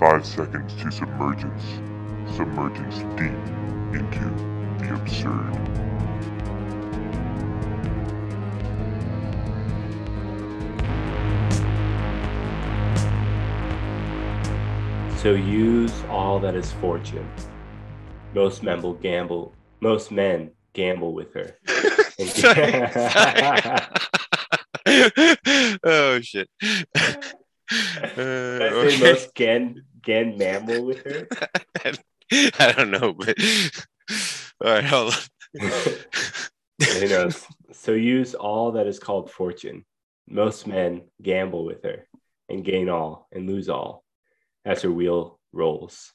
Five seconds to submergence. Submergence deep into the absurd. So use all that is fortune. Most men will gamble. Most men gamble with her. Sorry, oh shit. Uh, Did I say okay. most gan gan mammal with her. I don't know, but all right, hold on. Who knows? So use all that is called fortune. Most men gamble with her and gain all and lose all as her wheel rolls.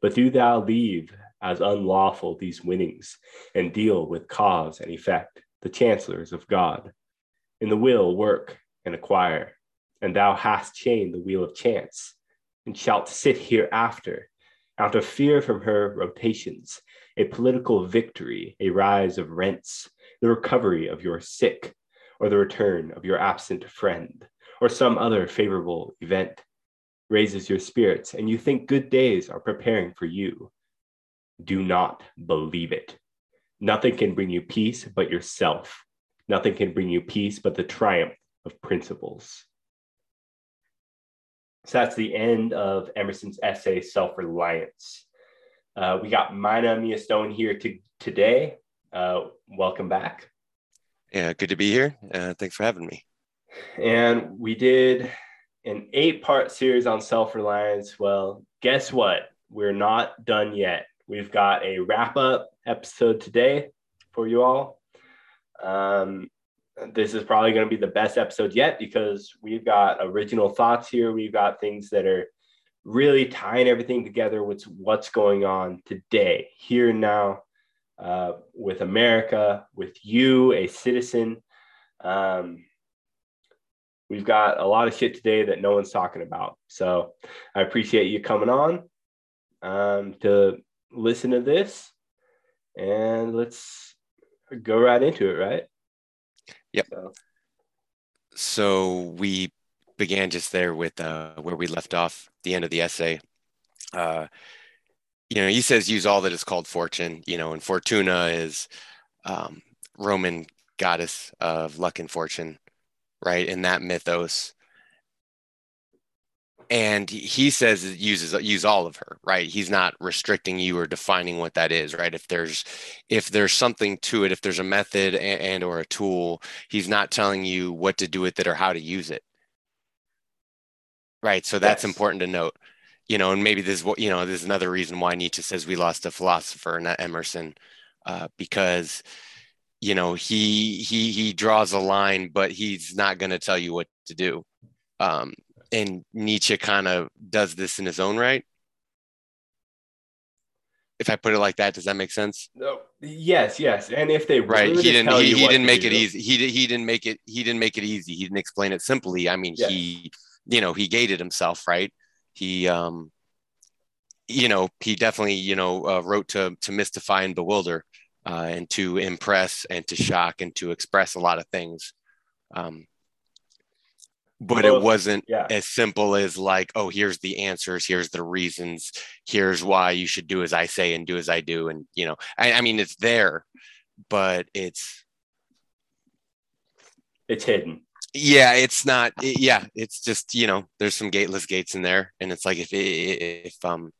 But do thou leave as unlawful these winnings and deal with cause and effect, the chancellors of God. In the will work and acquire, and thou hast chained the wheel of chance, and shalt sit hereafter out of fear from her rotations, a political victory, a rise of rents, the recovery of your sick, or the return of your absent friend, or some other favorable event raises your spirits, and you think good days are preparing for you. Do not believe it. Nothing can bring you peace but yourself. Nothing can bring you peace but the triumph of principles. So that's the end of Emerson's essay, Self Reliance. Uh, we got Mina Mia Stone here to, today. Uh, welcome back. Yeah, good to be here. Uh, thanks for having me. And we did an eight part series on self reliance. Well, guess what? We're not done yet. We've got a wrap up episode today for you all. Um, this is probably going to be the best episode yet because we've got original thoughts here. We've got things that are really tying everything together with what's going on today, here and now, uh, with America, with you, a citizen. Um, we've got a lot of shit today that no one's talking about. So I appreciate you coming on um, to listen to this. And let's go right into it, right? Yep. So, So we began just there with uh, where we left off, the end of the essay. Uh, you know, he says use all that is called fortune, you know, and Fortuna is um, Roman goddess of luck and fortune, right? In that mythos. And he says it uses use all of her, right? He's not restricting you or defining what that is, right? If there's if there's something to it, if there's a method and, and or a tool, he's not telling you what to do with it or how to use it. Right. So that's Yes. important to note. You know, and maybe this is what you know, this is another reason why Nietzsche says we lost a philosopher, not Emerson, uh, because you know he he he draws a line, but he's not going to tell you what to do. Um, and Nietzsche kind of does this in his own right. If I put it like that, does that make sense? no, yes, yes. And if they right he didn't he, he didn't make it do- easy he, he didn't make it he didn't make it easy he didn't explain it simply i mean Yes. he you know he gated himself right he um you know he definitely you know uh, wrote to to mystify and bewilder uh, and to impress and to shock and to express a lot of things um but it wasn't Yeah. as simple as like oh here's the answers here's the reasons here's why you should do as i say and do as i do and you know i, I mean it's there but it's It's hidden. yeah it's not it- yeah it's just you know there's some gateless gates in there and it's like if if um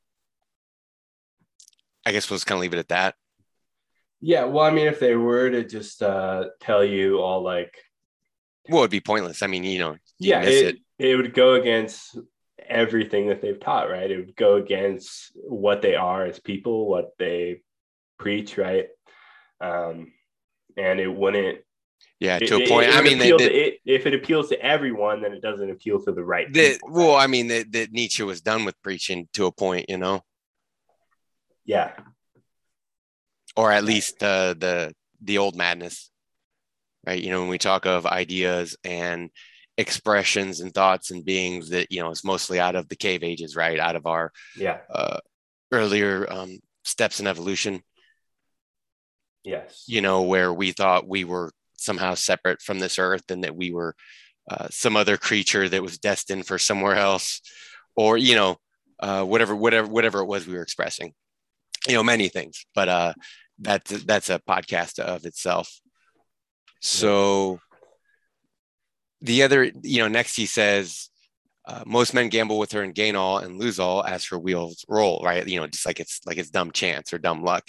i guess we'll just kind of leave it at that Yeah. Well, I mean, if they were to just uh, tell you all like, well it'd be pointless i mean you know you yeah, miss it, it would go against everything that they've taught, right? It would go against what they are as people, what they preach, right? Um, and it wouldn't. yeah it- to a point it i mean appeal the, to, it, if it appeals to everyone, then it doesn't appeal to the right. the, people, well right? i mean that that nietzsche was done with preaching to a point you know yeah, or at least the the the old madness right? You know when we talk of ideas and expressions and thoughts and beings that you know is mostly out of the cave ages right? Out of our yeah, uh, earlier um, steps in evolution. Yes, you know where we thought we were somehow separate from this earth and that we were uh, some other creature that was destined for somewhere else or you know uh, whatever, whatever, whatever it was we were expressing. You know, many things, but uh, that's that's a podcast of itself. So the other, you know, next he says, uh, most men gamble with her and gain all and lose all as her wheels roll, right? You know, just like it's like it's dumb chance or dumb luck.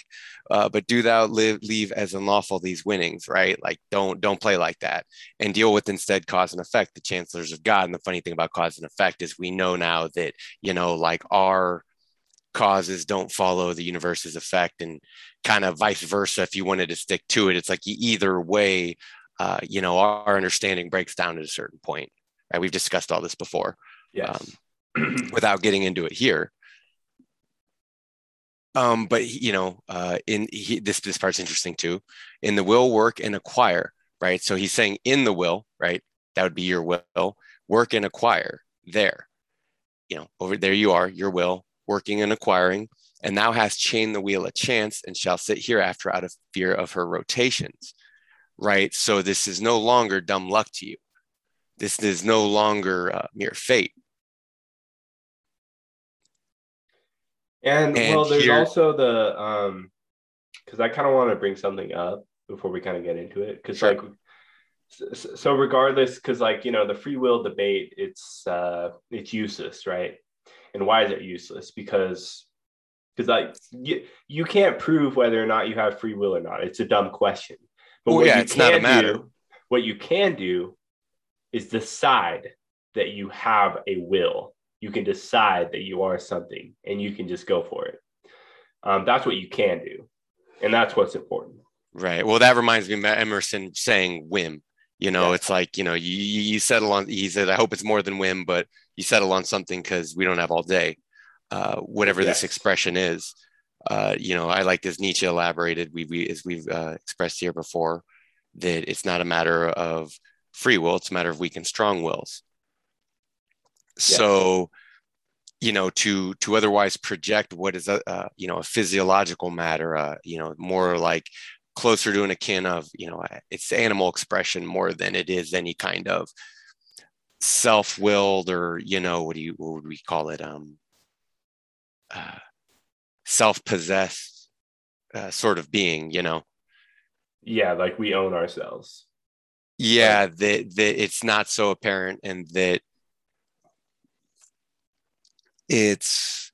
Uh, but do thou live leave as unlawful these winnings, right? Like don't don't play like that and deal with instead cause and effect, the chancellors of God. And the funny thing about cause and effect is we know now that you know like our causes don't follow the universe's effect and kind of vice versa. If you wanted to stick to it, it's like either way, uh, you know, our understanding breaks down at a certain point. Right? We've discussed all this before. Yes. Um, without getting into it here. Um, but you know, uh, in he, this this part's interesting too. In the will, work and acquire, right? So he's saying in the will, right? That would be your will, work and acquire there. You know, over there you are, your will, working and acquiring, and thou hast chained the wheel a chance and shall sit hereafter out of fear of her rotations, right? So this is no longer dumb luck to you. This is no longer uh, mere fate. And, And well, there's here- also the um, because I kind of want to bring something up before we kind of get into it, because Sure. like, so, so regardless, because like you know the free will debate, it's uh, it's useless, right? And why is it useless? Because because like you, you can't prove whether or not you have free will or not. It's a dumb question. But Well, what yeah, you it's not a can matter. do- what you can do is decide that you have a will. You can decide that you are something, and you can just go for it. Um, that's what you can do, and that's what's important. Right. Well, that reminds me of Emerson saying whim. You know, Yeah. it's like, you know, you, you settle on, he said, I hope it's more than whim, but you settle on something because we don't have all day, uh, whatever this expression is. Uh, you know, I like as Nietzsche elaborated, we, we as we've uh, expressed here before, that it's not a matter of free will, it's a matter of weak and strong wills. So, you know, to to otherwise project what is a uh, you know a physiological matter, uh, you know, more like closer to an akin of you know it's animal expression more than it is any kind of self-willed or you know what do you what would we call it um uh, self-possessed uh, sort of being you know Yeah, like we own ourselves. yeah that that it's not so apparent and that it's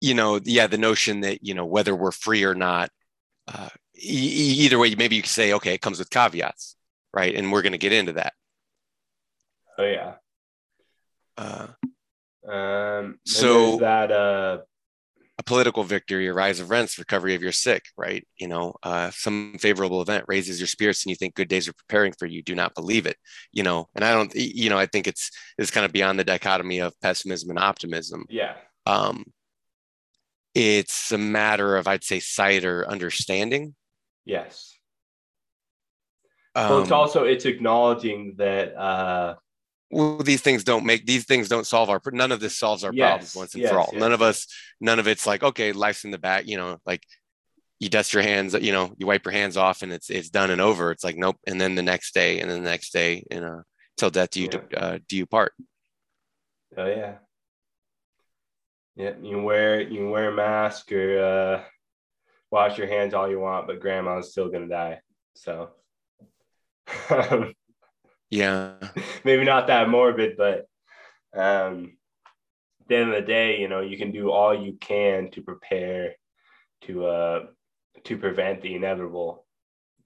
you know yeah the notion that you know whether we're free or not uh, e- either way maybe you could say okay it comes with caveats right and we're going to get into that Oh yeah. uh, Um, So- so that uh, a political victory, a rise of rents, recovery of your sick, right? You know, uh, some favorable event raises your spirits and you think good days are preparing for you. Do not believe it, you know. And I don't, you know, I think it's it's kind of beyond the dichotomy of pessimism and optimism. yeah, Um, it's a matter of, I'd say, sight or understanding. yes. Um, well, it's also it's acknowledging that uh, well, these things don't make these things don't solve our none of this solves our Yes, problems once and yes, for all. yes, none of us, none of it's like okay, life's in the back. You know, like you dust your hands, you know, you wipe your hands off, and it's it's done and over. It's like nope, and then the next day, and then the next day, you know, till death do you uh, do you part. oh yeah, yeah. You can wear you can wear a mask or uh, wash your hands all you want, but grandma's still gonna die. So Yeah, maybe not that morbid, but um, at the end of the day, you know, you can do all you can to prepare to uh, to prevent the inevitable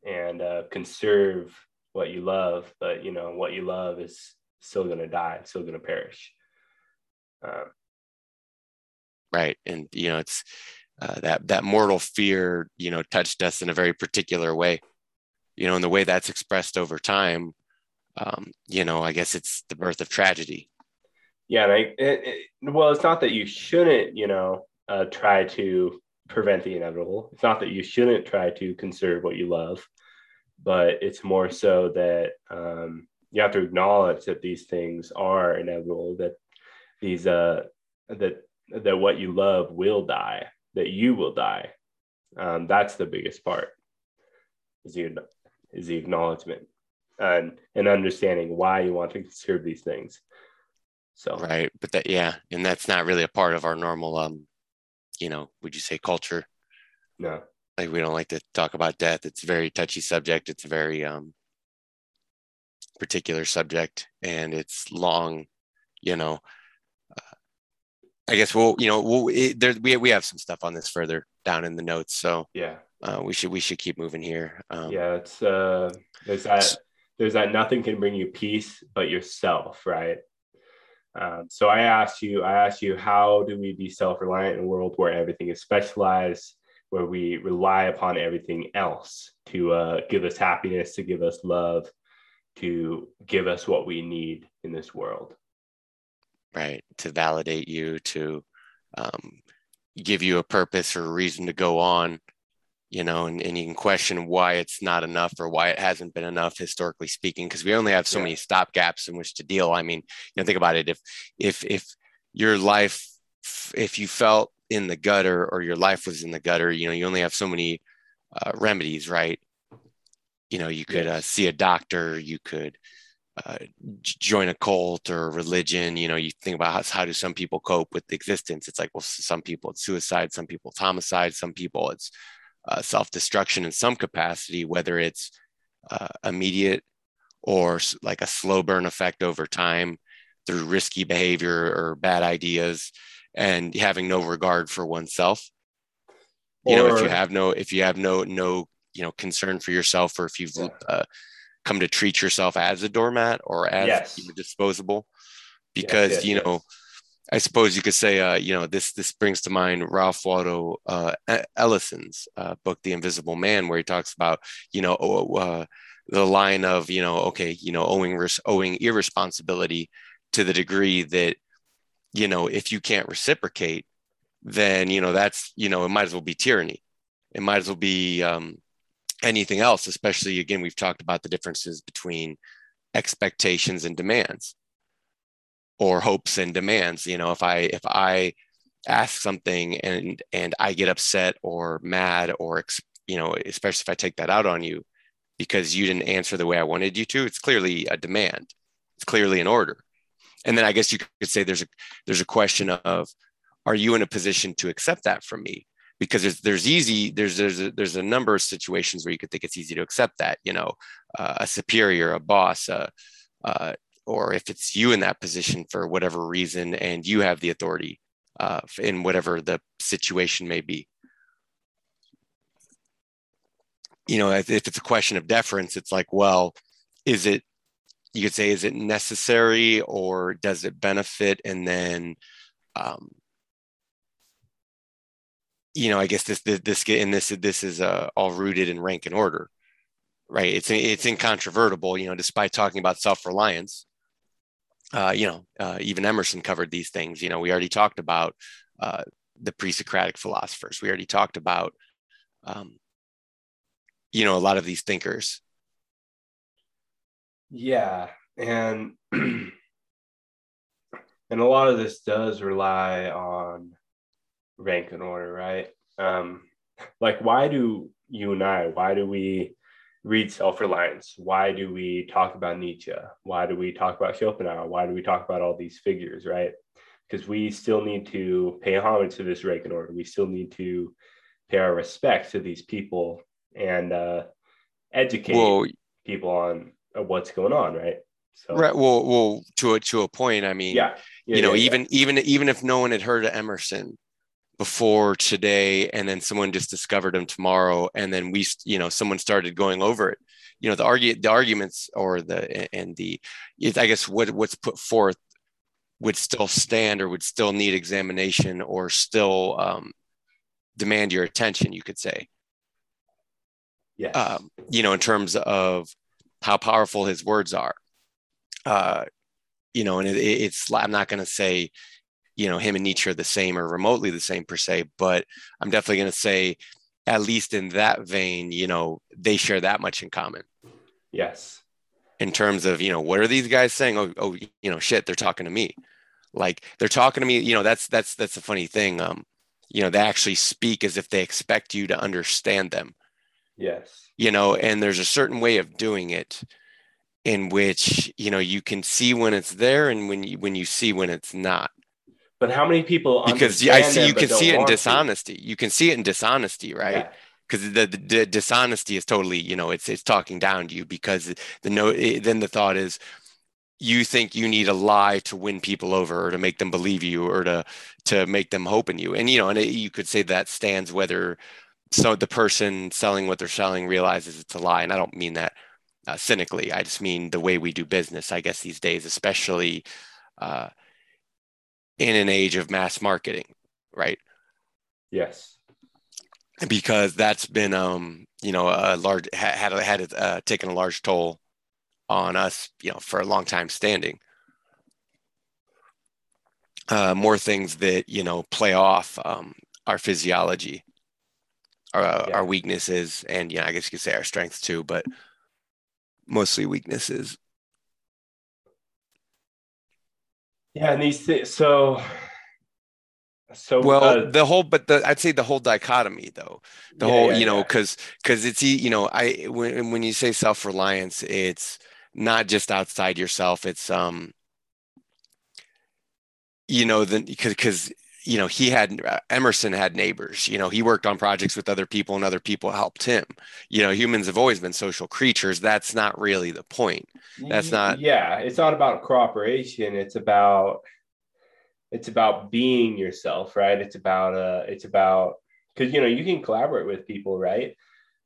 and uh, conserve what you love. But you know, what you love is still going to die, still going to perish. Um, right, and you know, it's uh, that that mortal fear, you know, touched us in a very particular way. You know, and the way that's expressed over time, um, you know, I guess it's the birth of tragedy. yeah, and I, it, it, well, it's not that you shouldn't, you know, uh, try to prevent the inevitable. It's not that you shouldn't try to conserve what you love, but it's more so that um, you have to acknowledge that these things are inevitable. That these uh, that that what you love will die. That you will die. Um, that's the biggest part. Is the is the acknowledgement and and understanding why you want to conserve these things. So right, but that yeah, and that's not really a part of our normal um, you know, would you say culture? no, Like we don't like to talk about death. It's a very touchy subject. It's a very um particular subject, and it's long. You know, I guess we'll you know we'll it, there we we have some stuff on this further down in the notes, so yeah, uh, we should we should keep moving here. Um, yeah. It's uh, there's that there's that nothing can bring you peace but yourself, right? Um, so I asked you, I asked you, how do we be self-reliant in a world where everything is specialized, where we rely upon everything else to uh, give us happiness, to give us love, to give us what we need in this world? Right to validate you to um, give you a purpose or a reason to go on you know and, and you can question why it's not enough or why it hasn't been enough historically speaking because we only have so Yeah. many stop gaps in which to deal. I mean you know think about it. If if if your life if you felt in the gutter or your life was in the gutter you know you only have so many uh, remedies right? You know you could uh, see a doctor you could uh, join a cult or religion you know you think about how, how do some people cope with existence it's like well some people it's suicide some people it's homicide some people it's uh, self-destruction in some capacity whether it's uh, immediate or like a slow burn effect over time through risky behavior or bad ideas and having no regard for oneself you know if you have no if you have no no you know concern for yourself or if you've Yeah. Come to treat yourself as a doormat or as Yes. you know, disposable because yes, you know yes. i suppose you could say uh, you know this this brings to mind ralph waldo uh, ellison's uh, book the invisible man where he talks about you know uh, the line of you know okay you know owing res- owing irresponsibility to the degree that you know if you can't reciprocate then you know that's you know it might as well be tyranny it might as well be um, anything else especially again we've talked about the differences between expectations and demands or hopes and demands. You know if i if i ask something and and i get upset or mad or you know especially if i take that out on you because you didn't answer the way i wanted you to it's clearly a demand. It's clearly an order. And then i guess you could say there's a there's a question of are you in a position to accept that from me because there's there's easy there's there's a, there's a number of situations where you could think it's easy to accept that you know uh, a superior a boss uh, uh, or if it's you in that position for whatever reason and you have the authority uh, in whatever the situation may be. You know if, if it's a question of deference it's like well is it you could say is it necessary or does it benefit? And then um, you know, I guess this this this and this this is uh, all rooted in rank and order, right? It's it's incontrovertible, you know, despite talking about self reliance. Uh, you know, uh, even Emerson covered these things. You know, we already talked about uh, the pre-Socratic philosophers. We already talked about, um, you know, a lot of these thinkers. Yeah, and and a lot of this does rely on rank and order, right? Um, like, why do you and I? Why do we read self-reliance? Why do we talk about Nietzsche? Why do we talk about Schopenhauer? Why do we talk about all these figures, right? Because we still need to pay homage to this rank and order. We still need to pay our respect to these people and uh, educate Well, people on uh, what's going on, right? So, right. Well, well, to a to a point. I mean, yeah, yeah, you know, yeah, yeah. even even even if no one had heard of Emerson before today, and then someone just discovered him tomorrow, and then we, you know, someone started going over it. You know, the argue the arguments or the and the, I guess what what's put forth would still stand or would still need examination or still um, demand your attention. You could say, yes, um, you know, in terms of how powerful his words are. Uh, you know, and it, it's I'm not going to say, you know, him and Nietzsche are the same or remotely the same per se, but I'm definitely going to say, at least in that vein, you know, they share that much in common yes, in terms of, you know, what are these guys saying? Oh, oh, you know, shit, they're talking to me. Like they're talking to me. You know, that's that's that's a funny thing. Um, you know, they actually speak as if they expect you to understand them yes, you know and there's a certain way of doing it in which you know you can see when it's there and when you when you see when it's not But how many people because I see you can see it in want to? dishonesty. You can see it in dishonesty, right? Yeah. Because the, the, the dishonesty is totally, you know, it's it's talking down to you because the no. It, then the thought is, you think you need a lie to win people over or to make them believe you or to to make them hope in you. And you know, and it, you could say that stands whether so the person selling what they're selling realizes it's a lie. And I don't mean that uh, cynically. I just mean the way we do business. I guess these days, especially. Uh, in an age of mass marketing, right? Yes. Because that's been, um, you know, a large had had uh, taken a large toll on us, you know, for a long time standing. Uh, more things that you know play off um, our physiology, our Yeah. our weaknesses, and yeah, I guess you could say our strengths too, but mostly weaknesses. Yeah, and these things. So, so well uh, the whole but the i'd say the whole dichotomy though the yeah, whole yeah, you know yeah. because because it's you know i when, when you say self-reliance it's not just outside yourself it's um you know then because because you know he had uh, emerson had neighbors you know he worked on projects with other people and other people helped him you know humans have always been social creatures that's not really the point that's not- Yeah, it's not about cooperation. It's about it's about being yourself, right? It's about uh it's about because you know you can collaborate with people, right?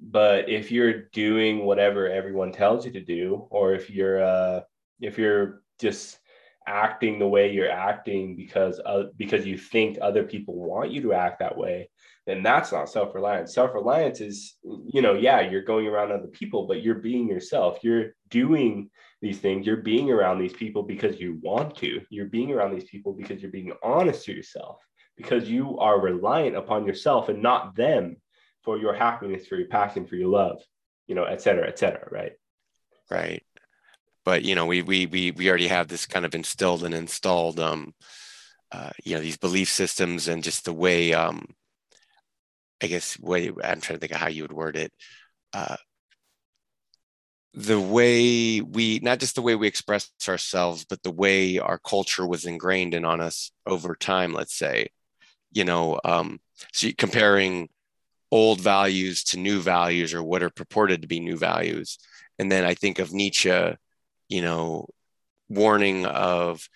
But if you're doing whatever everyone tells you to do, or if you're uh if you're just acting the way you're acting because uh, because you think other people want you to act that way, then that's not self-reliance. Self-reliance is, you know, yeah, you're going around other people, but you're being yourself. You're doing these things. You're being around these people because you want to. You're being around these people because you're being honest to yourself, because you are reliant upon yourself and not them for your happiness, for your passion, for your love, you know, et cetera, et cetera, right? right but you know we we we we already have this kind of instilled and installed um uh, you know these belief systems and just the way um i guess way i'm trying to think of how you would word it uh the way we not just the way we express ourselves but the way our culture was ingrained in on us over time let's say. You know um so comparing old values to new values or what are purported to be new values. And then i think of nietzsche you know warning of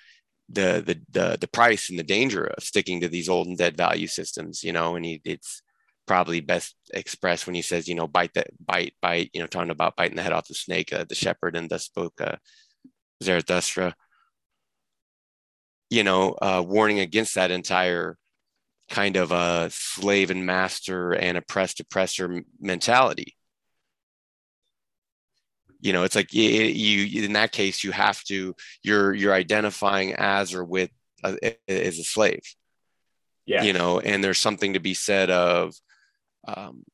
the the the, the price and the danger of sticking to these old and dead value systems you know and he, it's probably best expressed when he says you know bite that bite bite you know talking about biting the head off the snake uh, the shepherd and thus spoke uh, zarathustra. You know uh, warning against that entire kind of a slave and master and oppressed oppressor mentality you know it's like you, you in that case you have to you're you're identifying as or with uh, as a slave Yeah. you know and there's something to be said of um,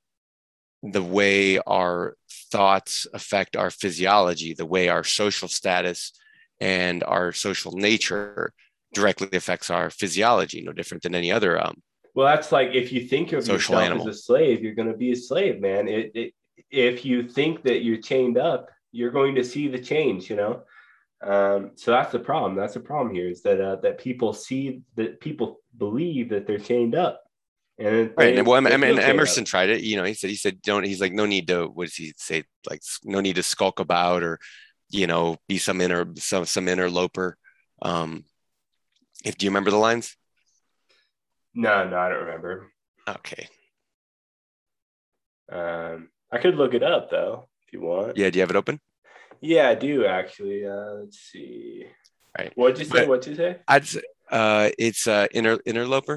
the way our thoughts affect our physiology the way our social status and our social nature directly affects our physiology no different than any other um, Well, that's like if you think of yourself animal. as a slave, you're going to be a slave, man. It, it, if you think that you're chained up, you're going to see the change, you know. Um, so that's the problem. That's the problem here is that uh, that people see that people believe that they're chained up, and right they- and well I they mean, feel up. emerson tried it you know he said he said don't he's like no need to what does he say like no need to skulk about or you know be some inner some some interloper um if do you remember the lines No, no, I don't remember. okay Um, I could look it up though you want. yeah do you have it open Yeah, I do actually. Uh, let's see. Right. What'd you say? But- What'd you say? i'd say uh it's uh inter interloper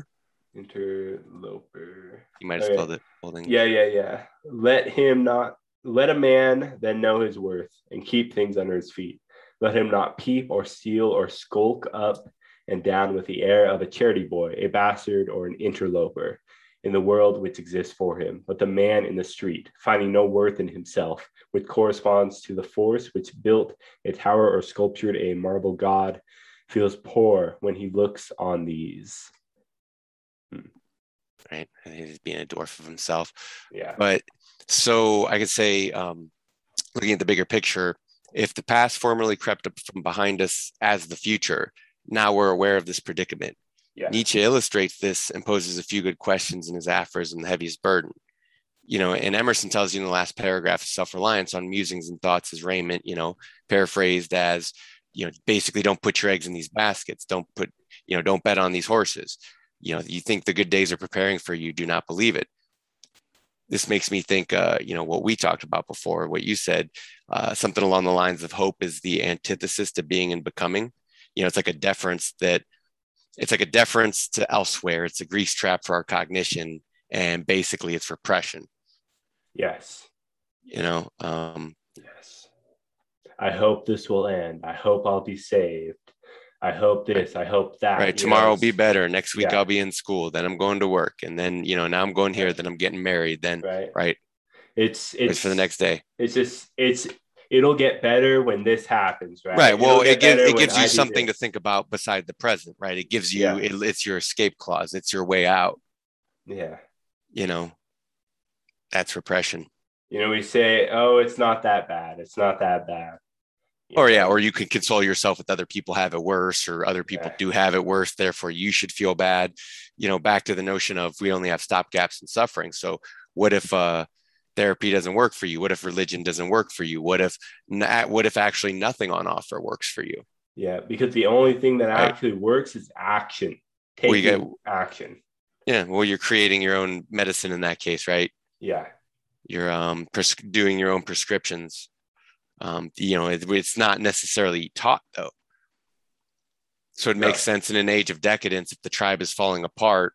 Interloper. you might have spelled it holding Yeah, yeah, yeah. Let him not let a man then know his worth and keep things under his feet. Let him not peep or steal or skulk up and down with the air of a charity boy, a bastard, or an interloper in the world which exists for him, but the man in the street, finding no worth in himself, which corresponds to the force which built a tower or sculptured a marble god, feels poor when he looks on these. right and he's being a dwarf of himself Yeah. but so i could say um looking at the bigger picture if the past formerly crept up from behind us as the future, now we're aware of this predicament. Yeah. Nietzsche illustrates this and poses a few good questions in his aphorism, The Heaviest Burden. You know, and Emerson tells you in the last paragraph of Self Reliance on musings and thoughts as raiment, you know, paraphrased as, you know, basically don't put your eggs in these baskets. Don't put, you know, don't bet on these horses. You know, you think the good days are preparing for you, do not believe it. This makes me think, uh, you know, what we talked about before, what you said, uh, something along the lines of hope is the antithesis to being and becoming. You know, it's like a deference that it's like a deference to elsewhere. It's a grease trap for our cognition, and basically, it's repression. Yes. You know. Um, yes. I hope this will end. I hope I'll be saved. I hope this. I hope that. Right. Tomorrow know, will be better. Next week yeah. I'll be in school. Then I'm going to work, and then you know now I'm going here. Then I'm getting married. Then right. right. It's It's for the next day. It's just it's it'll get better when this happens, right? Right. Well, it gives it gives I you do something to think about beside the present, right? It gives you Yeah. it, it's your escape clause. It's your way out. Yeah. You know, that's repression. You know, we say, "Oh, it's not that bad. It's not that bad." You Or know? yeah, or you can console yourself with other people have it worse, or other people Yeah. do have it worse. Therefore, you should feel bad. You know, back to the notion of we only have stopgaps in suffering. So, what if uh, therapy doesn't work for you? What if religion doesn't work for you? What if na- what if actually nothing on offer works for you? Yeah, because the only thing that Right. actually works is action. Well, Taking get- action. Yeah, well, you're creating your own medicine in that case, right? Yeah. you're um, pres- doing your own prescriptions. Um, you know, it, it's not necessarily taught though. So it makes sense in an age of decadence if the tribe is falling apart,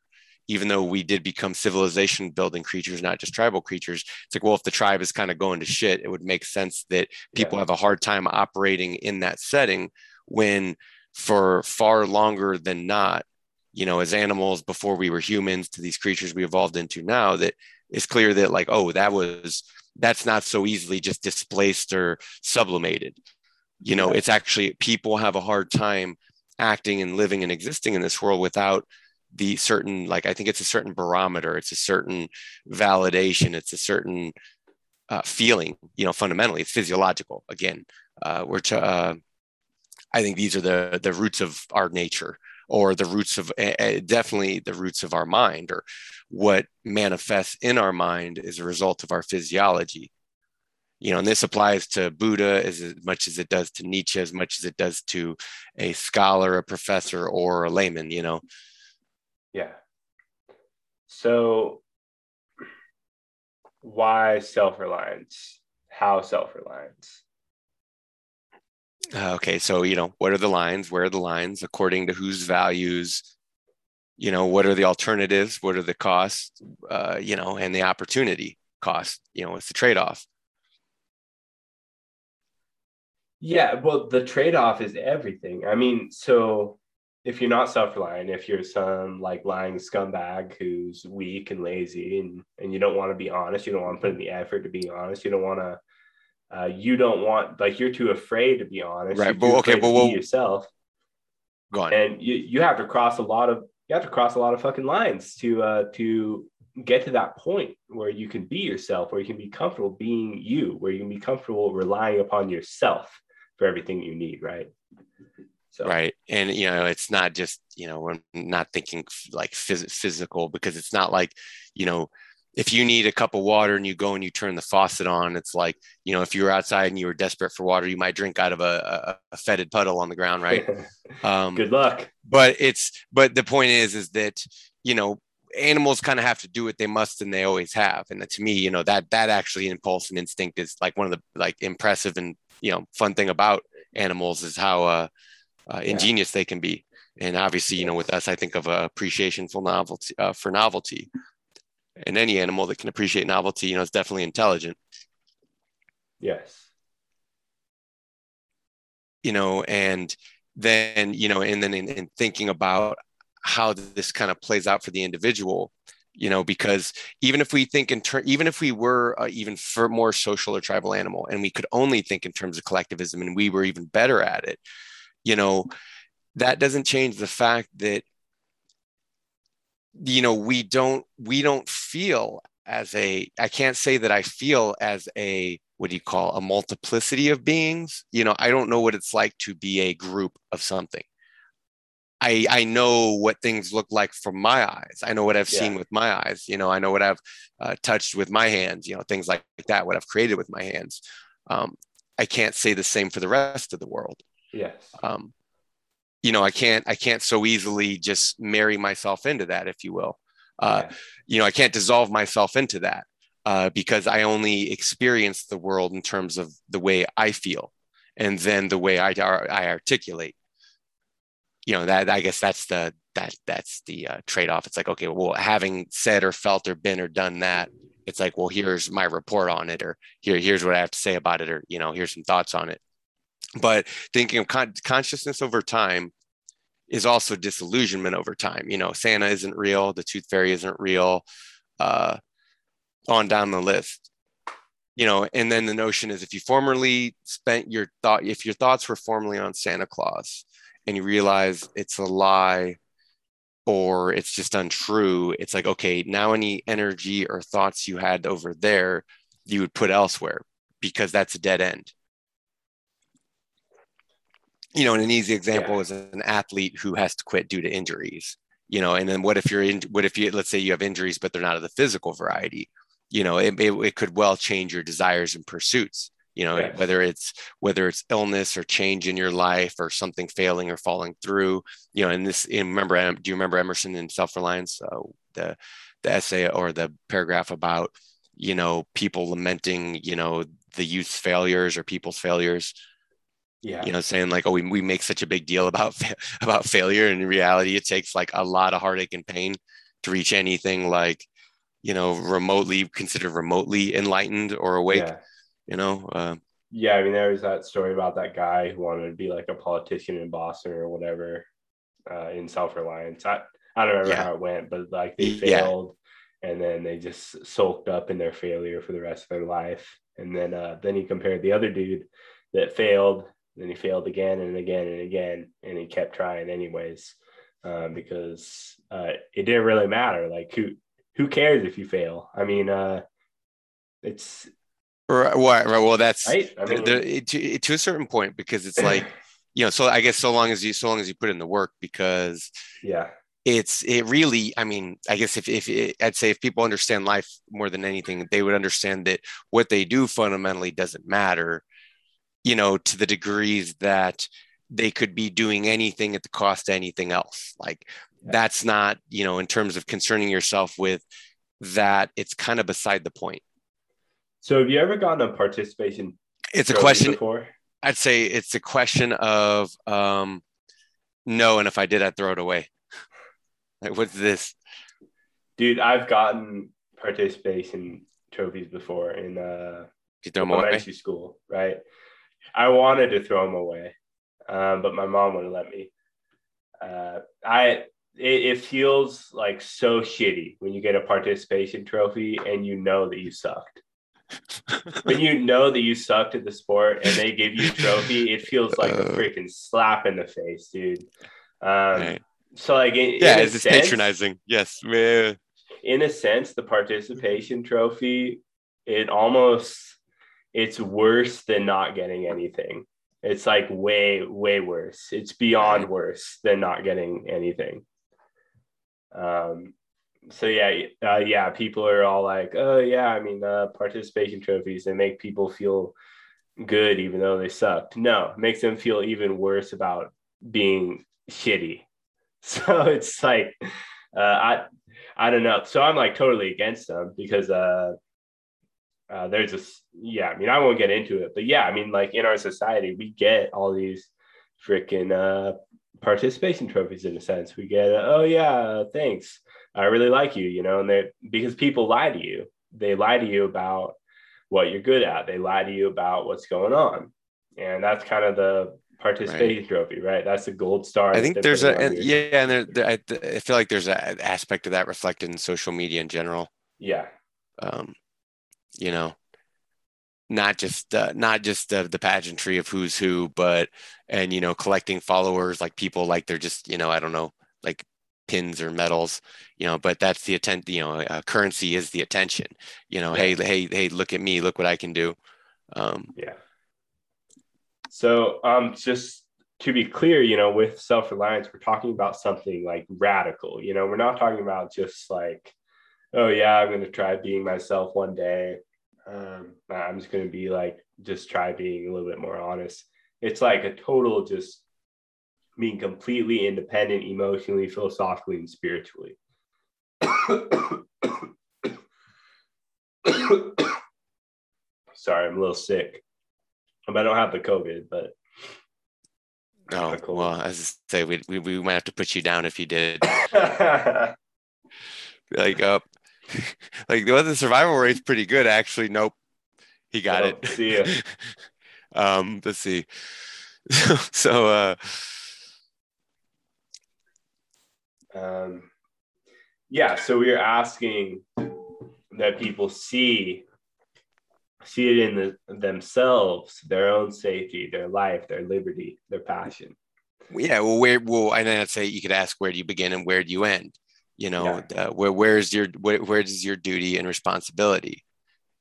even though we did become civilization building creatures, not just tribal creatures. It's like, well, if the tribe is kind of going to shit, it would make sense that people Yeah. have a hard time operating in that setting when for far longer than not, you know, as animals before we were humans to these creatures we evolved into now, that it's clear that like, oh, that was that's not so easily just displaced or sublimated. You know, it's actually people have a hard time acting and living and existing in this world without the certain like i think it's a certain barometer it's a certain validation it's a certain uh, feeling you know fundamentally it's physiological. Again uh, we're to, uh, i think these are the the roots of our nature or the roots of uh, definitely the roots of our mind or what manifests in our mind is a result of our physiology you know and this applies to buddha as much as it does to nietzsche as much as it does to a scholar a professor or a layman you know Yeah. So why self-reliance? How self-reliance? Uh, okay so you know what are the lines? Where are the lines according to whose values? You know what are the alternatives? What are the costs? Uh, you know and the opportunity cost you know it's the trade-off. Yeah, well, the trade-off is everything. I mean, so if you're not self-reliant, if you're some like lying scumbag who's weak and lazy and and you don't want to be honest, you don't want to put in the effort to be honest, you don't want to uh, you don't want like you're too afraid to be honest. Right, You're but okay, but what- yourself. go on and you you have to cross a lot of you have to cross a lot of fucking lines to uh to get to that point where you can be yourself where you can be comfortable being you where you can be comfortable relying upon yourself for everything you need right so right and you know it's not just you know we're not thinking like phys- physical because it's not like you know if you need a cup of water and you go and you turn the faucet on it's like you know if you were outside and you were desperate for water you might drink out of a, a, a fetid puddle on the ground right? Um good luck. but it's but the point is is that you know animals kind of have to do what they must and they always have. And to me you know that that actually impulse and instinct is like one of the like impressive and you know fun thing about animals is how uh, uh Yeah. ingenious they can be. And obviously you know with us i think of uh, appreciation for novelty uh, for novelty and any animal that can appreciate novelty you know is definitely intelligent. Yes. You know, and then, you know, and then in, in thinking about how this kind of plays out for the individual, you know, because even if we think in turn, even if we were uh, even for more social or tribal animal and we could only think in terms of collectivism and we were even better at it, you know, that doesn't change the fact that you know we don't we don't feel as a i can't say that i feel as a what do you call a multiplicity of beings. You know i don't know what it's like to be a group of something. I i know what things look like from my eyes. I know what i've yeah. seen with my eyes. You know i know what i've uh, touched with my hands you know things like that what i've created with my hands. Um, i can't say the same for the rest of the world. Yes. Um, you know i can't i can't so easily just marry myself into that if you will. Uh, yeah. you know i can't dissolve myself into that uh, because i only experience the world in terms of the way i feel and then the way i, I articulate. You know that i guess that's the that that's the uh, trade-off. It's like okay well having said or felt or been or done that it's like well here's my report on it or here here's what i have to say about it or you know here's some thoughts on it but thinking of con- consciousness over time is also disillusionment over time. You know, Santa isn't real, the tooth fairy isn't real, uh, on down the list. You know, and then the notion is if you formerly spent your thought, if your thoughts were formerly on Santa Claus and you realize it's a lie or it's just untrue, it's like, okay, now any energy or thoughts you had over there, you would put elsewhere because that's a dead end you know, and an easy example yeah. is an athlete who has to quit due to injuries, you know, and then what if you're in, what if you, let's say you have injuries, but they're not of the physical variety, you know, it, it, it could well change your desires and pursuits, you know, yes. whether it's, whether it's illness or change in your life or something failing or falling through, you know, and this, and remember, do you remember Emerson in Self-Reliance, uh, the, the essay or the paragraph about, you know, people lamenting, you know, the youth's failures or people's failures, yeah you know saying like oh we, we make such a big deal about about failure and in reality it takes like a lot of heartache and pain to reach anything like you know remotely considered remotely enlightened or awake yeah. you know uh, yeah i mean there was that story about that guy who wanted to be like a politician in boston or whatever uh, in self-reliance i i don't remember yeah. how it went but like they failed yeah. and then they just sulked up in their failure for the rest of their life and then uh, then he compared the other dude that failed then he failed again and again and again, and he kept trying anyways, um, because uh, it didn't really matter. Like who who cares if you fail? I mean, uh, it's right. right well, that's right. I mean, the, to, to a certain point because it's like you know. So I guess so long as you so long as you put in the work, because yeah, it's it really i mean i guess if, if it, i'd say if people understand life more than anything they would understand that what they do fundamentally doesn't matter you know, to the degrees that they could be doing anything at the cost of anything else. Like that's not, you know, in terms of concerning yourself with that, it's kind of beside the point. So have you ever gotten a participation? It's a question before. I'd say it's a question of um no, and if I did, I'd throw it away. like what's this? Dude, I've gotten participation trophies before in uh you throw them away? school, right? I wanted to throw them away, um, but my mom wouldn't let me. Uh, I it, it, feels like so shitty when you get a participation trophy and you know that you sucked. when you know that you sucked at the sport and they give you a trophy, it feels like a uh. freaking slap in the face, dude. Um, right. So like, in, yeah, in it's sense, patronizing. Yes, in a sense, the participation trophy it almost it's worse than not getting anything. It's like way, way worse. It's beyond worse than not getting anything. Um, so yeah, uh, yeah, people are all like, oh yeah, I mean, uh, participation trophies they make people feel good even though they sucked. No, it makes them feel even worse about being shitty. So it's like, uh, I, I don't know. So I'm like totally against them because uh, uh, there's a yeah i mean i won't get into it but yeah i mean like in our society we get all these freaking uh, participation trophies in a sense. We get uh, oh yeah thanks. I really like you you know and they because people lie to you. They lie to you about what you're good at. They lie to you about what's going on. And that's kind of the participation right. trophy right? That's the gold star i think there's a and, yeah and there, there, I, I feel like there's an aspect of that reflected in social media in general. Yeah. Um you know not just uh, not just uh, the pageantry of who's who but and you know collecting followers like people like they're just you know i don't know like pins or medals, you know, but that's the attent, you know, uh, currency is the attention, you know, yeah. hey, hey, hey, look at me, look what I can do. Um, yeah. So um, just to be clear, you know, with self-reliance, we're talking about something like radical, you know, we're not talking about just like, oh yeah, I'm going to try being myself one day. Um, I'm just going to be like, just try being a little bit more honest. It's like a total just being completely independent emotionally, philosophically, and spiritually. Sorry, I'm a little sick. I don't have the COVID, but Oh well, as I say, we, we we might have to put you down if you did. like up, uh, like well, the survival rate's pretty good actually. Nope, he got oh, it. See ya. um, let's see. so, uh, um, yeah, so we are asking that people see see it in the, themselves, their own safety, their life, their liberty, their passion. Yeah, well, where well, and I'd say you could ask where do you begin and where do you end? You know, yeah. uh, where where's your where, where does your duty and responsibility?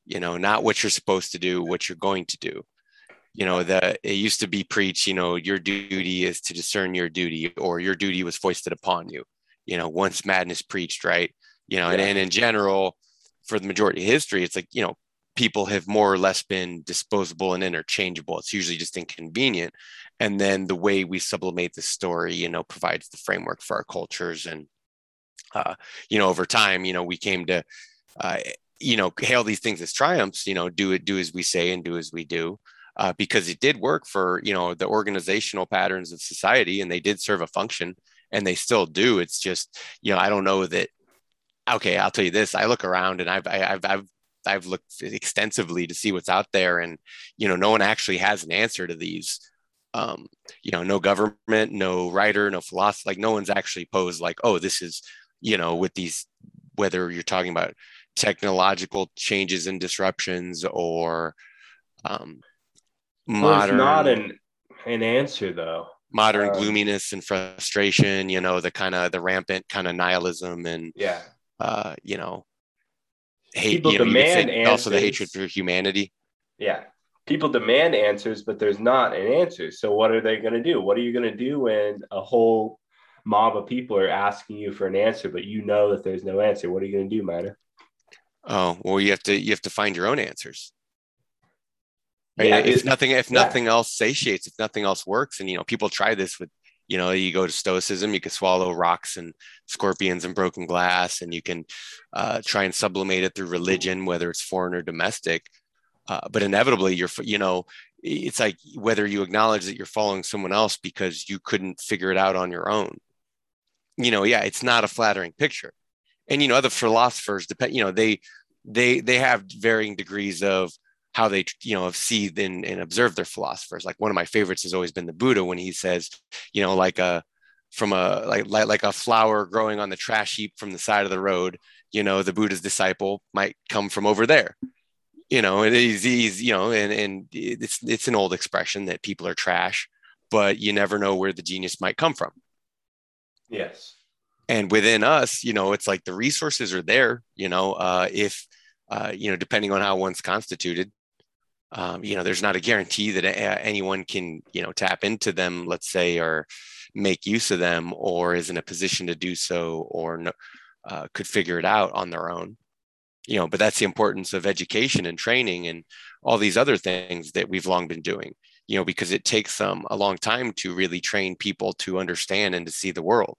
You know, not what you're supposed to do, what you're going to do you know that it used to be preached you know your duty is to discern your duty or your duty was foisted upon you you know once madness preached right you know yeah. and, and in general for the majority of history it's like you know people have more or less been disposable and interchangeable it's usually just inconvenient and then the way we sublimate the story you know provides the framework for our cultures and uh, you know over time you know we came to uh, you know hail these things as triumphs you know do it do as we say and do as we do uh, because it did work for you know the organizational patterns of society and they did serve a function and they still do it's just you know i don't know that okay i'll tell you this i look around and i've i've i've I've looked extensively to see what's out there, and you know, no one actually has an answer to these. Um, you know, no government, no writer, no philosopher. Like, no one's actually posed like, oh, this is, you know, with these, whether you're talking about technological changes and disruptions or um, modern not an an answer though. Modern um, gloominess and frustration you know the kind of the rampant kind of nihilism and yeah. uh you know hate people you know, demand you also the hatred for humanity. Yeah. People demand answers but there's not an answer. So what are they going to do? What are you going to do when a whole mob of people are asking you for an answer but you know that there's no answer. What are you going to do man oh well you have to you have to find your own answers. Yeah, if nothing if yeah. nothing else satiates if nothing else works and you know people try this with you know you go to stoicism you can swallow rocks and scorpions and broken glass and you can uh, try and sublimate it through religion whether it's foreign or domestic. Uh, but inevitably you're you know it's like whether you acknowledge that you're following someone else because you couldn't figure it out on your own you know yeah it's not a flattering picture. And you know other philosophers depend you know they they they have varying degrees of how they you know see and, and observe their philosophers. Like one of my favorites has always been the buddha when he says you know like a from a like, like like a flower growing on the trash heap from the side of the road you know the buddha's disciple might come from over there. You know and he's, he's you know and and it's it's an old expression that people are trash but you never know where the genius might come from yes. And within us you know it's like the resources are there you know uh, if uh, you know depending on how one's constituted um, you know there's not a guarantee that anyone can you know tap into them let's say or make use of them or is in a position to do so or no, uh, could figure it out on their own. You know but that's the importance of education and training and all these other things that we've long been doing you know because it takes them a long time to really train people to understand and to see the world.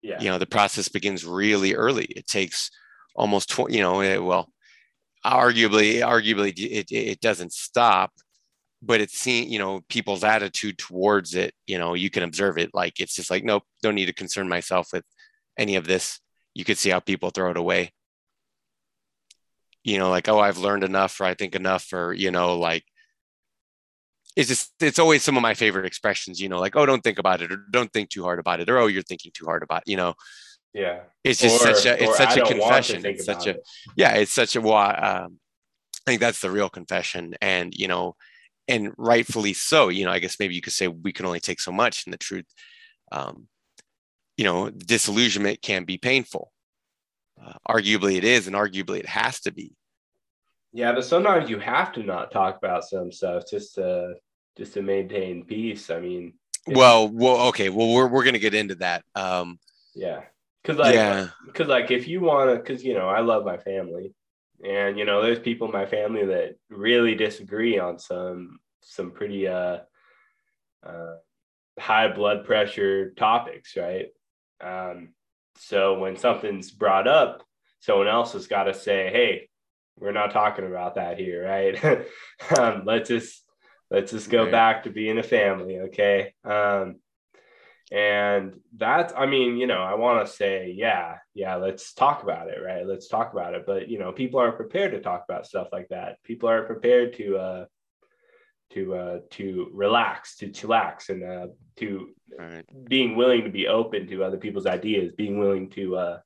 Yeah. You know the process begins really early. It takes almost 20 you know eh, well arguably arguably it, it doesn't stop but it's seen you know people's attitude towards it you know you can observe it like it's just like nope don't need to concern myself with any of this. You could see how people throw it away. You know like oh i've learned enough or i think enough or you know like it's just it's always some of my favorite expressions you know like oh don't think about it or don't think too hard about it or oh you're thinking too hard about it, you know yeah it's just or, such a it's such a confession it's such a it. yeah it's such a well um, i think that's the real confession and you know and rightfully so you know i guess maybe you could say we can only take so much and the truth um you know, disillusionment can be painful. Uh, arguably, it is, and arguably, it has to be. Yeah, but sometimes you have to not talk about some stuff just to just to maintain peace. I mean, well, well, okay, well, we're we're gonna get into that. Um, yeah, because like, yeah, because like if you want to, because you know, I love my family, and you know, there's people in my family that really disagree on some some pretty uh, uh high blood pressure topics, right? Um, so when something's brought up, someone else has got to say, "Hey, we're not talking about that here, right? um, let's just let's just go right. back to being a family, okay?" Um, and that's, I mean, you know, I want to say, yeah, yeah, let's talk about it, right? Let's talk about it. But you know, people aren't prepared to talk about stuff like that. People aren't prepared to uh, to uh, to relax, to chillax, and uh, to right. being willing to be open to other people's ideas, being willing to uh,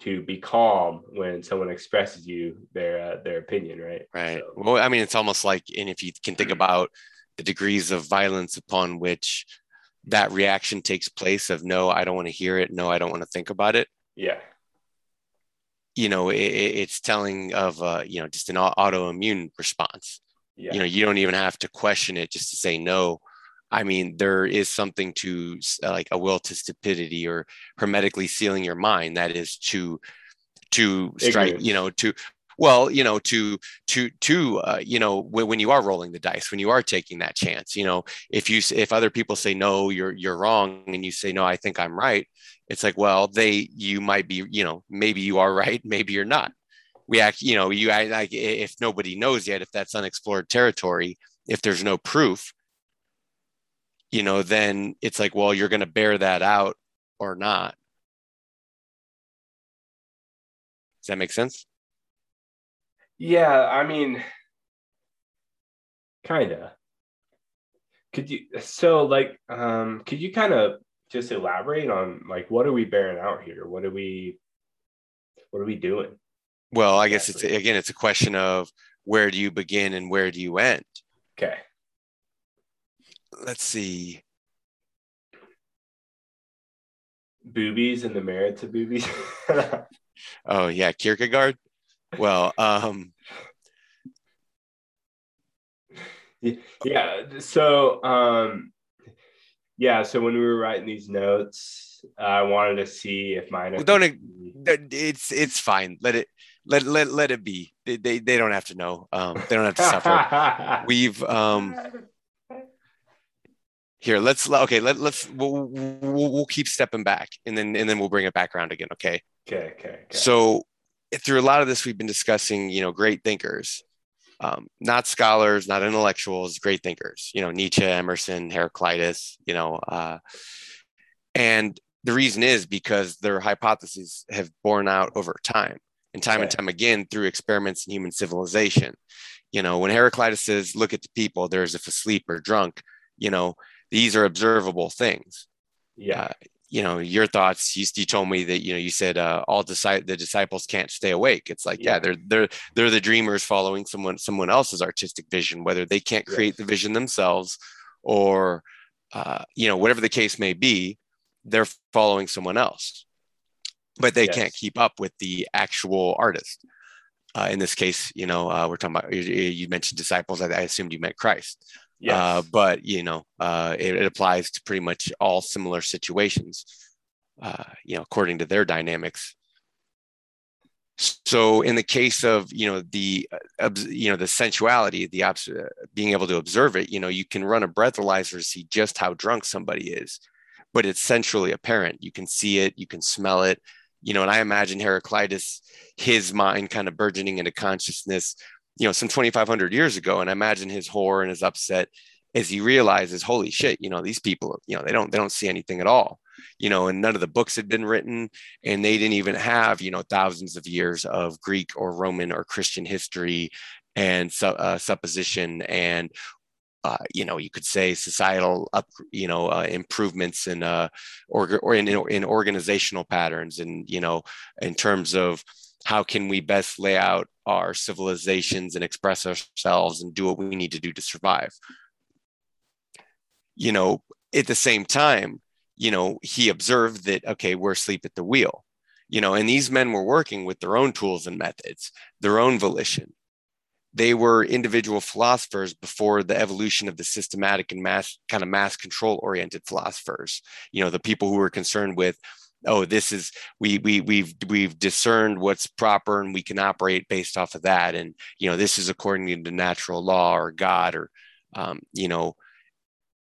to be calm when someone expresses you their uh, their opinion, right? Right. So. Well, I mean, it's almost like, and if you can think about the degrees of violence upon which that reaction takes place of no, I don't want to hear it, no, I don't want to think about it. Yeah. You know, it, it's telling of uh, you know just an autoimmune response yeah. you know you don't even have to question it just to say no i mean there is something to uh, like a will to stupidity or hermetically sealing your mind that is to to strike Ignorance. you know to well you know to to to uh, you know when, when you are rolling the dice when you are taking that chance you know if you if other people say no you're you're wrong and you say no i think i'm right it's like well they you might be you know maybe you are right maybe you're not we act, you know, you like if nobody knows yet, if that's unexplored territory, if there's no proof, you know, then it's like, well, you're going to bear that out or not. Does that make sense? Yeah, I mean, kind of. Could you so like um could you kind of just elaborate on like what are we bearing out here? What are we what are we doing? Well, I guess it's again, it's a question of where do you begin and where do you end? Okay. Let's see. Boobies and the merits of boobies. oh yeah, Kierkegaard. Well, um yeah, so um yeah, so when we were writing these notes, I wanted to see if mine. Well, don't it's it's fine. Let it let let let it be. They they, they don't have to know. Um, they don't have to suffer. We've um. Here, let's okay. Let let's we'll, we'll, we'll keep stepping back, and then and then we'll bring it back around again. Okay. Okay. Okay. okay. So through a lot of this, we've been discussing, you know, great thinkers, um, not scholars, not intellectuals, great thinkers. You know, Nietzsche, Emerson, Heraclitus. You know, uh, and the reason is because their hypotheses have borne out over time and time and time again through experiments in human civilization. You know, when Heraclitus says, look at the people, they're as if asleep or drunk, you know, these are observable things. Yeah. Uh, you know, your thoughts, you, you, told me that, you know, you said uh, all disi- the disciples can't stay awake. It's like, yeah. yeah, they're, they're, they're the dreamers following someone, someone else's artistic vision, whether they can't create yes. the vision themselves or, uh, you know, whatever the case may be, they're following someone else but they yes. can't keep up with the actual artist. Uh, in this case, you know, uh, we're talking about you, you mentioned disciples. I, I, assumed you meant Christ. Yes. Uh, but you know, uh, it, it, applies to pretty much all similar situations. Uh, you know, according to their dynamics. So, in the case of you know the uh, you know the sensuality, the obs- being able to observe it, you know, you can run a breathalyzer to see just how drunk somebody is, but it's sensually apparent. You can see it, you can smell it, you know, and I imagine Heraclitus, his mind kind of burgeoning into consciousness, you know, some 2,500 years ago. And I imagine his horror and his upset as he realizes, holy shit, you know, these people, you know, they don't, they don't see anything at all, you know, and none of the books had been written and they didn't even have, you know, thousands of years of Greek or Roman or Christian history and uh, supposition and uh, you know, you could say societal up, you know, uh, improvements in uh, or, or in, in organizational patterns, and you know, in terms of how can we best lay out our civilizations and express ourselves and do what we need to do to survive. You know, at the same time, you know, he observed that, okay, we're asleep at the wheel, you know, and these men were working with their own tools and methods, their own volition. They were individual philosophers before the evolution of the systematic and mass kind of mass control oriented philosophers. You know, the people who were concerned with, oh, this is we we we've we've discerned what's proper and we can operate based off of that, and you know, this is according to natural law or God or um, you know,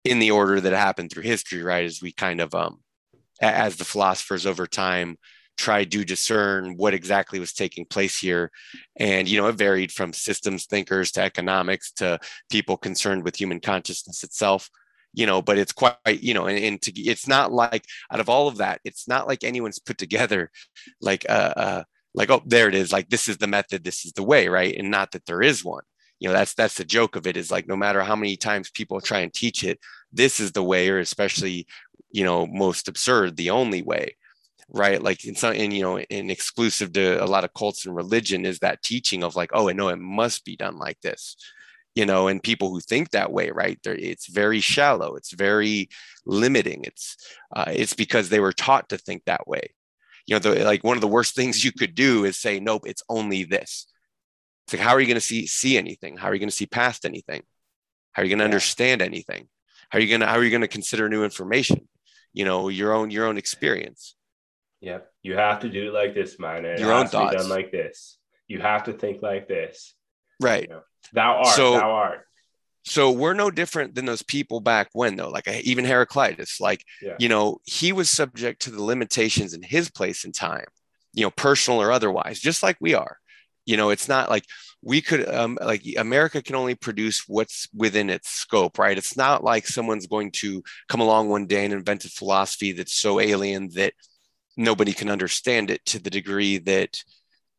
in the order that happened through history, right? As we kind of, um, as the philosophers over time tried to discern what exactly was taking place here. And, you know, it varied from systems thinkers to economics to people concerned with human consciousness itself, you know, but it's quite, you know, and, and to, it's not like out of all of that, it's not like anyone's put together like, uh, uh, like, oh, there it is. Like, this is the method, this is the way, right? And not that there is one you know that's that's the joke of it is like no matter how many times people try and teach it this is the way or especially you know most absurd the only way right like in some and you know in exclusive to a lot of cults and religion is that teaching of like oh i know it must be done like this you know and people who think that way right They're, it's very shallow it's very limiting it's uh, it's because they were taught to think that way you know the, like one of the worst things you could do is say nope it's only this it's like, how are you going to see see anything? How are you going to see past anything? How are you going to yeah. understand anything? How are you going to how are you going to consider new information? You know, your own your own experience. Yep, you have to do it like this, man. It your own thoughts done like this. You have to think like this. Right. You know, thou art. So, thou art. So we're no different than those people back when, though. Like even Heraclitus, like yeah. you know, he was subject to the limitations in his place and time, you know, personal or otherwise, just like we are you know it's not like we could um, like america can only produce what's within its scope right it's not like someone's going to come along one day and invent a philosophy that's so alien that nobody can understand it to the degree that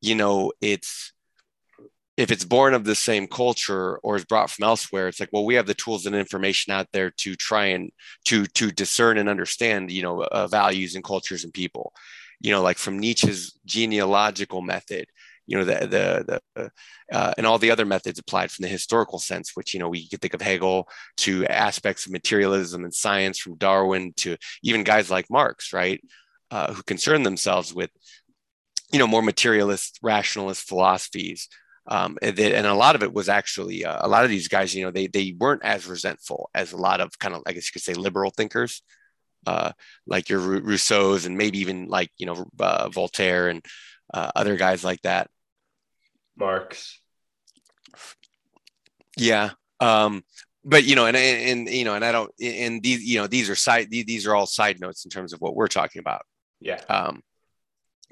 you know it's if it's born of the same culture or is brought from elsewhere it's like well we have the tools and information out there to try and to to discern and understand you know uh, values and cultures and people. You know like from nietzsche's genealogical method you know the the, the uh, and all the other methods applied from the historical sense which you know we could think of hegel to aspects of materialism and science from darwin to even guys like marx right? Uh, who concern themselves with you know more materialist rationalist philosophies um, and, and, a lot of it was actually uh, a lot of these guys you know they they weren't as resentful as a lot of kind of i guess you could say liberal thinkers uh, like your rousseau's and maybe even like you know uh, voltaire and uh, other guys like that Marx. Yeah. Um, but you know, and, and, you know, and I don't, and these, you know, these are side, these are all side notes in terms of what we're talking about. Yeah. Um,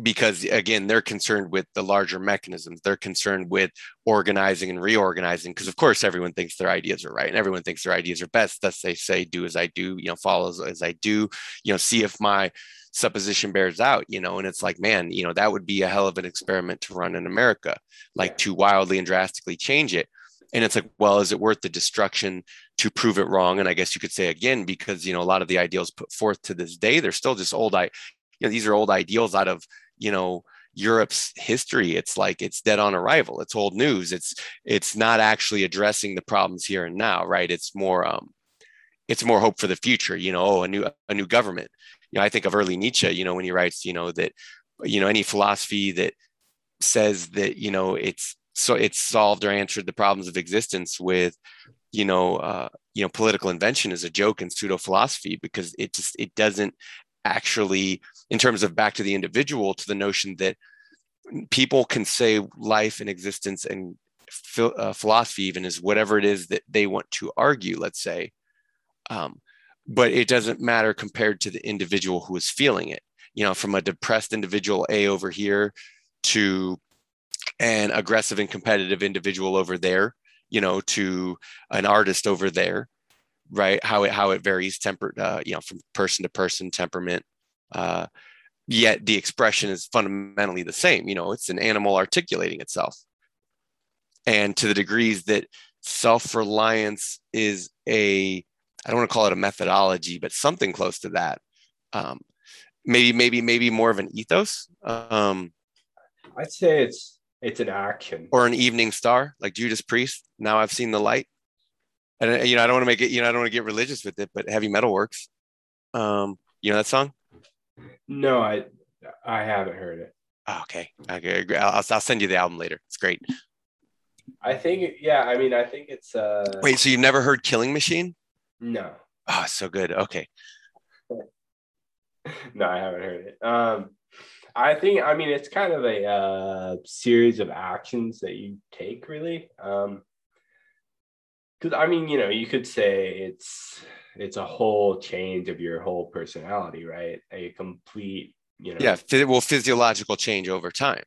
because again, they're concerned with the larger mechanisms. They're concerned with organizing and reorganizing. Because of course, everyone thinks their ideas are right, and everyone thinks their ideas are best. Thus, they say, "Do as I do," you know, follow as, as I do. You know, see if my supposition bears out, you know, and it's like, man, you know, that would be a hell of an experiment to run in America, like to wildly and drastically change it. And it's like, well, is it worth the destruction to prove it wrong? And I guess you could say again, because, you know, a lot of the ideals put forth to this day, they're still just old, I, you know, these are old ideals out of, you know, Europe's history. It's like it's dead on arrival. It's old news. It's it's not actually addressing the problems here and now, right? It's more um, it's more hope for the future. You know, oh, a new a new government you know, I think of early Nietzsche, you know, when he writes, you know, that, you know, any philosophy that says that, you know, it's so it's solved or answered the problems of existence with, you know, uh, you know, political invention is a joke and pseudo philosophy because it just it doesn't actually, in terms of back to the individual, to the notion that people can say life and existence and uh, philosophy even is whatever it is that they want to argue. Let's say, um, but it doesn't matter compared to the individual who is feeling it you know from a depressed individual a over here to an aggressive and competitive individual over there you know to an artist over there right how it how it varies temper uh, you know from person to person temperament uh, yet the expression is fundamentally the same you know it's an animal articulating itself and to the degrees that self-reliance is a I don't want to call it a methodology, but something close to that. Um, maybe, maybe, maybe more of an ethos. Um, I'd say it's it's an action or an evening star, like Judas Priest. Now I've seen the light, and uh, you know I don't want to make it. You know I don't want to get religious with it, but heavy metal works. Um, You know that song? No, I I haven't heard it. Oh, okay. Okay. I'll, I'll send you the album later. It's great. I think yeah, I mean I think it's uh Wait, so you've never heard Killing Machine? no. Oh, so good. Okay. no, I haven't heard it. Um, I think I mean it's kind of a uh, series of actions that you take, really. Um, because I mean, you know, you could say it's it's a whole change of your whole personality, right? A complete, you know. Yeah. Well, physiological change over time.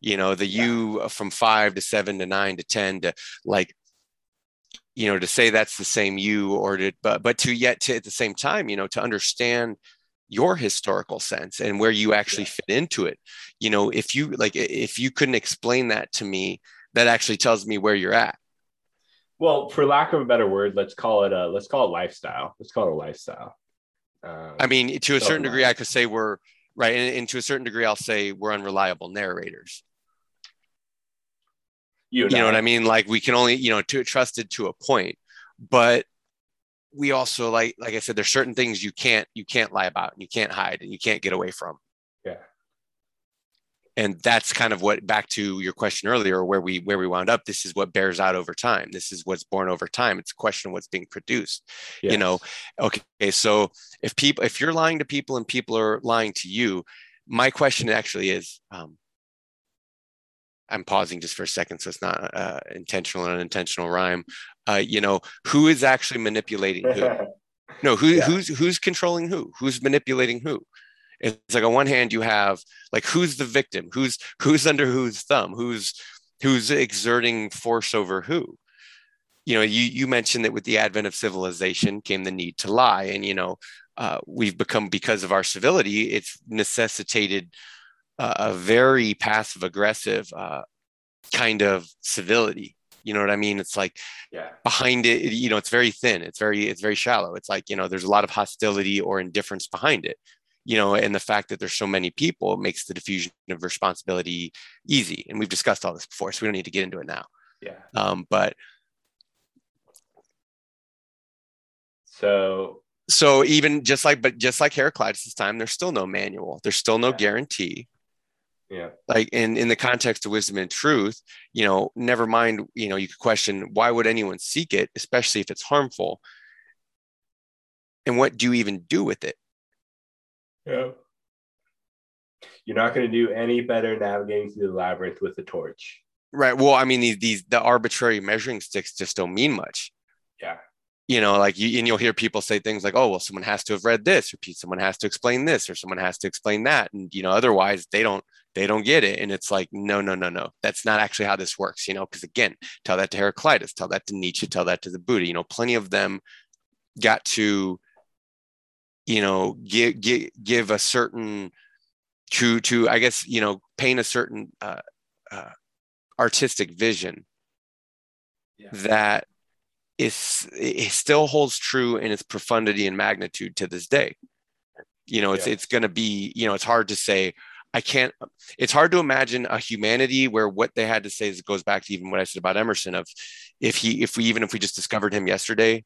You know, the Yeah. you from five to seven to nine to 10 to like, you know, to say that's the same you or to, but, but to yet to at the same time, you know, to understand your historical sense and where you actually Yeah. fit into it. You know, if you like, if you couldn't explain that to me, that actually tells me where you're at. Well, for lack of a better word, let's call it a let's call it lifestyle. Let's call it a lifestyle. Um, I mean, to a certain degree. I could say we're right. And, and to a certain degree, I'll say we're unreliable narrators. you, and you know what I mean? Like we can only, you know, to trusted to a point, but we also like, like I said, there's certain things you can't, you can't lie about and you can't hide and you can't get away from. And that's kind of what back to your question earlier, where we where we wound up. This is what bears out over time. This is what's born over time. It's a question of what's being produced. you know okay so if people if you're lying to people and people are lying to you my question actually is um, i'm pausing just for a second so it's not uh, intentional and unintentional rhyme uh, you know who is actually manipulating who no who, Yeah. who's who's controlling who who's manipulating who it's like on one hand you have like who's the victim? Who's who's under whose thumb? Who's who's exerting force over who? You know you you mentioned that with the advent of civilization came the need to lie. And you know uh, we've become because of our civility it's necessitated uh, a very passive aggressive uh, kind of civility. You know what i mean? It's like yeah. behind it you know it's very thin. It's very it's very shallow. It's like you know there's a lot of hostility or indifference behind it you know and the fact that there's so many people makes the diffusion of responsibility easy and we've discussed all this before so we don't need to get into it now Yeah. um, but So so even just like but just like heraclitus time there's still no manual there's still no Yeah. guarantee yeah. like in in the context of wisdom and truth you know never mind you know you could question why would anyone seek it especially if it's harmful and what do you even do with it Yeah. You're not going to do any better navigating through the labyrinth with a torch. right well i mean these these the arbitrary measuring sticks just don't mean much Yeah. you know like you and you'll hear people say things like oh well someone has to have read this or someone has to explain this or someone has to explain that and you know otherwise they don't they don't get it and it's like no no no no that's not actually how this works you know because again tell that to heraclitus tell that to nietzsche tell that to the buddha you know plenty of them got to you know give give, give a certain to to i guess you know paint a certain uh, uh, artistic vision Yeah. that is it still holds true in its profundity and magnitude to this day you know it's Yeah. it's going to be you know it's hard to say i can't it's hard to imagine a humanity where what they had to say is it goes back to even what i said about emerson of if he if we even if we just discovered him yesterday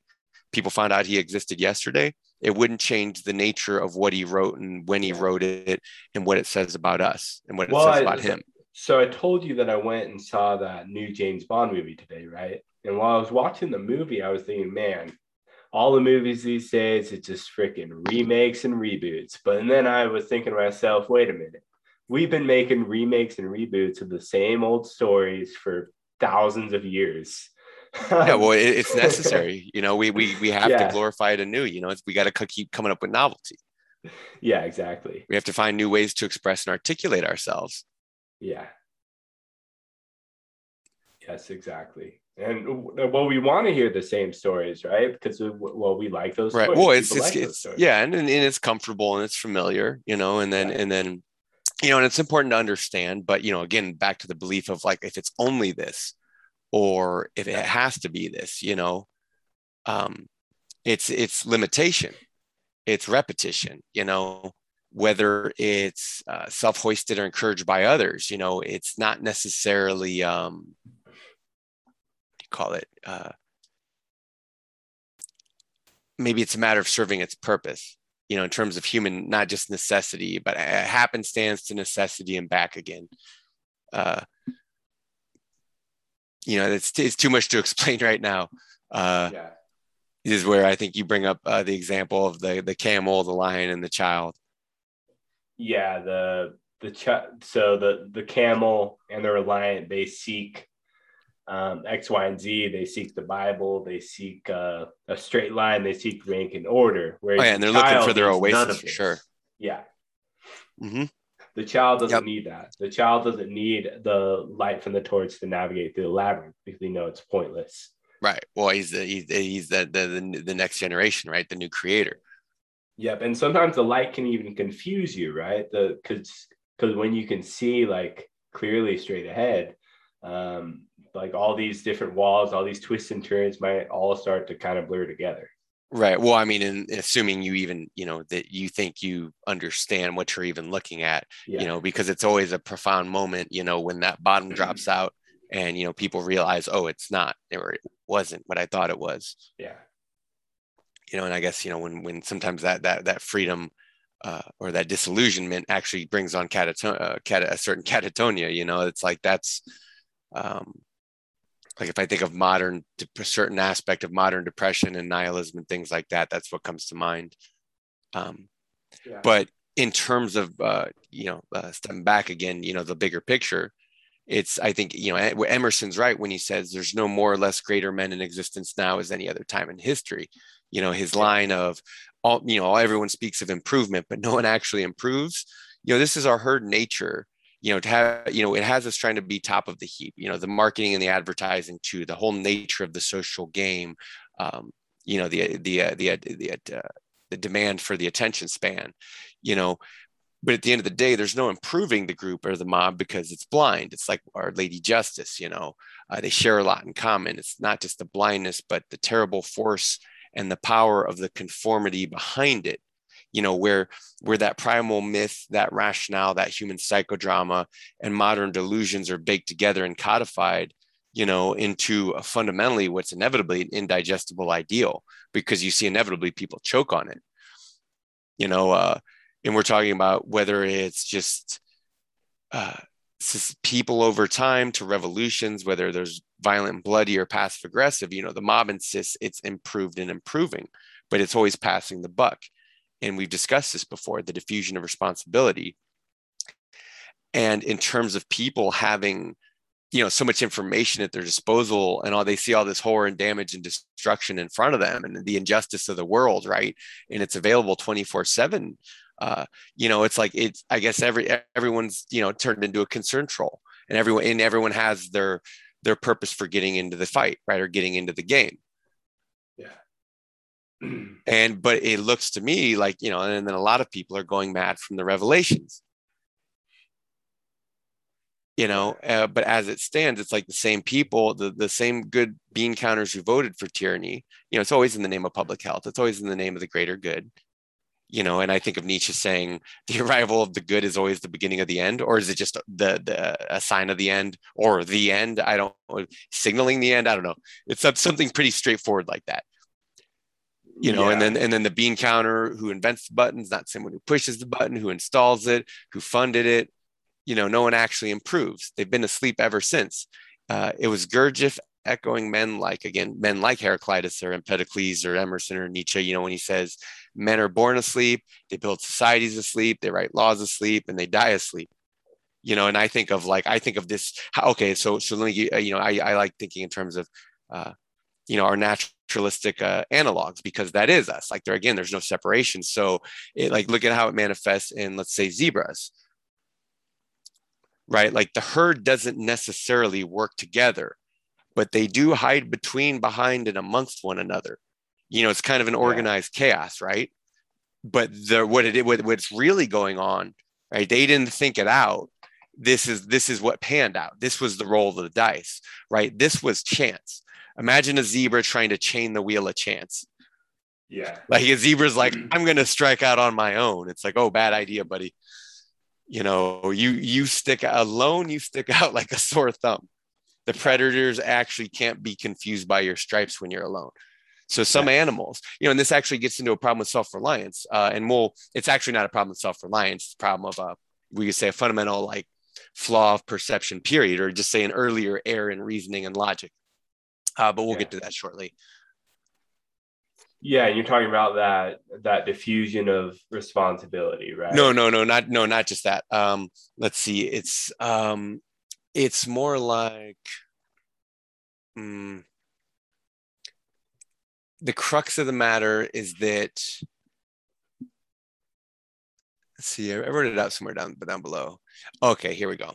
people found out he existed yesterday it wouldn't change the nature of what he wrote and when he wrote it and what it says about us and what it Well, says I- about him So I told you that I went and saw that new James Bond movie today, right? And while I was watching the movie, I was thinking, man, all the movies these days, it's just freaking remakes and reboots. But and then I was thinking to myself, wait a minute. We've been making remakes and reboots of the same old stories for thousands of years. Yeah well it, it's necessary you know we we, we have Yeah. to glorify it anew you know it's, we got to keep coming up with novelty yeah, exactly. we have to find new ways to express and articulate ourselves Yeah. Yes, exactly. And well, we want to hear the same stories, right? Because well, we like those. right stories. well it's People it's, like it's yeah and, and it's comfortable and it's familiar you know and then Yeah. and then you know and it's important to understand but you know again back to the belief of like if it's only this or if it has to be this you know um it's it's limitation it's repetition you know whether it's uh, self-hoisted or encouraged by others you know it's not necessarily um call it uh maybe it's a matter of serving its purpose you know, in terms of human, not just necessity, but happenstance to necessity and back again. Uh, you know, it's, it's too much to explain right now. Uh, yeah. Is where I think you bring up uh, the example of the the camel, the lion, and the child. Yeah, the the ch- so the the camel and the reliant they seek um, X, Y, and Z. They seek the Bible. They seek uh, a straight line. They seek rank and order. Whereas oh, yeah, and they're looking for their oasis for sure. Yeah. Mm-hmm. The child doesn't yep. need that. The child doesn't need the light from the torch to navigate through the labyrinth because they know it's pointless. Right. Well, he's the he's, he's the, the the next generation, right? The new creator. Yep. And sometimes the light can even confuse you, right? The because because when you can see like clearly straight ahead, um, like all these different walls, all these twists and turns might all start to kind of blur together. Right. Well, I mean, in, assuming you even, you know, that you think you understand what you're even looking at, yeah. you know, because it's always a profound moment, you know, when that bottom drops out and, you know, people realize, oh, it's not, or it wasn't what I thought it was. Yeah. You know, and I guess, you know, when, when sometimes that, that, that freedom uh, or that disillusionment actually brings on catatonia, uh, cat- a certain catatonia, you know, it's like that's, um, like if I think of modern, a certain aspect of modern depression and nihilism and things like that, that's what comes to mind. Um, yeah. But in terms of, uh, you know, uh, stepping back again, you know, the bigger picture, it's, I think, you know, Emerson's right when he says there's no more or less greater men in existence now as any other time in history. You know, his line of all, you know, everyone speaks of improvement, but no one actually improves. You know, this is our herd nature you know, to have, you know, it has us trying to be top of the heap, you know, the marketing and the advertising too, the whole nature of the social game, um, you know, the, the, uh, the, uh, the, uh, the demand for the attention span, you know, but at the end of the day, there's no improving the group or the mob because it's blind. It's like Our Lady Justice, you know, uh, they share a lot in common. It's not just the blindness, but the terrible force and the power of the conformity behind it you know where where that primal myth that rationale that human psychodrama and modern delusions are baked together and codified you know into fundamentally what's inevitably an indigestible ideal because you see inevitably people choke on it. You know uh and we're talking about whether it's just uh people over time to revolutions whether there's violent bloody or passive aggressive you know the mob insists it's improved and improving but it's always passing the buck and we've discussed this before the diffusion of responsibility. And in terms of people having you know so much information at their disposal and all they see all this horror and damage and destruction in front of them and the injustice of the world right? And it's available 24 7 uh, you know it's like it's i guess every everyone's you know turned into a concern troll and everyone and everyone has their their purpose for getting into the fight right? Or getting into the game and but it looks to me like you know and then a lot of people are going mad from the revelations. You know uh, but as it stands it's like the same people the, the same good bean counters who voted for tyranny you know it's always in the name of public health. It's always in the name of the greater good. You know and i think of nietzsche saying the arrival of the good is always the beginning of the end or is it just the, the a sign of the end or the end? I don't signaling the end? I don't know. It's something pretty straightforward like that you know, yeah. and then and then the bean counter who invents the buttons, not someone who pushes the button, who installs it, who funded it. You know, no one actually improves. They've been asleep ever since. Uh, it was Gurdjieff echoing men like again men like Heraclitus or Empedocles or Emerson or Nietzsche. You know, when he says men are born asleep, they build societies asleep, they write laws asleep, and they die asleep. You know, and I think of like I think of this. Okay, so so let me you know I I like thinking in terms of uh, you know our naturalistic uh, analogs because that is us like there again there's no separation. So it like look at how it manifests in let's say zebras. Right? Like the herd doesn't necessarily work together but they do hide between behind and amongst one another. You know it's kind of an organized yeah. chaos right? But the what it what, what's really going on right they didn't think it out. This is this is what panned out. This was the roll of the dice right? This was chance imagine a zebra trying to chain the wheel of chance. Yeah. Like a zebra's like, I'm gonna strike out on my own. It's like, oh, bad idea, buddy. You know, you you stick alone, you stick out like a sore thumb. The predators actually can't be confused by your stripes when you're alone. So some Yes. animals, you know, and this actually gets into a problem with self-reliance. Uh, and we'll, it's actually not a problem with self-reliance. It's a problem of a, we could say a fundamental like flaw of perception period, or just say an earlier error in reasoning and logic. Uh, but we'll Yeah. get to that shortly. Yeah, and you're talking about that that diffusion of responsibility, right? No, no, no, not no, not just that. Um, let's see. It's um, it's more like mm, the crux of the matter is that. Let's see. I I wrote it out somewhere down, but down below. Okay, here we go.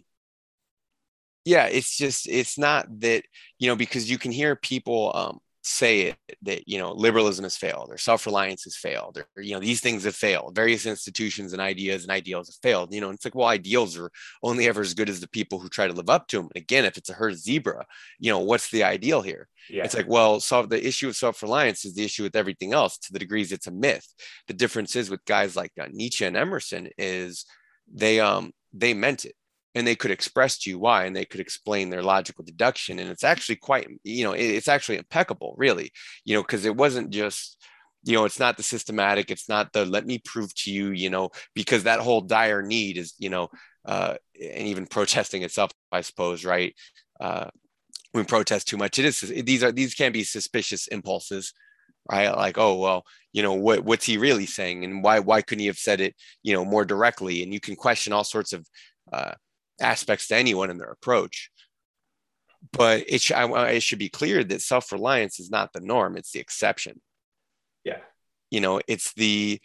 Yeah, it's just it's not that you know because you can hear people um, say it that you know liberalism has failed or self-reliance has failed or you know these things have failed. Various institutions and ideas and ideals have failed you know and it's like well ideals are only ever as good as the people who try to live up to them and again if it's a herd zebra you know what's the ideal here? Yeah. it's like well so the issue of self-reliance is the issue with everything else to the degrees it's a myth. The difference is with guys like uh, nietzsche and emerson is they um they meant it and they could express to you why and they could explain their logical deduction and it's actually quite you know it's actually impeccable really you know because it wasn't just you know it's not the systematic it's not the let me prove to you you know because that whole dire need is you know uh and even protesting itself i suppose right? Uh when protest too much. It is these are these can be suspicious impulses right? Like oh well you know what what's he really saying and why why couldn't he have said it you know more directly? And you can question all sorts of uh aspects to anyone in their approach. But it, sh- I, it should be clear that self reliance is not the norm; it's the exception. Yeah. You know, it's the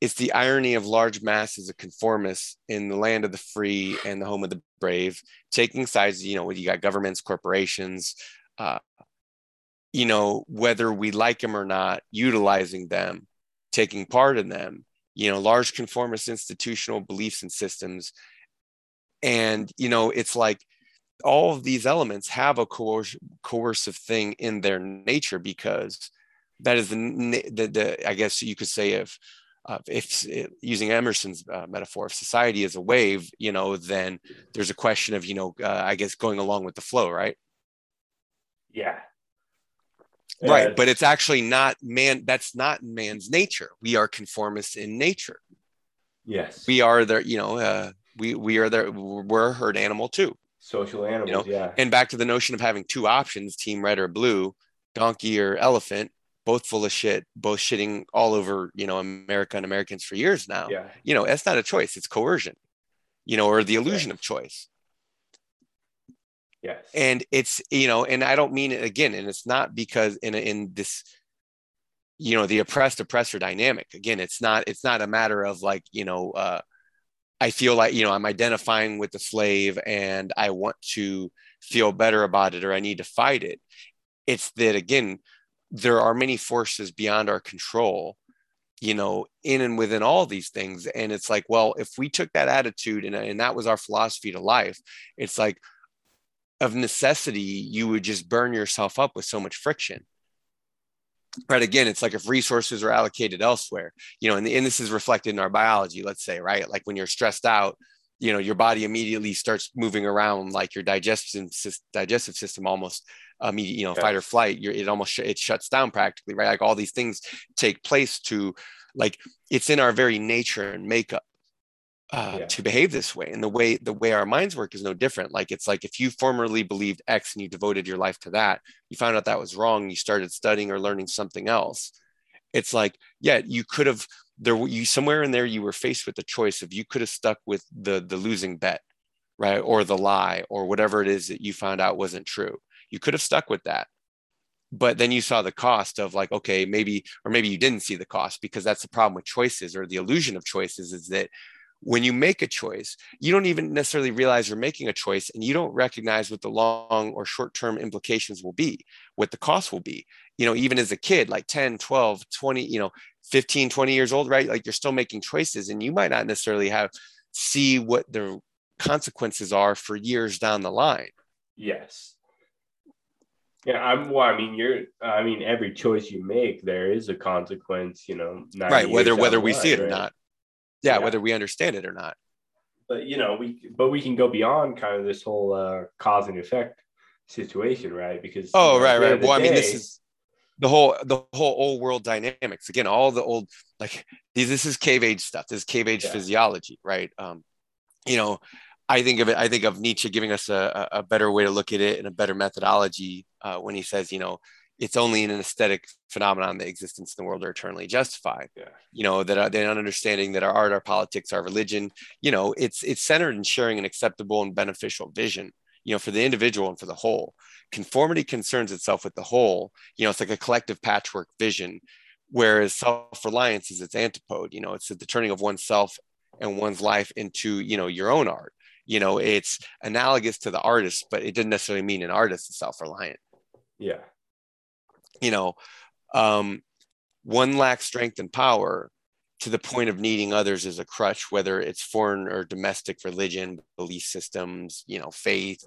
it's the irony of large masses of conformists in the land of the free and the home of the brave, taking sides. You know, with you got governments, corporations. Uh, you know, whether we like them or not, utilizing them, taking part in them. You know, large conformist institutional beliefs and systems and you know it's like all of these elements have a coerc- coercive thing in their nature because that is the, the, the i guess you could say if uh, if using emerson's uh, metaphor if society is a wave you know then there's a question of you know uh, i guess going along with the flow right yeah. right but it's actually not man that's not man's nature we are conformists in nature yes. we are there you know uh, we we are there we're a herd animal too social animals, yeah. And back to the notion of having two options, team red or blue, donkey or elephant, both full of shit, both shitting all over, you know, America and Americans for years now. yeah. You know, that's not a choice, it's coercion, you know, or the illusion of choice. Yes. And it's, you know, and I don't mean it again, and it's not because in in this you know the oppressed oppressor dynamic again it's not it's not a matter of like you know uh I feel like, you know, I'm identifying with the slave and I want to feel better about it or I need to fight it. It's that, again, there are many forces beyond our control, you know, in and within all these things. And it's like, well, if we took that attitude and, and that was our philosophy to life, it's like, of necessity, you would just burn yourself up with so much friction right again it's like if resources are allocated elsewhere you know and, and this is reflected in our biology let's say right? Like when you're stressed out you know your body immediately starts moving around like your digestive system, digestive system almost um, you know fight or flight you're, it almost sh- it shuts down practically right? Like all these things take place to like it's in our very nature and makeup uh, Yeah. to behave this way and the way the way our minds work is no different like it's like if you formerly believed x and you devoted your life to that you found out that was wrong you started studying or learning something else it's like yeah you could have there you somewhere in there you were faced with the choice of you could have stuck with the the losing bet right or the lie or whatever it is that you found out wasn't true you could have stuck with that but then you saw the cost of like okay maybe or maybe you didn't see the cost because that's the problem with choices or the illusion of choices is that when you make a choice you don't even necessarily realize you're making a choice and you don't recognize what the long or short term implications will be what the cost will be you know even as a kid like 10 12 20 you know 15 20 years old right like you're still making choices and you might not necessarily have see what the consequences are for years down the line Yes. Yeah, I'm. Well, I mean, you're. I mean, every choice you make, there is a consequence. You know, right whether whether we the see it line, or not yeah, Yeah. whether we understand it or not But you know, we. But we can go beyond kind of this whole uh, cause and effect situation, right? Because oh right at the end right well i mean this is the whole the whole old world dynamics again all the old like these this is cave age stuff this is cave age yeah. physiology right um you know i think of it i think of nietzsche giving us a, a better way to look at it and a better methodology uh, when he says you know it's only in an aesthetic phenomenon that existence in the world are eternally justified. Yeah. You know, that they're not understanding that our art, our politics, our religion, you know, it's it's centered in sharing an acceptable and beneficial vision, you know, for the individual and for the whole. Conformity concerns itself with the whole, you know, it's like a collective patchwork vision, whereas self-reliance is its antipode, you know, it's the turning of oneself and one's life into, you know, your own art. You know, it's analogous to the artist, but it didn't necessarily mean an artist is self-reliant. Yeah you know, um, one lacks strength and power to the point of needing others as a crutch, whether it's foreign or domestic religion, belief systems, you know, faith,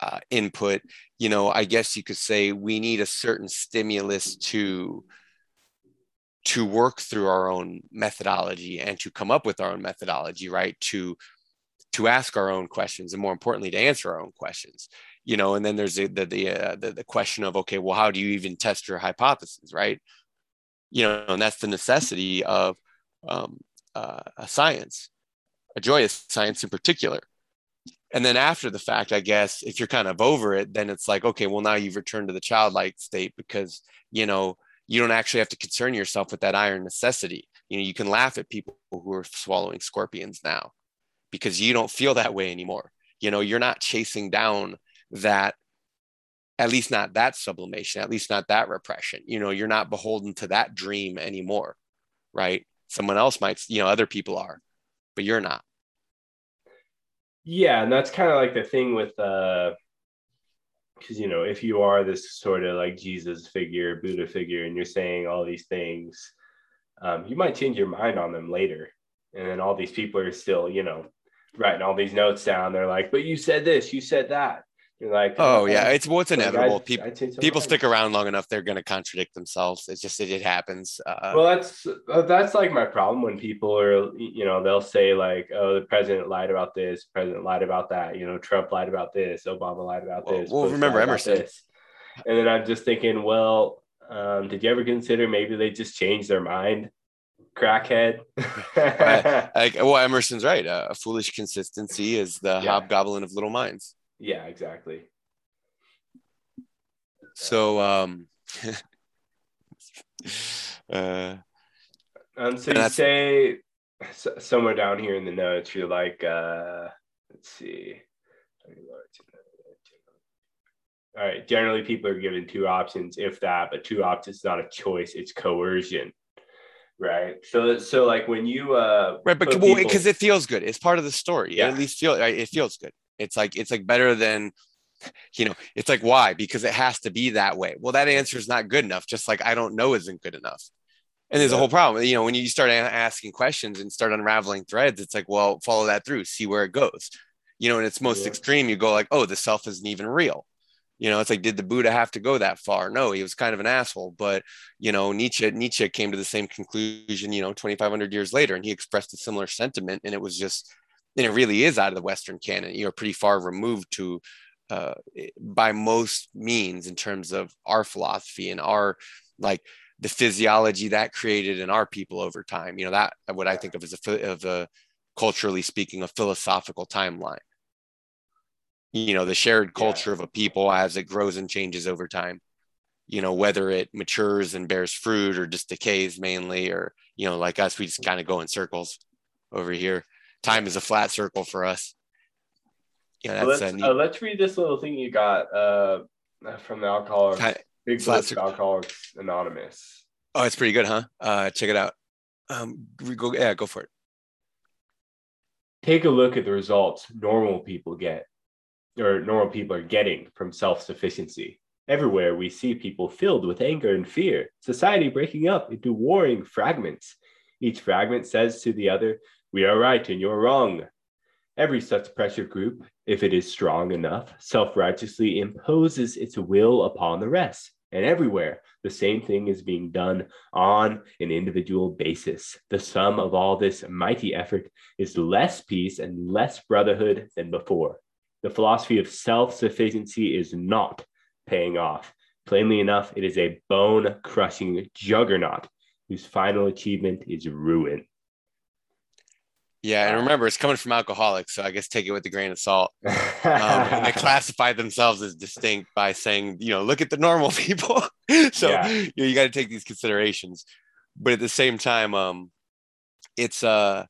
uh, input. You know, I guess you could say we need a certain stimulus to to work through our own methodology and to come up with our own methodology, right? To to ask our own questions and more importantly to answer our own questions you know and then there's the the the, uh, the, the question of okay well how do you even test your hypothesis? Right? You know and that's the necessity of um, uh, a science a joyous science in particular. And then after the fact i guess if you're kind of over it then it's like okay well now you've returned to the childlike state because you know you don't actually have to concern yourself with that iron necessity. You know you can laugh at people who are swallowing scorpions now because you don't feel that way anymore. You know you're not chasing down that at least not that sublimation, at least not that repression. You know, you're not beholden to that dream anymore, right? Someone else might, you know, other people are, but you're not. Yeah, and that's kind of like the thing with uh because you know, if you are this sort of like Jesus figure, Buddha figure, and you're saying all these things, um, you might change your mind on them later. And then all these people are still, you know, writing all these notes down. They're like, but you said this, you said that. Like, oh yeah, it's what's well, inevitable. people people stick around long enough, they're going to contradict themselves. It's just it, it happens. Uh, well, that's uh, that's like my problem when people are, you know, they'll say like, oh, the president lied about this, president lied about that, you know, Trump lied about this, Obama lied about this. Well, remember Emerson. And then I'm just thinking, well, um, did you ever consider maybe they just changed their mind? Crackhead. like, well, Emerson's right. Uh, a foolish consistency is the yeah. hobgoblin of little minds. Yeah, exactly. So, um, uh, um, so you say somewhere down here in the notes, you're like, uh, let's see. All right. Generally, people are given two options, if that, but two options is not a choice; it's coercion, right? So, so like when you, uh, right, but because people... it feels good, it's part of the story. Yeah. It at least feel it feels good. It's like it's like better than you know, it's like why? Because it has to be that way. Well, that answer is not good enough. Just like I don't know isn't good enough. And there's a whole problem. You know, when you start asking questions and start unraveling threads, it's like, well, follow that through, see where it goes. You know, in its most yeah. extreme, you go like, oh, the self isn't even real. You know, it's like, did the Buddha have to go that far? No, he was kind of an asshole. But you know, Nietzsche Nietzsche came to the same conclusion. You know, 2,500 years later, and he expressed a similar sentiment, and it was just and it really is out of the Western canon. you know, pretty far removed to, uh, by most means, in terms of our philosophy and our like the physiology that created in our people over time. You know that what I think of as a of a culturally speaking a philosophical timeline. You know the shared culture yeah. of a people as it grows and changes over time. You know whether it matures and bears fruit or just decays mainly, or you know like us, we just kind of go in circles over here time is a flat circle for us. Yeah, that's let's, uh, let's read this little thing you got uh, from the Alcoholics, Time, Big Flat Alcoholics Anonymous. Oh, it's pretty good, huh? Uh, check it out. Um, go, yeah, go for it. Take a look at the results normal people get, or normal people are getting from self sufficiency. Everywhere we see people filled with anger and fear, society breaking up into warring fragments. Each fragment says to the other, we are right and you're wrong. Every such pressure group, if it is strong enough, self righteously imposes its will upon the rest. And everywhere, the same thing is being done on an individual basis. The sum of all this mighty effort is less peace and less brotherhood than before. The philosophy of self sufficiency is not paying off. Plainly enough, it is a bone crushing juggernaut whose final achievement is ruin. Yeah, and remember, it's coming from alcoholics, so I guess take it with a grain of salt. Um, and they classify themselves as distinct by saying, you know, look at the normal people. so Yeah. you, know, you got to take these considerations, but at the same time, um, it's uh,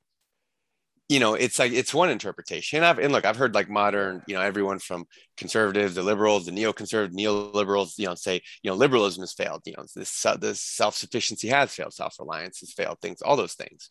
you know, it's like it's one interpretation. And I've and look, I've heard like modern, you know, everyone from conservatives, the liberals, the neoconservative, neoliberals, you know, say, you know, liberalism has failed. You know, this this self sufficiency has failed, self reliance has failed, things, all those things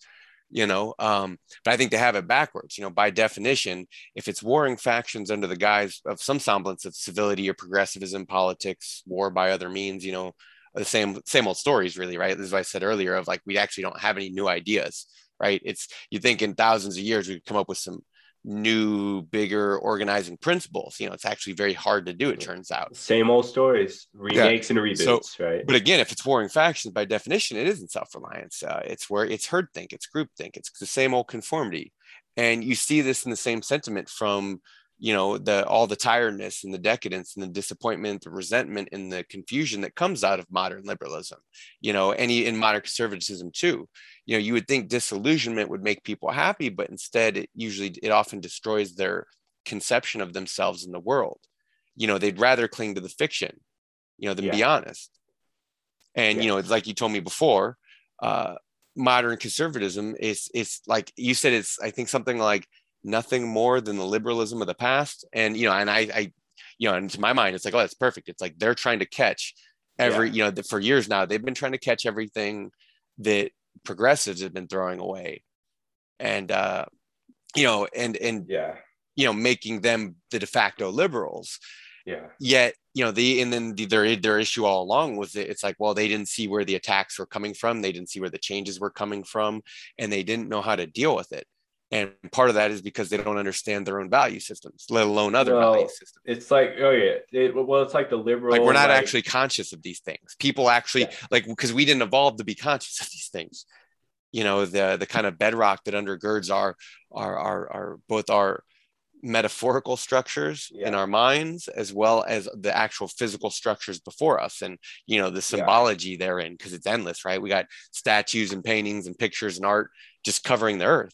you know um, but i think they have it backwards you know by definition if it's warring factions under the guise of some semblance of civility or progressivism politics war by other means you know the same same old stories really right? This is what i said earlier of like we actually don't have any new ideas right? It's you think in thousands of years we could come up with some new bigger organizing principles. You know it's actually very hard to do it turns out. Same old stories, remakes and So- right? but again, if it's warring factions, by definition, it isn't self-reliance. Uh, it's where it's herd think, it's group think, it's the same old conformity, and you see this in the same sentiment from you know the all the tiredness and the decadence and the disappointment, the resentment and the confusion that comes out of modern liberalism. You know, any in modern conservatism too. You know, you would think disillusionment would make people happy, but instead, it usually it often destroys their conception of themselves in the world. You know, they'd rather cling to the fiction, you know, than be honest. And you know, it's like you told me before, uh, modern conservatism is it's like you said, it's I think something like nothing more than the liberalism of the past. And you know, and I, I you know, and to my mind, it's like, oh, that's perfect. It's like they're trying to catch every, you know, the, for years now, they've been trying to catch everything that progressives have been throwing away. And uh, you know, and and yeah, you know, making them the de facto liberals. Yeah, yet you know the and then the, their their issue all along was that it's like well they didn't see where the attacks were coming from. They didn't see where the changes were coming from. And they didn't know how to deal with it and part of that is because they don't understand their own value systems let alone other Well, value systems. it's like oh yeah, it, well, it's like the liberal. like we're not like- actually conscious of these things. People actually Yeah. like because we didn't evolve to be conscious of these things. You know the the kind of bedrock that undergirds our our our, our both our metaphorical structures in our minds as well as the actual physical structures before us and you know the symbology therein because it's endless right? We got statues and paintings and pictures and art just covering the earth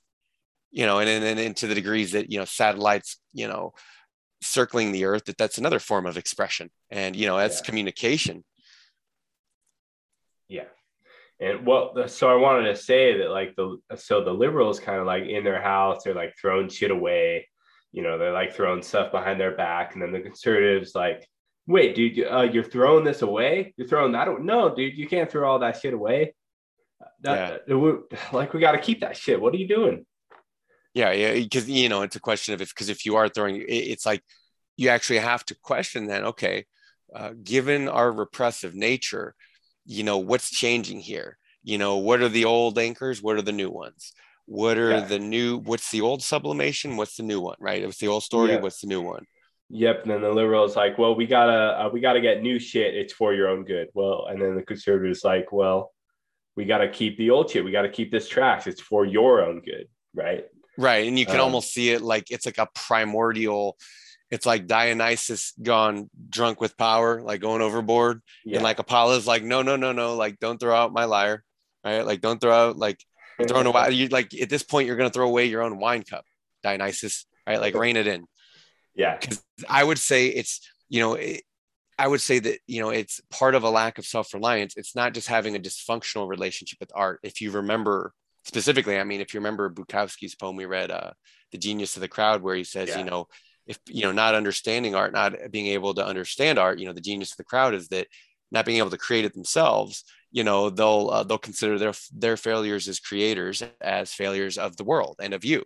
you know and and, and, and to the degrees that you know satellites you know circling the earth that that's another form of expression and you know that's Yeah. communication Yeah. And well, the- so I wanted to say that like the so the liberals kind of like in their house, they're like throwing shit away. You know, they're like throwing stuff behind their back, and then the conservatives like, wait, dude, you- uh, you're throwing this away? You're throwing that? away? No, dude, you can't throw all that shit away. That, we- like we got to keep that shit. What are you doing? Yeah yeah because you know it's a question of if because if you are throwing it, it's like you actually have to question then okay uh, given our repressive nature you know what's changing here you know what are the old anchors what are the new ones what are Yeah. the new what's the old sublimation what's the new one right what's the old story Yeah. what's the new one Yep. And then the liberals like, well, we gotta uh, we gotta get new shit. It's for your own good. Well, and then the conservatives like, well, we gotta keep the old shit. We gotta keep this trash. It's for your own good, right? Right and you can Um, almost see it like it's like a primordial it's like dionysus gone drunk with power like going overboard Yeah. And like Apollo's like, no, no, no, no, like don't throw out my lyre, right? Like don't throw out like throwing away. You like at this point you're gonna throw away your own wine cup, Dionysus, right? Like rein it in. yeah. Cause I would say it's you know it, I would say that you know it's part of a lack of self reliance. It's not just having a dysfunctional relationship with art. If you remember specifically, I mean, if you remember Bukowski's poem we read, uh, "The Genius of the Crowd," where he says, Yeah. you know, if you know not understanding art, not being able to understand art, you know, the genius of the crowd is that not being able to create it themselves. You know, they'll uh, they'll consider their their failures as creators as failures of the world and of you.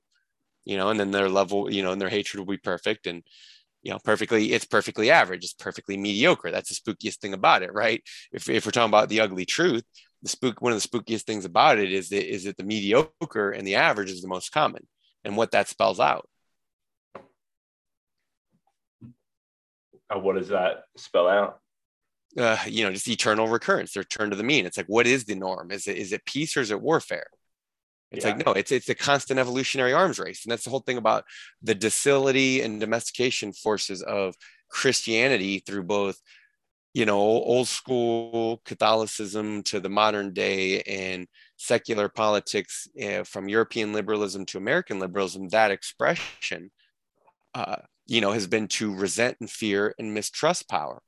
You know, and then their level, you know, and their hatred will be perfect and you know, perfectly, it's perfectly average. It's perfectly mediocre. That's the spookiest thing about it, right? If, if we're talking about the ugly truth, the spook, one of the spookiest things about it is that, is that the mediocre and the average is the most common and what that spells out. Uh, what does that spell out? Uh, you know, just eternal recurrence, return to the mean. It's like, what is the norm? Is it, is it peace or is it warfare? It's Yeah. like, no, it's, it's a constant evolutionary arms race. And that's the whole thing about the docility and domestication forces of Christianity through both you know old school catholicism to the modern day and secular politics uh, from european liberalism to american liberalism that expression uh, you know has been to resent and fear and mistrust power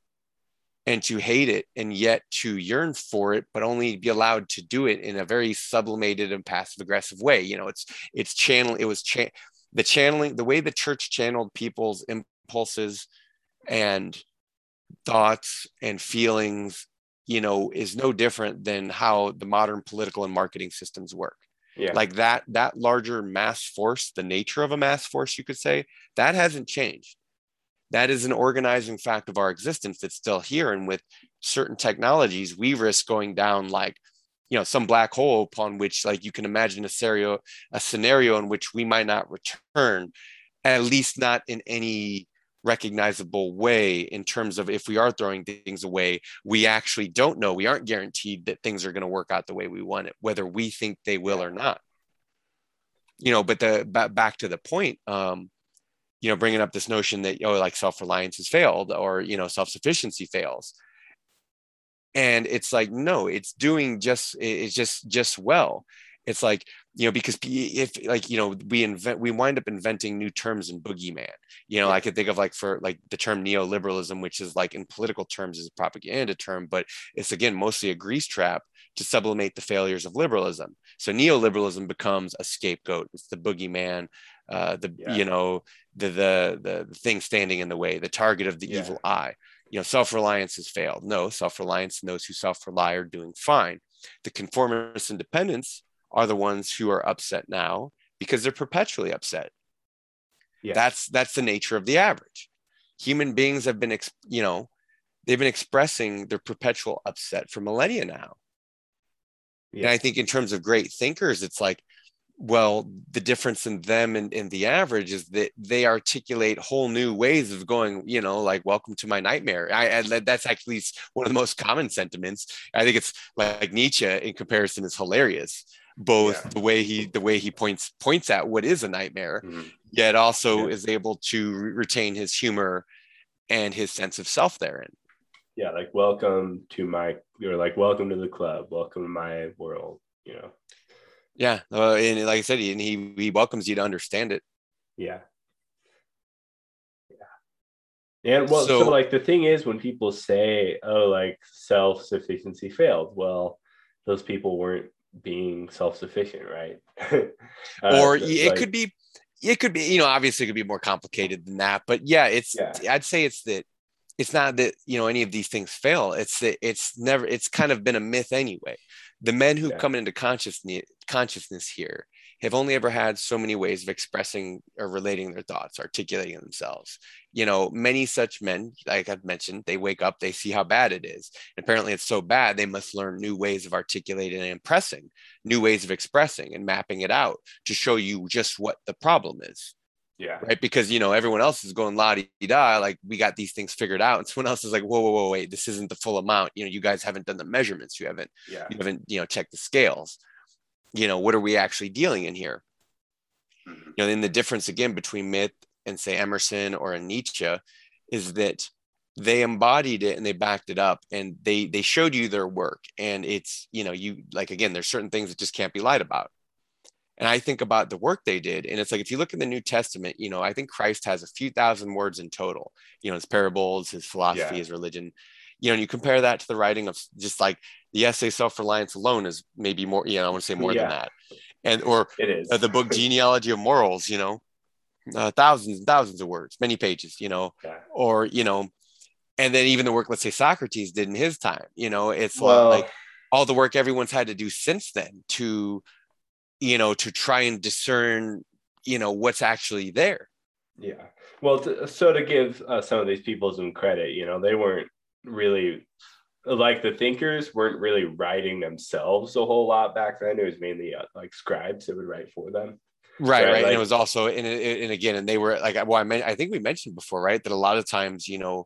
and to hate it and yet to yearn for it but only be allowed to do it in a very sublimated and passive aggressive way. You know it's it's channel it was cha- the channeling the way the church channeled people's impulses and thoughts and feelings you know is no different than how the modern political and marketing systems work. Yeah. like that that larger mass force the nature of a mass force you could say that hasn't changed. That is an organizing fact of our existence that's still here. And with certain technologies we risk going down like you know some black hole upon which like you can imagine a scenario a scenario in which we might not return at least not in any recognizable way in terms of if we are throwing things away we actually don't know. We aren't guaranteed that things are going to work out the way we want it whether we think they will or not. You know but the back to the point um you know bringing up this notion that oh like self-reliance has failed or you know self-sufficiency fails. And it's like no it's doing just it's just just well. It's like you know because if like you know we invent we wind up inventing new terms in boogeyman you know yeah. i could think of like for like the term neoliberalism which is like in political terms is a propaganda term but it's again mostly a grease trap to sublimate the failures of liberalism so neoliberalism becomes a scapegoat it's the boogeyman uh, the yeah. you know the, the the thing standing in the way the target of the yeah. evil eye you know self-reliance has failed no self-reliance and those who self-rely are doing fine the conformist independents are the ones who are upset now because they're perpetually upset. Yeah. That's that's the nature of the average. Human beings have been, you know, they've been expressing their perpetual upset for millennia now. Yeah. And I think in terms of great thinkers, it's like, well, the difference in them and, and the average is that they articulate whole new ways of going, you know, like welcome to my nightmare. I, I that's actually one of the most common sentiments. I think it's like Nietzsche in comparison is hilarious both yeah. the way he the way he points points at what is a nightmare mm-hmm. yet also yeah. is able to re- retain his humor and his sense of self therein yeah like welcome to my you're like welcome to the club welcome to my world you know yeah uh, and like i said he, and he he welcomes you to understand it yeah yeah and well so, so like the thing is when people say oh like self-sufficiency failed well those people weren't being self-sufficient right uh, or it like, could be it could be you know obviously it could be more complicated than that but yeah it's yeah. i'd say it's that it's not that you know any of these things fail it's that it's never it's kind of been a myth anyway the men who yeah. come into consciousness consciousness here have only ever had so many ways of expressing or relating their thoughts, articulating themselves. You know, many such men, like I've mentioned, they wake up, they see how bad it is. And apparently, it's so bad, they must learn new ways of articulating and impressing, new ways of expressing and mapping it out to show you just what the problem is. Yeah. Right. Because, you know, everyone else is going la di da, like we got these things figured out. And someone else is like, whoa, whoa, whoa, wait, this isn't the full amount. You know, you guys haven't done the measurements. You haven't, yeah. you haven't, you know, checked the scales you know what are we actually dealing in here? Mm-hmm. you know then the difference again between myth and say emerson or a nietzsche is that they embodied it and they backed it up and they they showed you their work. And it's you know you like again there's certain things that just can't be lied about. And i think about the work they did. And it's like if you look in the new testament you know i think christ has a few thousand words in total you know his parables his philosophy yeah. his religion you know and you compare that to the writing of just like the essay self-reliance alone is maybe more you know i want to say more yeah. than that and or it is uh, the book genealogy of morals you know uh, thousands and thousands of words many pages you know yeah. or you know and then even the work let's say socrates did in his time you know it's well, like all the work everyone's had to do since then to you know to try and discern you know what's actually there yeah well to, so to give uh, some of these people some credit you know they weren't really like the thinkers weren't really writing themselves a whole lot back then. It was mainly uh, like scribes that would write for them. Right, right. right. Like, and it was also, and, and again, and they were like, well, I mean, I think we mentioned before, right, that a lot of times, you know,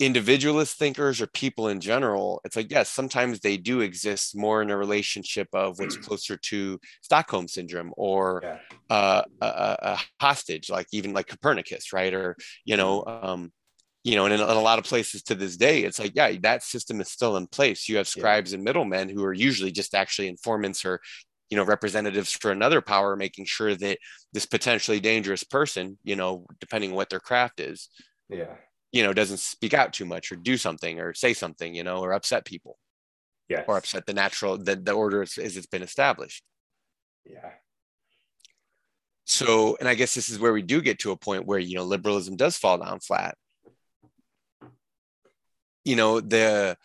individualist thinkers or people in general, it's like, yes, sometimes they do exist more in a relationship of what's closer to Stockholm syndrome or yeah. uh, a, a, hostage, like even like Copernicus, right? Or, you know, um, you know and in, in, a lot of places to this day it's like yeah that system is still in place. You have scribes yeah. and middlemen who are usually just actually informants or you know representatives for another power making sure that this potentially dangerous person you know depending on what their craft is yeah. you know doesn't speak out too much or do something or say something you know or upset people. Yeah or upset the natural the, the order as it's been established. Yeah. So and i guess this is where we do get to a point where you know liberalism does fall down flat you know the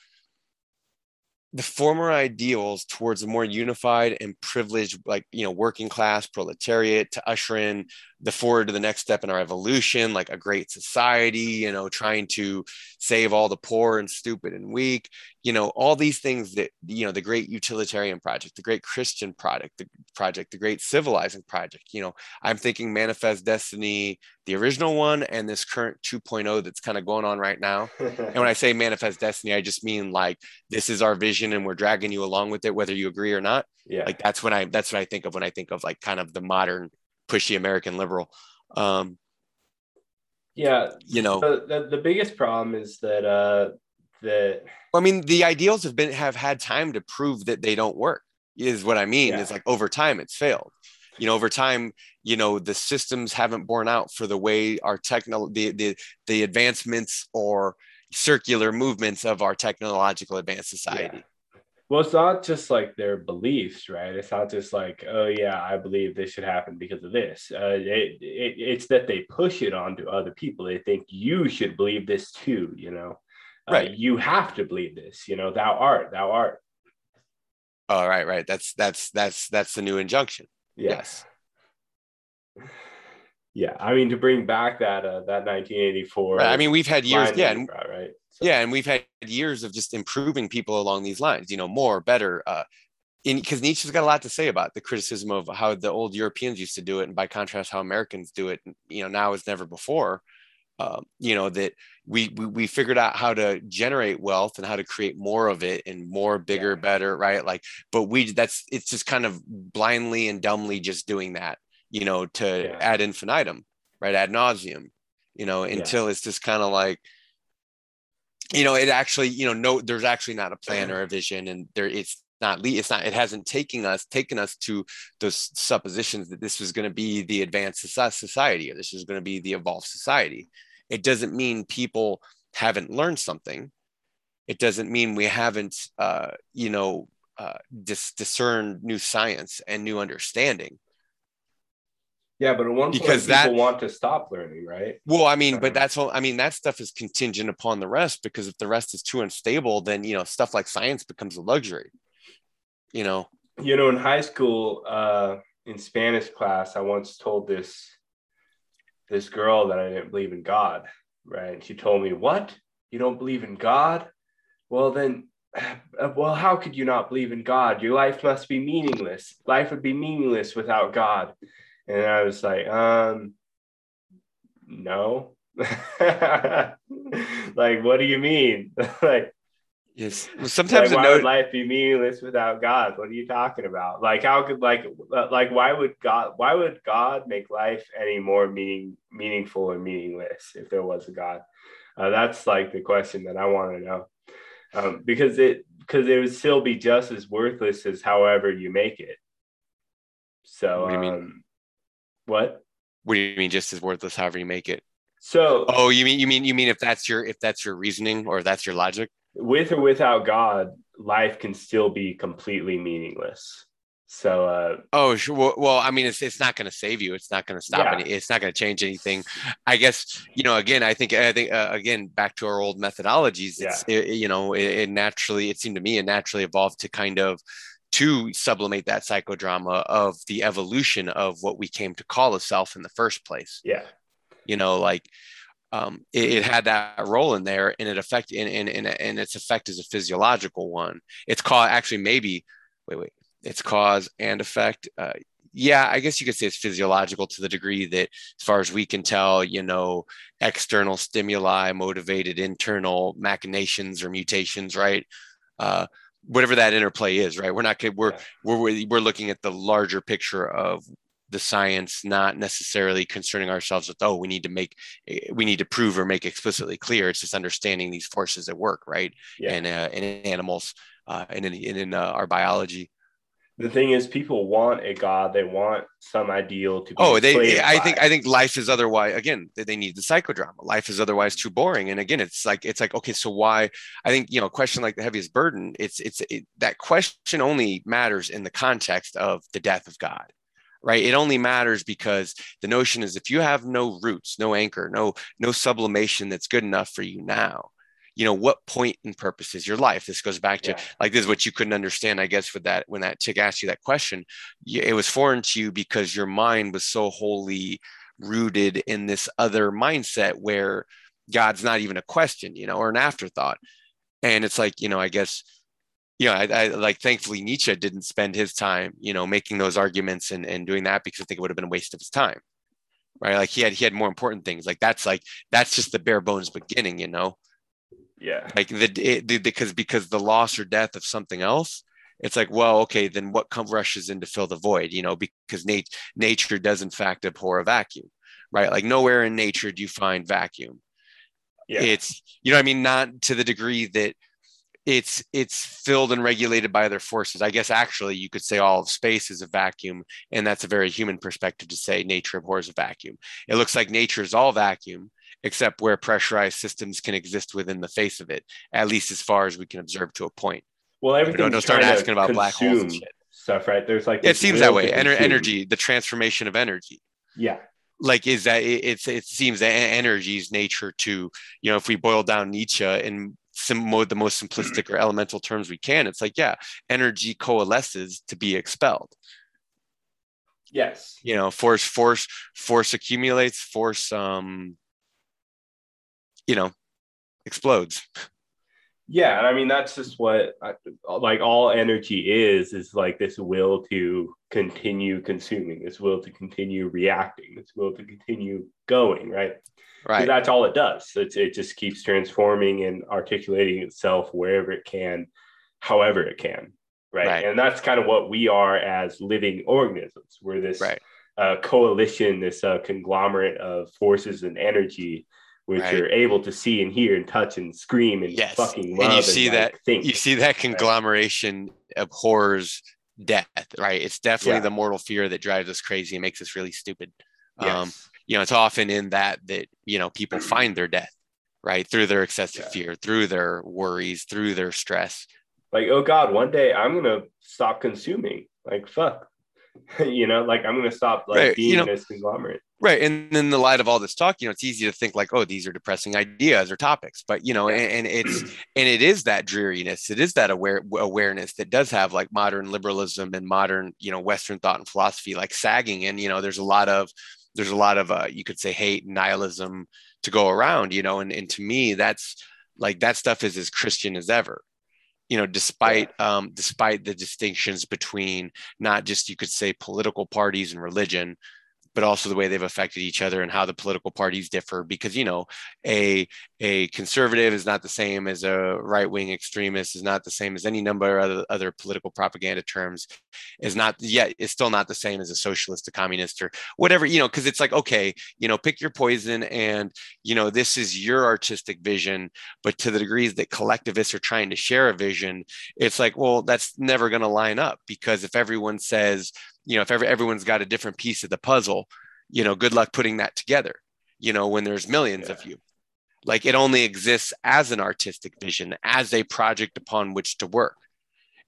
the former ideals towards a more unified and privileged like you know working class proletariat to usher in the forward to the next step in our evolution like a great society you know trying to save all the poor and stupid and weak you know all these things that you know the great utilitarian project the great christian project the project the great civilizing project you know i'm thinking manifest destiny the original one and this current 2.0 that's kind of going on right now. And when i say manifest destiny i just mean like this is our vision and we're dragging you along with it whether you agree or not yeah like that's when i that's what i think of when i think of like kind of the modern pushy american liberal um yeah you know the, the, the biggest problem is that uh that I mean, the ideals have been have had time to prove that they don't work. Is what I mean. Yeah. Is like over time it's failed. You know, over time, you know, the systems haven't borne out for the way our techno the the the advancements or circular movements of our technological advanced society. Yeah. Well, it's not just like their beliefs, right? It's not just like, oh yeah, I believe this should happen because of this. Uh, it, it, it's that they push it onto other people. They think you should believe this too, you know. Uh, right. Uh, you have to believe this. You know, thou art, thou art. Oh, right, right. That's that's that's that's the new injunction. Yes. Yeah, I mean to bring back that uh, that 1984. Right. I mean, we've had years, yeah, and, right. So. Yeah, and we've had years of just improving people along these lines. You know, more, better. Uh, because Nietzsche's got a lot to say about the criticism of how the old Europeans used to do it, and by contrast, how Americans do it. You know, now as never before. Um, you know that we, we, we figured out how to generate wealth and how to create more of it and more bigger yeah. better right like but we that's it's just kind of blindly and dumbly just doing that you know to yeah. ad infinitum right ad nauseum you know until yeah. it's just kind of like you know it actually you know no there's actually not a plan or a vision and there it's not it's not it hasn't taken us taken us to those suppositions that this was going to be the advanced society or this is going to be the evolved society it doesn't mean people haven't learned something. It doesn't mean we haven't, uh, you know, uh, dis- discerned new science and new understanding. Yeah, but at one because point, people that, want to stop learning, right? Well, I mean, but uh-huh. that's all. I mean, that stuff is contingent upon the rest because if the rest is too unstable, then you know stuff like science becomes a luxury. You know. You know, in high school, uh, in Spanish class, I once told this this girl that I didn't believe in God, right? And she told me, What? You don't believe in God? Well, then, well, how could you not believe in God? Your life must be meaningless. Life would be meaningless without God. And I was like, um, no. like, what do you mean? like, Yes. Well, sometimes like, why note- would life be meaningless without God? What are you talking about? Like, how could like uh, like why would God why would God make life any more meaning meaningful or meaningless if there was a God? Uh, that's like the question that I want to know, um, because it because it would still be just as worthless as however you make it. So what do you mean? What? What do you mean just as worthless however you make it? So oh, you mean you mean you mean if that's your if that's your reasoning or that's your logic? with or without God, life can still be completely meaningless. So, uh, oh, sure. Well, well, I mean, it's, it's not going to save you. It's not going to stop yeah. any, it's not going to change anything. I guess, you know, again, I think, I think, uh, again, back to our old methodologies, it's, yeah. it, you know, it, it naturally, it seemed to me, it naturally evolved to kind of, to sublimate that psychodrama of the evolution of what we came to call a self in the first place. Yeah. You know, like, um, it, it, had that role in there and it affect and, and, and, and its effect is a physiological one it's called actually maybe wait wait it's cause and effect uh, yeah i guess you could say it's physiological to the degree that as far as we can tell you know external stimuli motivated internal machinations or mutations right uh, whatever that interplay is right we're not we're, we're we're looking at the larger picture of the science, not necessarily concerning ourselves with, oh, we need to make, we need to prove or make explicitly clear. It's just understanding these forces at work, right? Yeah. And uh, in animals, uh, and in, and in uh, our biology. The thing is, people want a god. They want some ideal to. Be Oh, they. I by. think. I think life is otherwise. Again, they- they need the psychodrama. Life is otherwise too boring. And again, it's like it's like okay, so why? I think you know, a question like the heaviest burden. It's it's it, that question only matters in the context of the death of God, right? It only matters because the notion is if you have no roots, no anchor, no no sublimation that's good enough for you now. You know what point and purpose is your life? This goes back to Yeah. like this is what you couldn't understand, I guess, with that when that chick asked you that question it was foreign to you because your mind was so wholly rooted in this other mindset where God's not even a question, you know, or an afterthought. And it's like, you know, I guess, you know, I, I like thankfully Nietzsche didn't spend his time, you know, making those arguments and, and doing that because I think it would have been a waste of his time. Right. Like he had he had more important things. Like that's like that's just the bare bones beginning, you know yeah, like the, it, the because because the loss or death of something else it's like well okay then what come rushes in to fill the void you know because nat- nature does in fact abhor a vacuum right? Like nowhere in nature do you find vacuum. Yeah, it's you know i mean? Not to the degree that it's it's filled and regulated by other forces. I guess actually you could say all of space is a vacuum and that's a very human perspective to say nature abhors a vacuum. It looks like nature is all vacuum except where pressurized systems can exist within the face of it at least as far as we can observe to a point Well, everything. don't start asking about black holes and shit. Stuff, right? There's like it seems that way Ener- energy the transformation of energy Yeah, like is that it, it's it seems that energy's nature to you know if we boil down nietzsche in some mo- the most simplistic or elemental terms we can it's like yeah energy coalesces to be expelled yes, you know force force force accumulates force um you know explodes yeah. And I mean, that's just what like all energy is. Is like this will to continue consuming, this will to continue reacting, this will to continue going. Right. right That's all it does. It's, it just keeps transforming and articulating itself wherever it can, however it can. Right. Right. And that's kind of what we are as living organisms. We're this right uh, coalition, this uh, conglomerate of forces and energy, which Right. you're able to see and hear and touch and scream and Yes. fucking And you see like, that- think. you see that conglomeration abhors death right it's definitely Yeah. the mortal fear that drives us crazy and makes us really stupid um you know it's often in that that you know people find their death right through their excessive Yeah. fear through their worries through their stress like, oh God, one day I'm gonna stop consuming. Like, fuck. you know, like I'm gonna stop like Right, being you know- this conglomerate. right and in the light of all this talk you know it's easy to think like oh these are depressing ideas or topics but you know and, and it's and it is that dreariness it is that aware awareness that does have like modern liberalism and modern you know western thought and philosophy like sagging and you know there's a lot of there's a lot of uh, you could say hate and nihilism to go around you know and, and to me that's like that stuff is as christian as ever you know despite um despite the distinctions between not just you could say political parties and religion but also the way they've affected each other and how the political parties differ because you know a a conservative is not the same as a right wing extremist is not the same as any number of other, other political propaganda terms is not yet it's still not the same as a socialist a communist or whatever you know because it's like okay you know pick your poison and you know this is your artistic vision but to the degrees that collectivists are trying to share a vision it's like well that's never going to line up because if everyone says you know if every, everyone's got a different piece of the puzzle you know good luck putting that together you know when there's millions of you. Like it only exists as an artistic vision as a project upon which to work.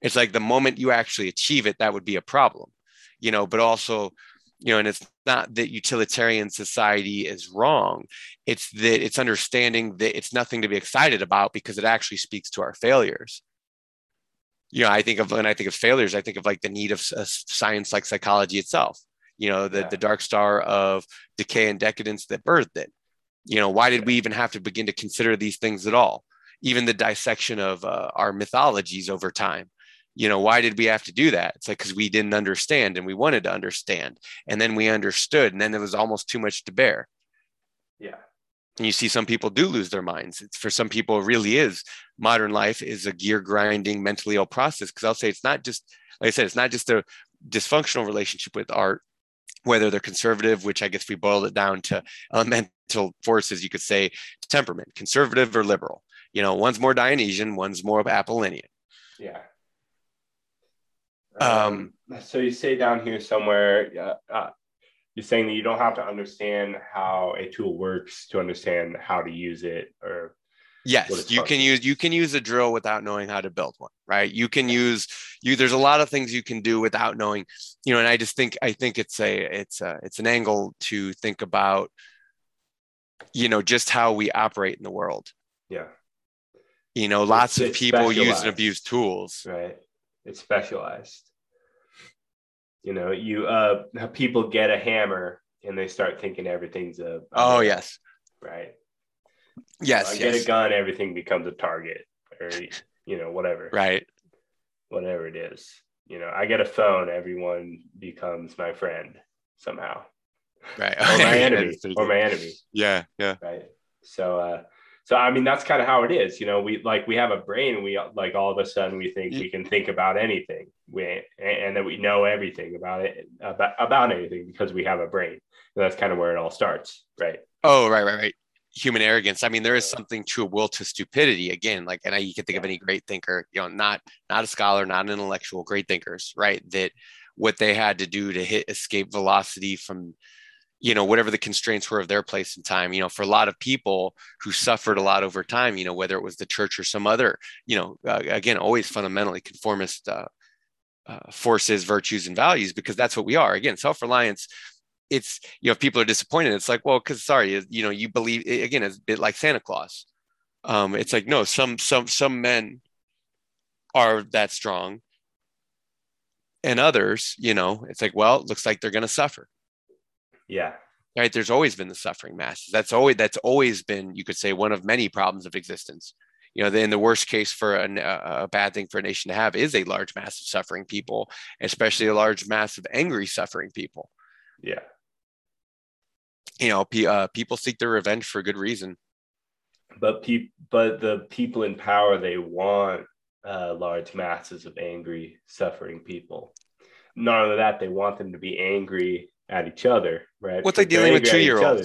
It's like the moment you actually achieve it that would be a problem you know but also you know and it's not that utilitarian society is wrong. It's that it's understanding that it's nothing to be excited about because it actually speaks to our failures you know i think of when i think of failures i think of like the need of s- science like psychology itself. You know the, Yeah. the dark star of decay and decadence that birthed it. You know why did we even have to begin to consider these things at all? Even the dissection of uh, our mythologies over time. You know why did we have to do that? It's like because we didn't understand and we wanted to understand. And then we understood and then it was almost too much to bear. Yeah. And you see some people do lose their minds it's for some people it really is modern life is a gear grinding mentally ill process because i'll say it's not just like i said it's not just a dysfunctional relationship with art whether they're conservative, which I guess we boiled it down to elemental forces, you could say temperament, conservative or liberal. You know, one's more Dionysian, one's more Apollonian. Yeah. Um, Um, so you say down here somewhere, uh, uh, you're saying that you don't have to understand how a tool works to understand how to use it, or Yes, you can use you can use a drill without knowing how to build one, right? You can use you. There's a lot of things you can do without knowing, you know. And I just think I think it's a it's a it's an angle to think about, you know, just how we operate in the world. yeah, You know, lots of people use and abuse tools. right? It's specialized. You know, you uh, people get a hammer and they start thinking everything's a. Oh nail, yes, right. yes, I get a gun, everything becomes a target, or you know, whatever. right. whatever it is. You know, I get a phone, everyone becomes my friend somehow, Right. or my enemy, or my enemy, yeah, yeah. right? So, uh, so I mean, that's kind of how it is. You know, we like we have a brain, we like all of a sudden we think we can think about anything, we and that we know everything about it about about anything because we have a brain. And that's kind of where it all starts, right? Oh, right, right, right. Human arrogance. I mean, there is something to a will to stupidity. Again, like, and I, you can think of any great thinker, you know, not not a scholar, not an intellectual, great thinkers, right? That what they had to do to hit escape velocity from, you know, whatever the constraints were of their place and time. You know, for a lot of people who suffered a lot over time, you know, whether it was the church or some other, you know, uh, again, always fundamentally conformist uh, uh, forces, virtues, and values, because that's what we are. Again, self reliance it's you know if people are disappointed it's like well because sorry you- you know you believe again it's a bit like santa claus um it's like no some some some men are that strong and others you know it's like well it looks like they're going to suffer Yeah, right? There's always been the suffering masses. That's always that's always been you could say one of many problems of existence. You know then the worst case for an, a, a bad thing for a nation to have is a large mass of suffering people especially a large mass of angry suffering people. Yeah, you know pe- uh, people seek their revenge for good reason. But pe- but the people in power they want uh, large masses of angry suffering people. Not only that they want them to be angry at each other right What's like dealing with angry at each two-year-olds?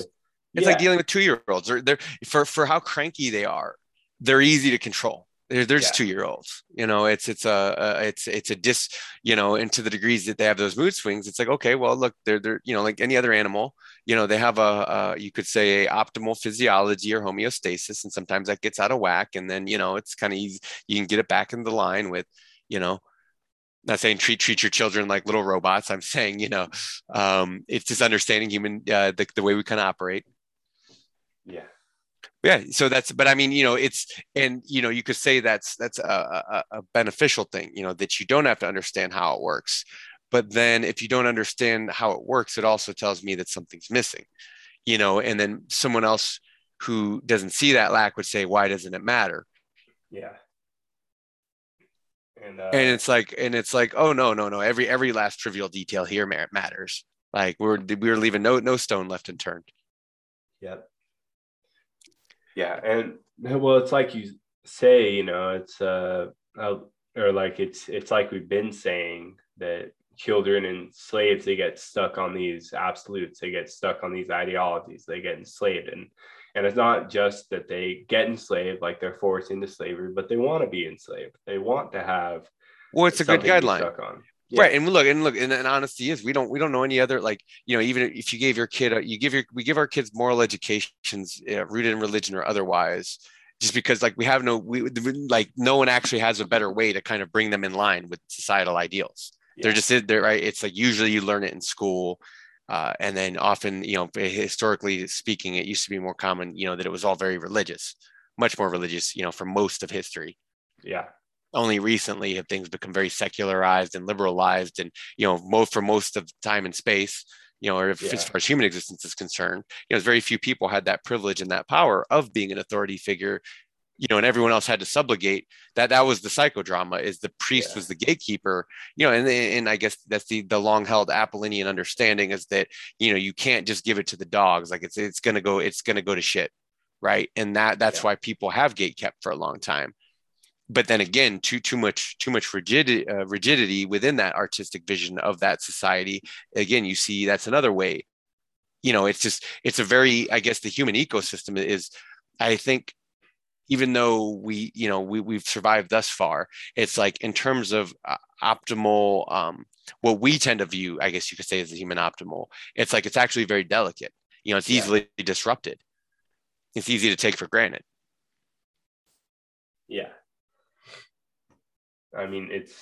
It's Yeah, like dealing with two year olds. They're, they're for for how cranky they are. They're easy to control. They're, they're just Yeah. two year olds. You know, it's it's a, a it's it's a dis. You know, and to the degrees that they have those mood swings, it's like okay, well, look, they're they're you know like any other animal. You know, they have a, a you could say a optimal physiology or homeostasis, and sometimes that gets out of whack, and then you know it's kind of easy. You can get it back in the line with, you know. Not saying treat treat your children like little robots. I'm saying you know, um, it's just understanding human uh, the the way we kind of operate. Yeah. Yeah so that's but i mean you know it's and you know you could say that's that's a, a, a beneficial thing you know that you don't have to understand how it works. But then if you don't understand how it works it also tells me that something's missing you know and then someone else who doesn't see that lack would say why doesn't it matter? Yeah and uh, and it's like and it's like oh no no no every every last trivial detail here matters. Like we're we're leaving no no stone left unturned. Yep. Yeah, and well, it's like you say, you know, it's uh, uh, or like it's it's like we've been saying that children and slaves they get stuck on these absolutes, they get stuck on these ideologies, they get enslaved, and and it's not just that they get enslaved, like they're forced into slavery, but they want to be enslaved. They want to have well it's a good something to be guideline. Yeah. right and look and look and, and honesty is we don't we don't know any other like you know even if you gave your kid a, you give your we give our kids moral educations uh, rooted in religion or otherwise just because like we have no we like no one actually has a better way to kind of bring them in line with societal ideals they're just they're right it's like usually you learn it in school uh, and then often you know historically speaking it used to be more common you know that it was all very religious much more religious you know for most of history yeah, only recently have things become very secularized and liberalized and you know most for most of time and space you know or if, Yeah. as far as human existence is concerned you know very few people had that privilege and that power of being an authority figure you know and everyone else had to subligate that that was the psychodrama is the priest Yeah. was the gatekeeper you know and and i guess that's the the long held apollinian understanding is that you know you can't just give it to the dogs like it's it's to go it's to go to shit right and that that's Yeah. why people have gate kept for a long time but then again too too much too much rigidity uh, rigidity within that artistic vision of that society again you see that's another way you know it's just it's a very i guess the human ecosystem is i think even though we you know we, we've survived thus far it's like in terms of uh, optimal um, what we tend to view i guess you could say as a human optimal it's like it's actually very delicate. You know it's yeah. easily disrupted. It's easy to take for granted. Yeah. I mean it's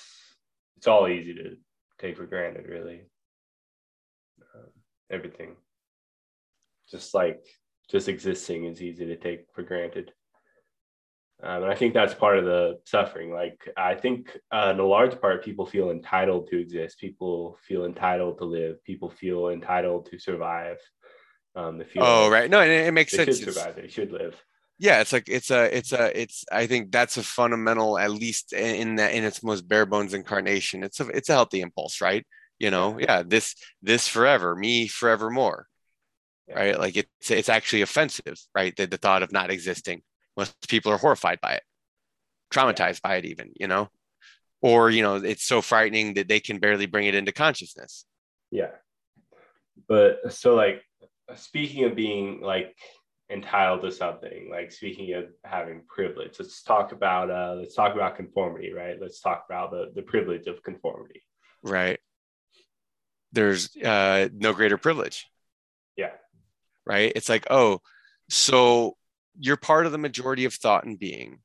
it's all easy to take for granted really. Um, everything. Just like just existing is easy to take for granted um, and I think that's part of the suffering. Like, I think uh, in a large part, people feel entitled to exist. People feel entitled to live. People feel entitled to survive. Um, they feel oh, right. No, it, it makes they sense. Should survive. They should live. Yeah, it's like it's a, it's a, it's. I think that's a fundamental, at least in that in its most bare bones incarnation. It's a, it's a healthy impulse, right? You know, yeah, this, this forever, me forevermore, yeah. right? Like it's, it's actually offensive, right? The, the thought of not existing most people are horrified by it traumatized by it even you know? Or you know it's so frightening that they can barely bring it into consciousness. Yeah. But so like speaking of being like entitled to something like speaking of having privilege let's talk about uh let's talk about conformity right? Let's talk about the the privilege of conformity. Right. There's uh no greater privilege. Yeah. Right? It's like oh so you're part of the majority of thought and being,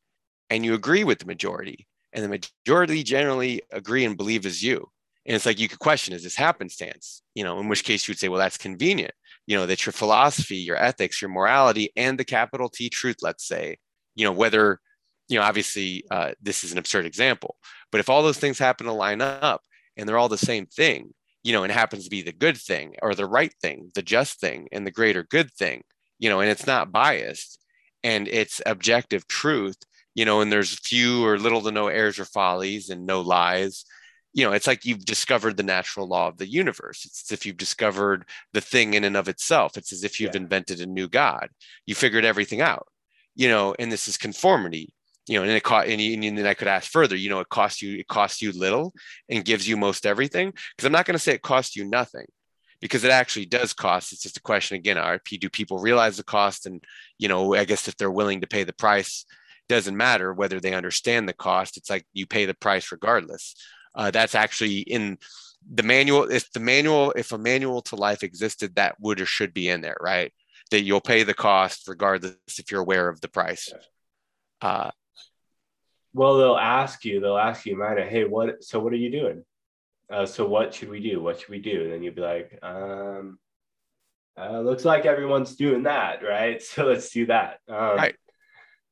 and you agree with the majority, and the majority generally agree and believe as you. And it's like you could question, is this happenstance? You know, in which case you would say, well, that's convenient. You know, that your philosophy, your ethics, your morality, and the capital T truth, let's say, you know, whether, you know, obviously uh, this is an absurd example, but if all those things happen to line up and they're all the same thing, you know, and happens to be the good thing or the right thing, the just thing, and the greater good thing, you know, and it's not biased, and it's objective truth you know and there's few or little to no errors or follies and no lies. You know it's like you've discovered the natural law of the universe. It's as if you've discovered the thing in and of itself. It's as if you've yeah. invented a new god. You figured everything out you know and this is conformity you know and it cost and, and then i could ask further you know it costs you it costs you little and gives you most everything? Because i'm not going to say it costs you nothing because it actually does cost. It's just a question again, RP, do people realize the cost? And, you know, I guess if they're willing to pay the price, doesn't matter whether they understand the cost. It's like you pay the price regardless. Uh, that's actually in the manual. If the manual, if a manual to life existed, that would or should be in there, right? That you'll pay the cost regardless if you're aware of the price. Uh, well, they'll ask you, they'll ask you, Mina, hey, what, so what are you doing? Uh, so what should we do? What should we do? And then you'd be like, um, uh, looks like everyone's doing that, right? So let's do that. Um, right.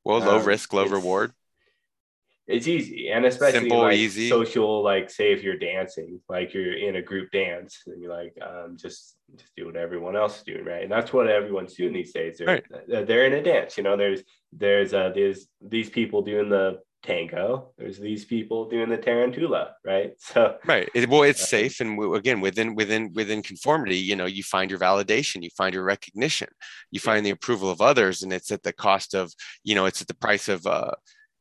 Well, low um, risk, low reward. It's easy, and especially Simple, like easy. social. Like, say if you're dancing, like you're in a group dance, and you're like, um, just just do what everyone else is doing, right? And that's what everyone's doing these days. They're right. they're in a dance. You know, there's there's uh, there's these people doing the tango. There's these people doing the tarantula right? So right. Well it's uh, safe and again within within within conformity you know you find your validation you find your recognition you find the approval of others and it's at the cost of you know it's at the price of uh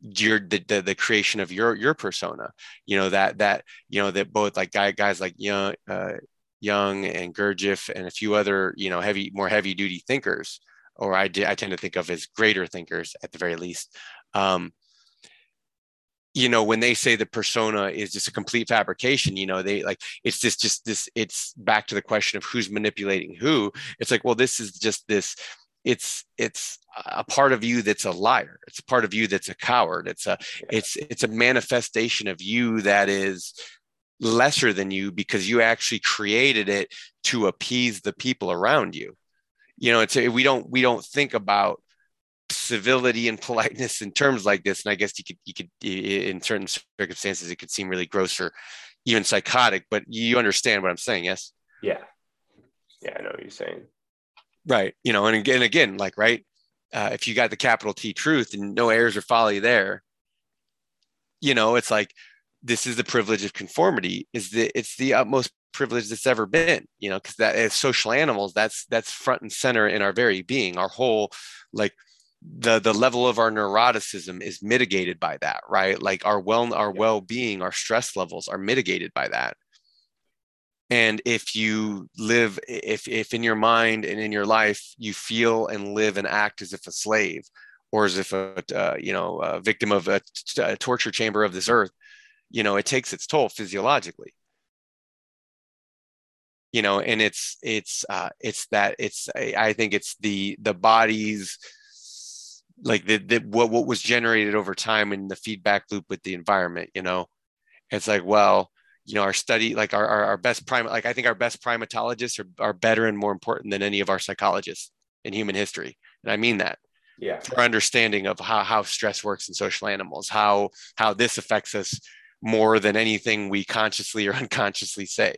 your the, the, the creation of your your persona. You know that that you know that both like guy, guys like young uh, young and gurdjieff and a few other you know heavy more heavy duty thinkers or I, I tend to think of as greater thinkers at the very least um, you know when they say the persona is just a complete fabrication you know they like it's just just this it's back to the question of who's manipulating who. It's like well this is just this it's it's a part of you that's a liar. It's a part of you that's a coward. It's a it's it's a manifestation of you that is lesser than you because you actually created it to appease the people around you. You know it's a, we don't we don't think about civility and politeness in terms like this and i guess you could you could in certain circumstances it could seem really gross or even psychotic but you understand what i'm saying yes? Yeah. Yeah i know what you're saying. Right you know and again again like right uh, if you got the capital t truth and no errors or folly there you know it's like this is the privilege of conformity is the it's the utmost privilege that's ever been you know because that as social animals that's that's front and center in our very being our whole like the the level of our neuroticism is mitigated by that right? Like our well our Yeah. well-being our stress levels are mitigated by that. And if you live if if in your mind and in your life you feel and live and act as if a slave or as if a uh, you know a victim of a, t- a torture chamber of this earth you know it takes its toll physiologically. You know and it's it's uh it's that it's i I think it's the the body's like the, the what, what was generated over time in the feedback loop with the environment you know? It's like well you know our study like our, our, our best prime like i think our best primatologists are, are better and more important than any of our psychologists in human history. And i mean that. Yeah. our understanding of how, how stress works in social animals how how this affects us more than anything we consciously or unconsciously say.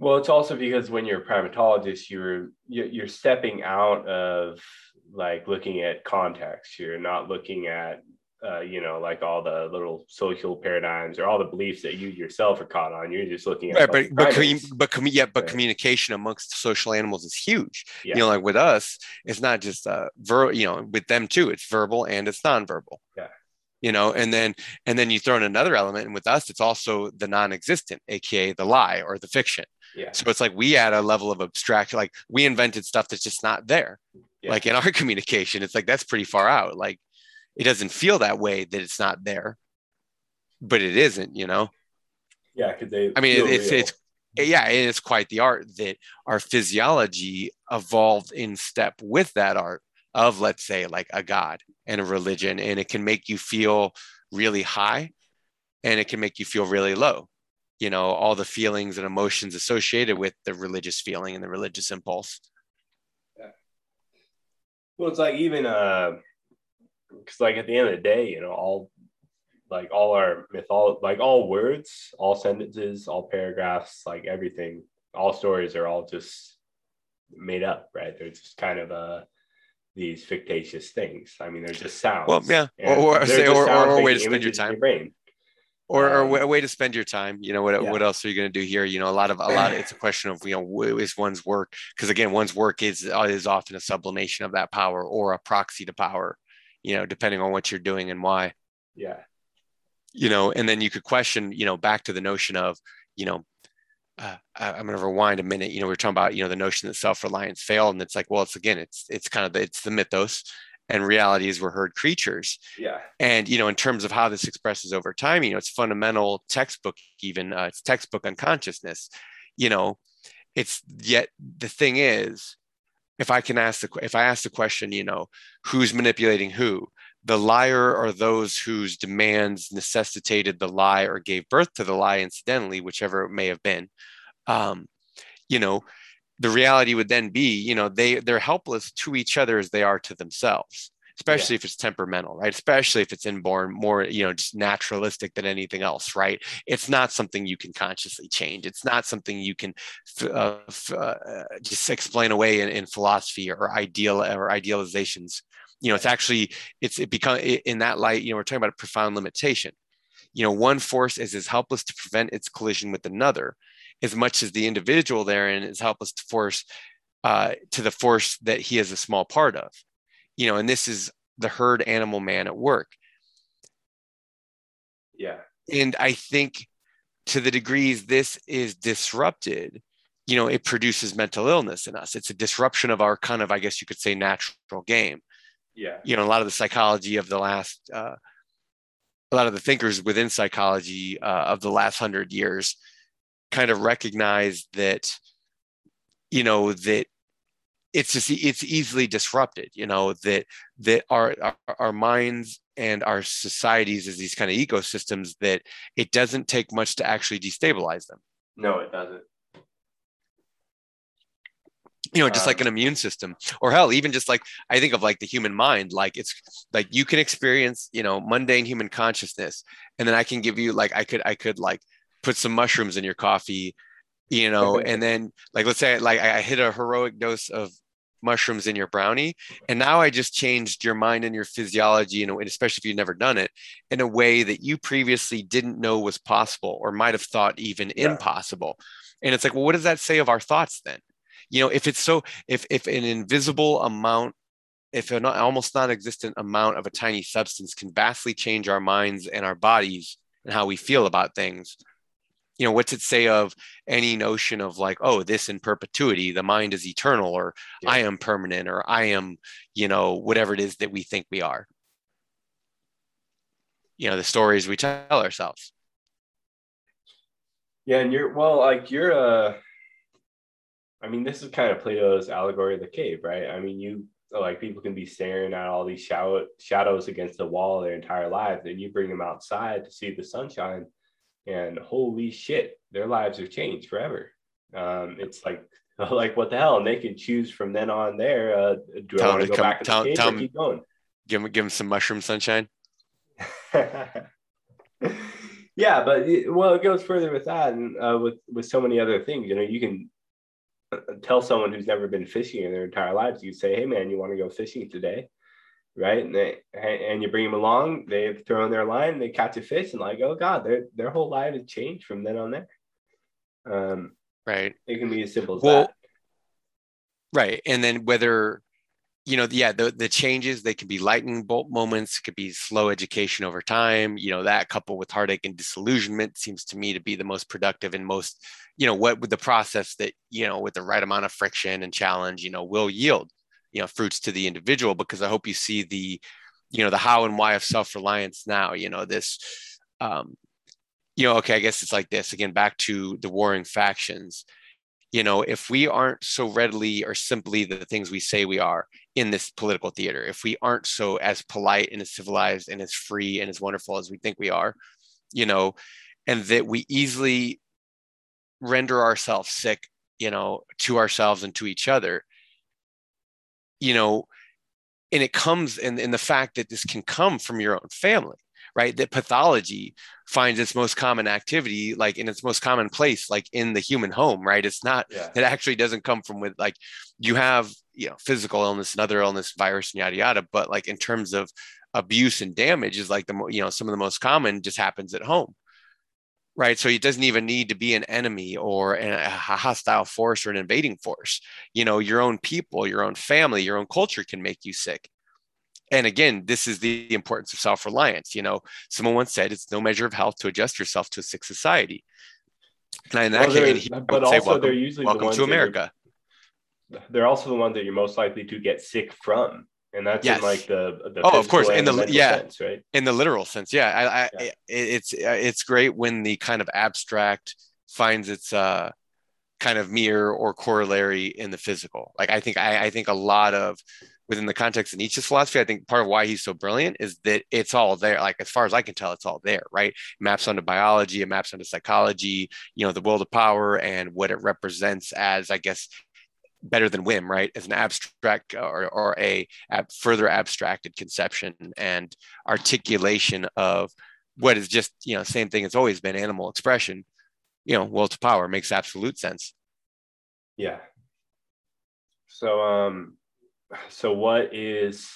Well, it's also because when you're a primatologist, you're you're you're stepping out of like looking at context. You're not looking at uh, you know like all the little social paradigms or all the beliefs that you yourself are caught on. You're just looking at right but but commu- primates. but commu- yeah but Right. communication amongst social animals is huge Yeah. you know like with us it's not just uh ver you know with them too it's verbal and it's nonverbal Yeah. you know and then and then you throw in another element and with us it's also the non-existent aka the lie or the fiction yeah. so it's like we add a level of abstraction like we invented stuff that's just not there Yeah. like in our communication it's like that's pretty far out like it doesn't feel that way that it's not there but it isn't you know Yeah, because they. I mean, it's real. it's yeah, and it's quite the art that our physiology evolved in step with that art of, let's say, like a god and a religion, and it can make you feel really high, and it can make you feel really low. You know, all the feelings and emotions associated with the religious feeling and the religious impulse. Well, it's like even uh, because like at the end of the day, you know, all like all our mythology, like all words, all sentences, all paragraphs, like everything, all stories are all just made up, right? They're just kind of uh these fictitious things. I mean, they're just sounds. Well, yeah, or- or say- or- or a way to spend your time. brain. Or, or Um, a way to spend your time. You know, what yeah. what else are you going to do here? You know, a lot of a lot. It's a question of you know, is one's work because again, one's work is is often a sublimation of that power or a proxy to power. You know, depending on what you're doing and why. Yeah. you know and then you could question you know back to the notion of you know uh, i'm going to rewind a minute you know we are talking about you know the notion that self-reliance failed and it's like well it's again it's it's kind of the, it's the mythos and reality is we're herd creatures. Yeah. and you know in terms of how this expresses over time you know it's fundamental textbook even uh, it's textbook unconsciousness. You know it's yet the thing is if i can ask the if i ask the question you know who's manipulating who? The liar are those whose demands necessitated the lie or gave birth to the lie incidentally whichever it may have been. Um, you know the reality would then be you know they they're helpless to each other as they are to themselves especially if it's temperamental right? Especially if it's inborn more you know just naturalistic than anything else right? It's not something you can consciously change. It's not something you can f- uh, uh, just explain away in, in philosophy or ideal or idealizations. You know it's actually it's it become in that light you know we're talking about a profound limitation. You know one force is as helpless to prevent its collision with another as much as the individual therein is helpless to force uh, to the force that he is a small part of you know and this is the herd animal man at work Yeah. and i think to the degrees this is disrupted you know it produces mental illness in us it's a disruption of our kind of i guess you could say natural game Yeah. you know a lot of the psychology of the last uh, a lot of the thinkers within psychology uh, of the last hundred years kind of recognize that you know that it's just it's easily disrupted you know that that our, our our minds and our societies as these kind of ecosystems that it doesn't take much to actually destabilize them No, it doesn't. you know just like Um, an immune system or hell even just like i think of like the human mind like it's like you can experience you know mundane human consciousness and then i can give you like i could i could like put some mushrooms in your coffee you know and then like let's say like i hit a heroic dose of mushrooms in your brownie and now i just changed your mind and your physiology you know and especially if you've never done it in a way that you previously didn't know was possible or might have thought even Yeah. impossible. And it's like well what does that say of our thoughts then? You know if it's so if if an invisible amount if an almost non-existent amount of a tiny substance can vastly change our minds and our bodies and how we feel about things you know what's it say of any notion of like oh this in perpetuity the mind is eternal or yeah. i am permanent or i am you know whatever it is that we think we are. You know the stories we tell ourselves. Yeah and you're well like you're uh i mean this is kind of plato's allegory of the cave right? I mean you like people can be staring at all these shadow, shadows against the wall their entire lives and you bring them outside to see the sunshine and holy shit their lives have changed forever. Um, it's like like what the hell? And they can choose from then on there uh, do tell i want to go come, back to tell, the tell keep going? Give them give them some mushroom sunshine. Yeah but it, well it goes further with that and uh, with with so many other things you know you can tell someone who's never been fishing in their entire lives, you say, "Hey, man, you want to go fishing today?" Right? And they and you bring them along. They've thrown their line, they catch a fish, and like, oh god, their their whole life has changed from then on there. Um, right. It can be as simple as well, that. Right, and then whether you know, yeah, the the changes they can be lightning bolt moments, it could be slow education over time. You know, that coupled with heartache and disillusionment seems to me to be the most productive and most, you know, what with the process that you know, with the right amount of friction and challenge, you know, will yield, you know, fruits to the individual. Because I hope you see the, you know, the how and why of self reliance now. You know, this, um, you know, okay, I guess it's like this again. Back to the warring factions you know if we aren't so readily or simply the things we say we are in this political theater if we aren't so as polite and as civilized and as free and as wonderful as we think we are you know and that we easily render ourselves sick you know to ourselves and to each other you know and it comes in, in the fact that this can come from your own family right? That pathology finds its most common activity like in its most common place like in the human home right? It's not yeah. it actually doesn't come from with like you have you know physical illness and other illness virus and yada yada but like in terms of abuse and damage is like the you know some of the most common just happens at home right? So it doesn't even need to be an enemy or a hostile force or an invading force. You know your own people your own family your own culture can make you sick. And again this is the importance of self-reliance. You know someone once said it's no measure of health to adjust yourself to a sick society. And in that well, case but also say, welcome, they're usually welcome the to america. They're also the ones that you're most likely to get sick from and that's yes. in like the, the oh of course in the, yeah sense, right in the literal sense yeah I, I yeah. it's it's great when the kind of abstract finds its uh kind of mirror or corollary in the physical like i think i, I think a lot of within the context of Nietzsche's philosophy, I think part of why he's so brilliant is that it's all there. Like as far as I can tell, it's all there, right? It maps onto biology, it maps onto psychology, you know, the will to power and what it represents as, I guess, better than whim, right? As an abstract or, or a ab- further abstracted conception and articulation of what is just, you know, same thing as always been animal expression, you know, will to power makes absolute sense. Yeah. So, um, so what is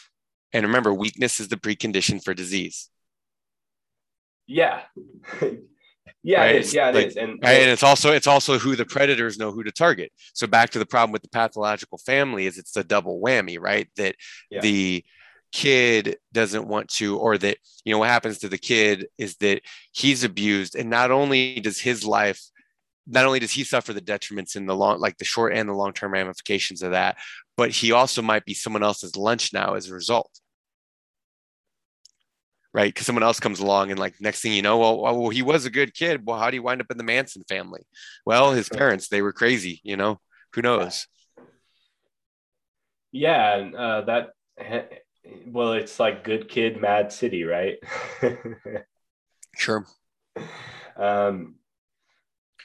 and remember weakness is the precondition for disease yeah yeah right? it is. yeah it like, is. and, and it's also it's also who the predators know who to target so back to the problem with the pathological family is it's the double whammy right that yeah. the kid doesn't want to or that you know what happens to the kid is that he's abused and not only does his life not only does he suffer the detriments in the long like the short and the long term ramifications of that but he also might be someone else's lunch now as a result right? Because someone else comes along and like next thing you know well, well he was a good kid. Well how do you wind up in the manson family? Well his parents they were crazy you know? Who knows? Yeah and uh, that well it's like good kid mad city right? Sure. Um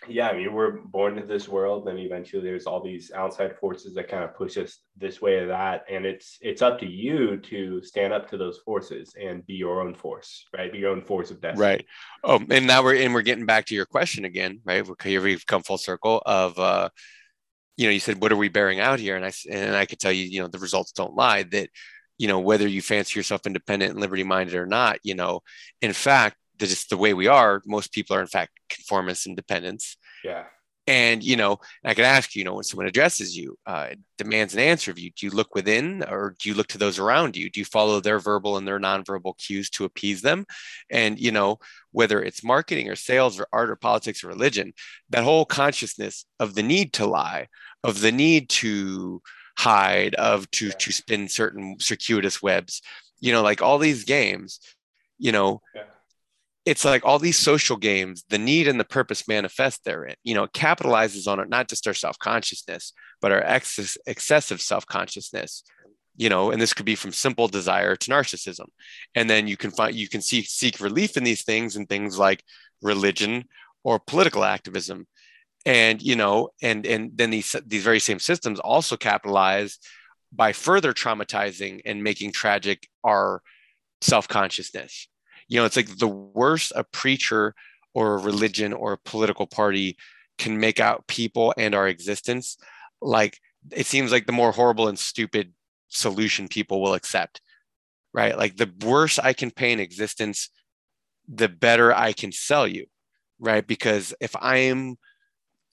yeah, I mean, we're born into this world, and eventually there's all these outside forces that kind of push us this way or that, and it's it's up to you to stand up to those forces and be your own force, right? Be your own force of destiny. Right. Oh, and now we're and we're getting back to your question again, right? Here we've come full circle of, uh, you know, you said, what are we bearing out here? And I and I could tell you, you know, the results don't lie. That you know whether you fancy yourself independent and liberty minded or not, you know, in fact just the way we are, most people are in fact conformists and dependents. Yeah. And you know, I could ask you, you know, when someone addresses you, uh, demands an answer of you, do you look within, or do you look to those around you? Do you follow their verbal and their nonverbal cues to appease them? And you know, whether it's marketing or sales or art or politics or religion, that whole consciousness of the need to lie, of the need to hide, of to to spin certain circuitous webs, you know, like all these games, you know. Yeah it's like all these social games, the need and the purpose manifest therein. You know, it capitalizes on it, not just our self consciousness, but our excess, excessive self consciousness. You know, and this could be from simple desire to narcissism. And then you can find you can seek seek relief in these things and things like religion or political activism. And you know, and and then these these very same systems also capitalize by further traumatizing and making tragic our self consciousness you know it's like the worse a preacher or a religion or a political party can make out people and our existence like it seems like the more horrible and stupid solution people will accept right? Like the worse i can paint existence the better i can sell you right? Because if i'm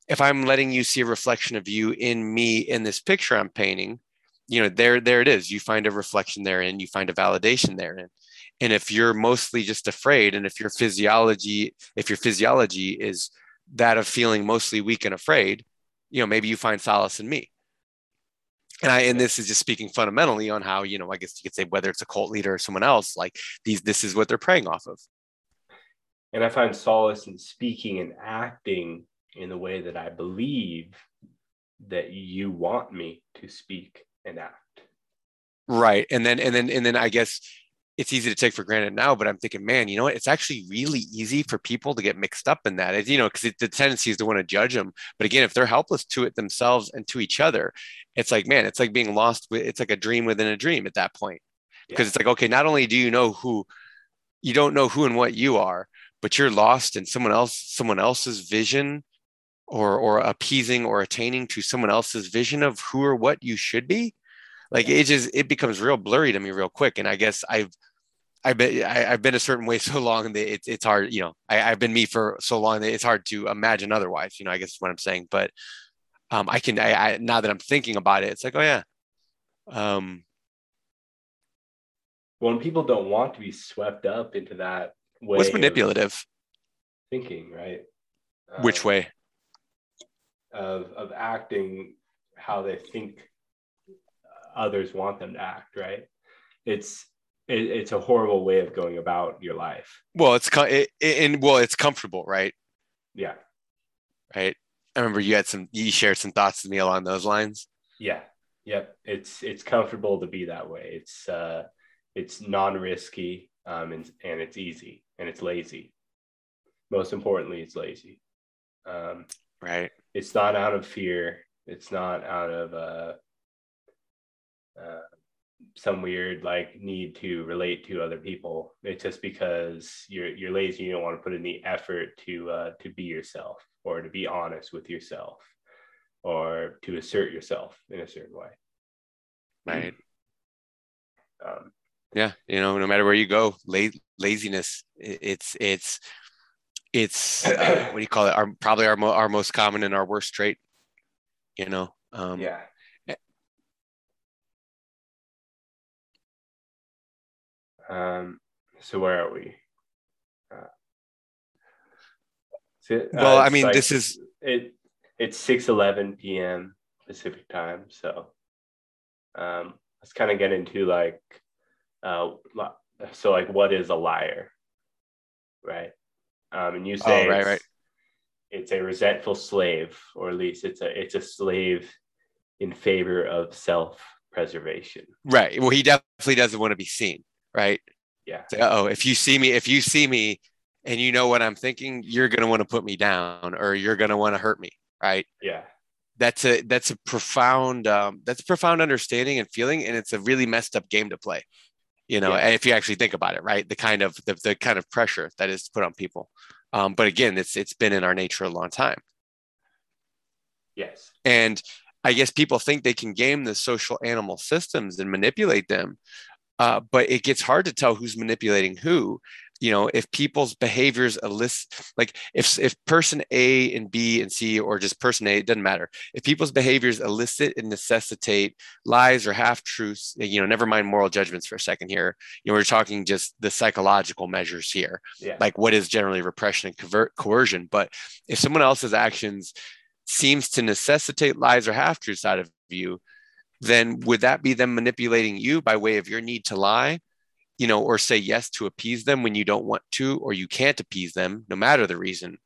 if i'm letting you see a reflection of you in me in this picture i'm painting you know there there it is. You find a reflection therein you find a validation therein and if you're mostly just afraid and if your physiology if your physiology is that of feeling mostly weak and afraid you know maybe you find solace in me and I and this is just speaking fundamentally on how you know I guess you could say whether it's a cult leader or someone else like these this is what they're preying off of. And I find solace in speaking and acting in the way that I believe that you want me to speak and act. Right, and then and then and then I guess it's easy to take for granted now, but I'm thinking, man, you know what? It's actually really easy for people to get mixed up in that. It's, you know, because the tendency is to want to judge them. But again, if they're helpless to it themselves and to each other, it's like, man, it's like being lost. With, it's like a dream within a dream at that point. Because yeah. it's like, okay, not only do you know who, you don't know who and what you are, but you're lost in someone else, someone else's vision or, or appeasing or attaining to someone else's vision of who or what you should be like it just it becomes real blurry to me real quick and i guess i've I've been I, have been a certain way so long that it's it's hard, you know. I, have been me for so long that it's hard to imagine otherwise. You know, I guess is what I'm saying. But um, I can I, I now that I'm thinking about it, it's like, oh yeah. Um, when people don't want to be swept up into that way, what's manipulative? Thinking, right? Which um, way? Of of acting how they think others want them to act, right? It's it, it's a horrible way of going about your life. Well, it's it, and well, it's comfortable, right? Yeah. Right. I remember you had some you shared some thoughts with me along those lines. Yeah. Yep. It's it's comfortable to be that way. It's uh it's non-risky um and, and it's easy and it's lazy. Most importantly, it's lazy. Um right. It's not out of fear. It's not out of uh uh, some weird like need to relate to other people. It's just because you're you're lazy. You don't want to put in the effort to uh, to be yourself or to be honest with yourself or to assert yourself in a certain way. Right. Um, yeah, you know, no matter where you go, la- laziness. It's it's it's what do you call it? Our probably our mo- our most common and our worst trait. You know. Um, yeah Um, so where are we? Uh, so, uh, well, I mean, like, this is it. It's six eleven p.m. Pacific time, so um, let's kind of get into like, uh, so like, what is a liar, right? Um, and you oh, say, oh, right, right. It's a resentful slave, or at least it's a it's a slave in favor of self preservation. Right. Well, he definitely doesn't want to be seen right? Yeah. oh, if you see me, if you see me and you know what I'm thinking, you're gonna want to put me down or you're gonna want to hurt me, right? Yeah. That's a that's a profound um, that's a profound understanding and feeling, and it's a really messed up game to play. You know, yeah. if you actually think about it, right? The kind of the, the kind of pressure that is put on people. Um, but again, it's it's been in our nature a long time. Yes. And I guess people think they can game the social animal systems and manipulate them uh, but it gets hard to tell who's manipulating who you know if people's behaviors elicit like if if person a and b and c or just person a it doesn't matter. If people's behaviors elicit and necessitate lies or half truths you know never mind moral judgments for a second here you know we're talking just the psychological measures here. Yeah. like what is generally repression and cover- coercion? But if someone else's actions seems to necessitate lies or half truths out of you then would that be them manipulating you by way of your need to lie you know or say yes to appease them when you don't want to or you can't appease them no matter the reason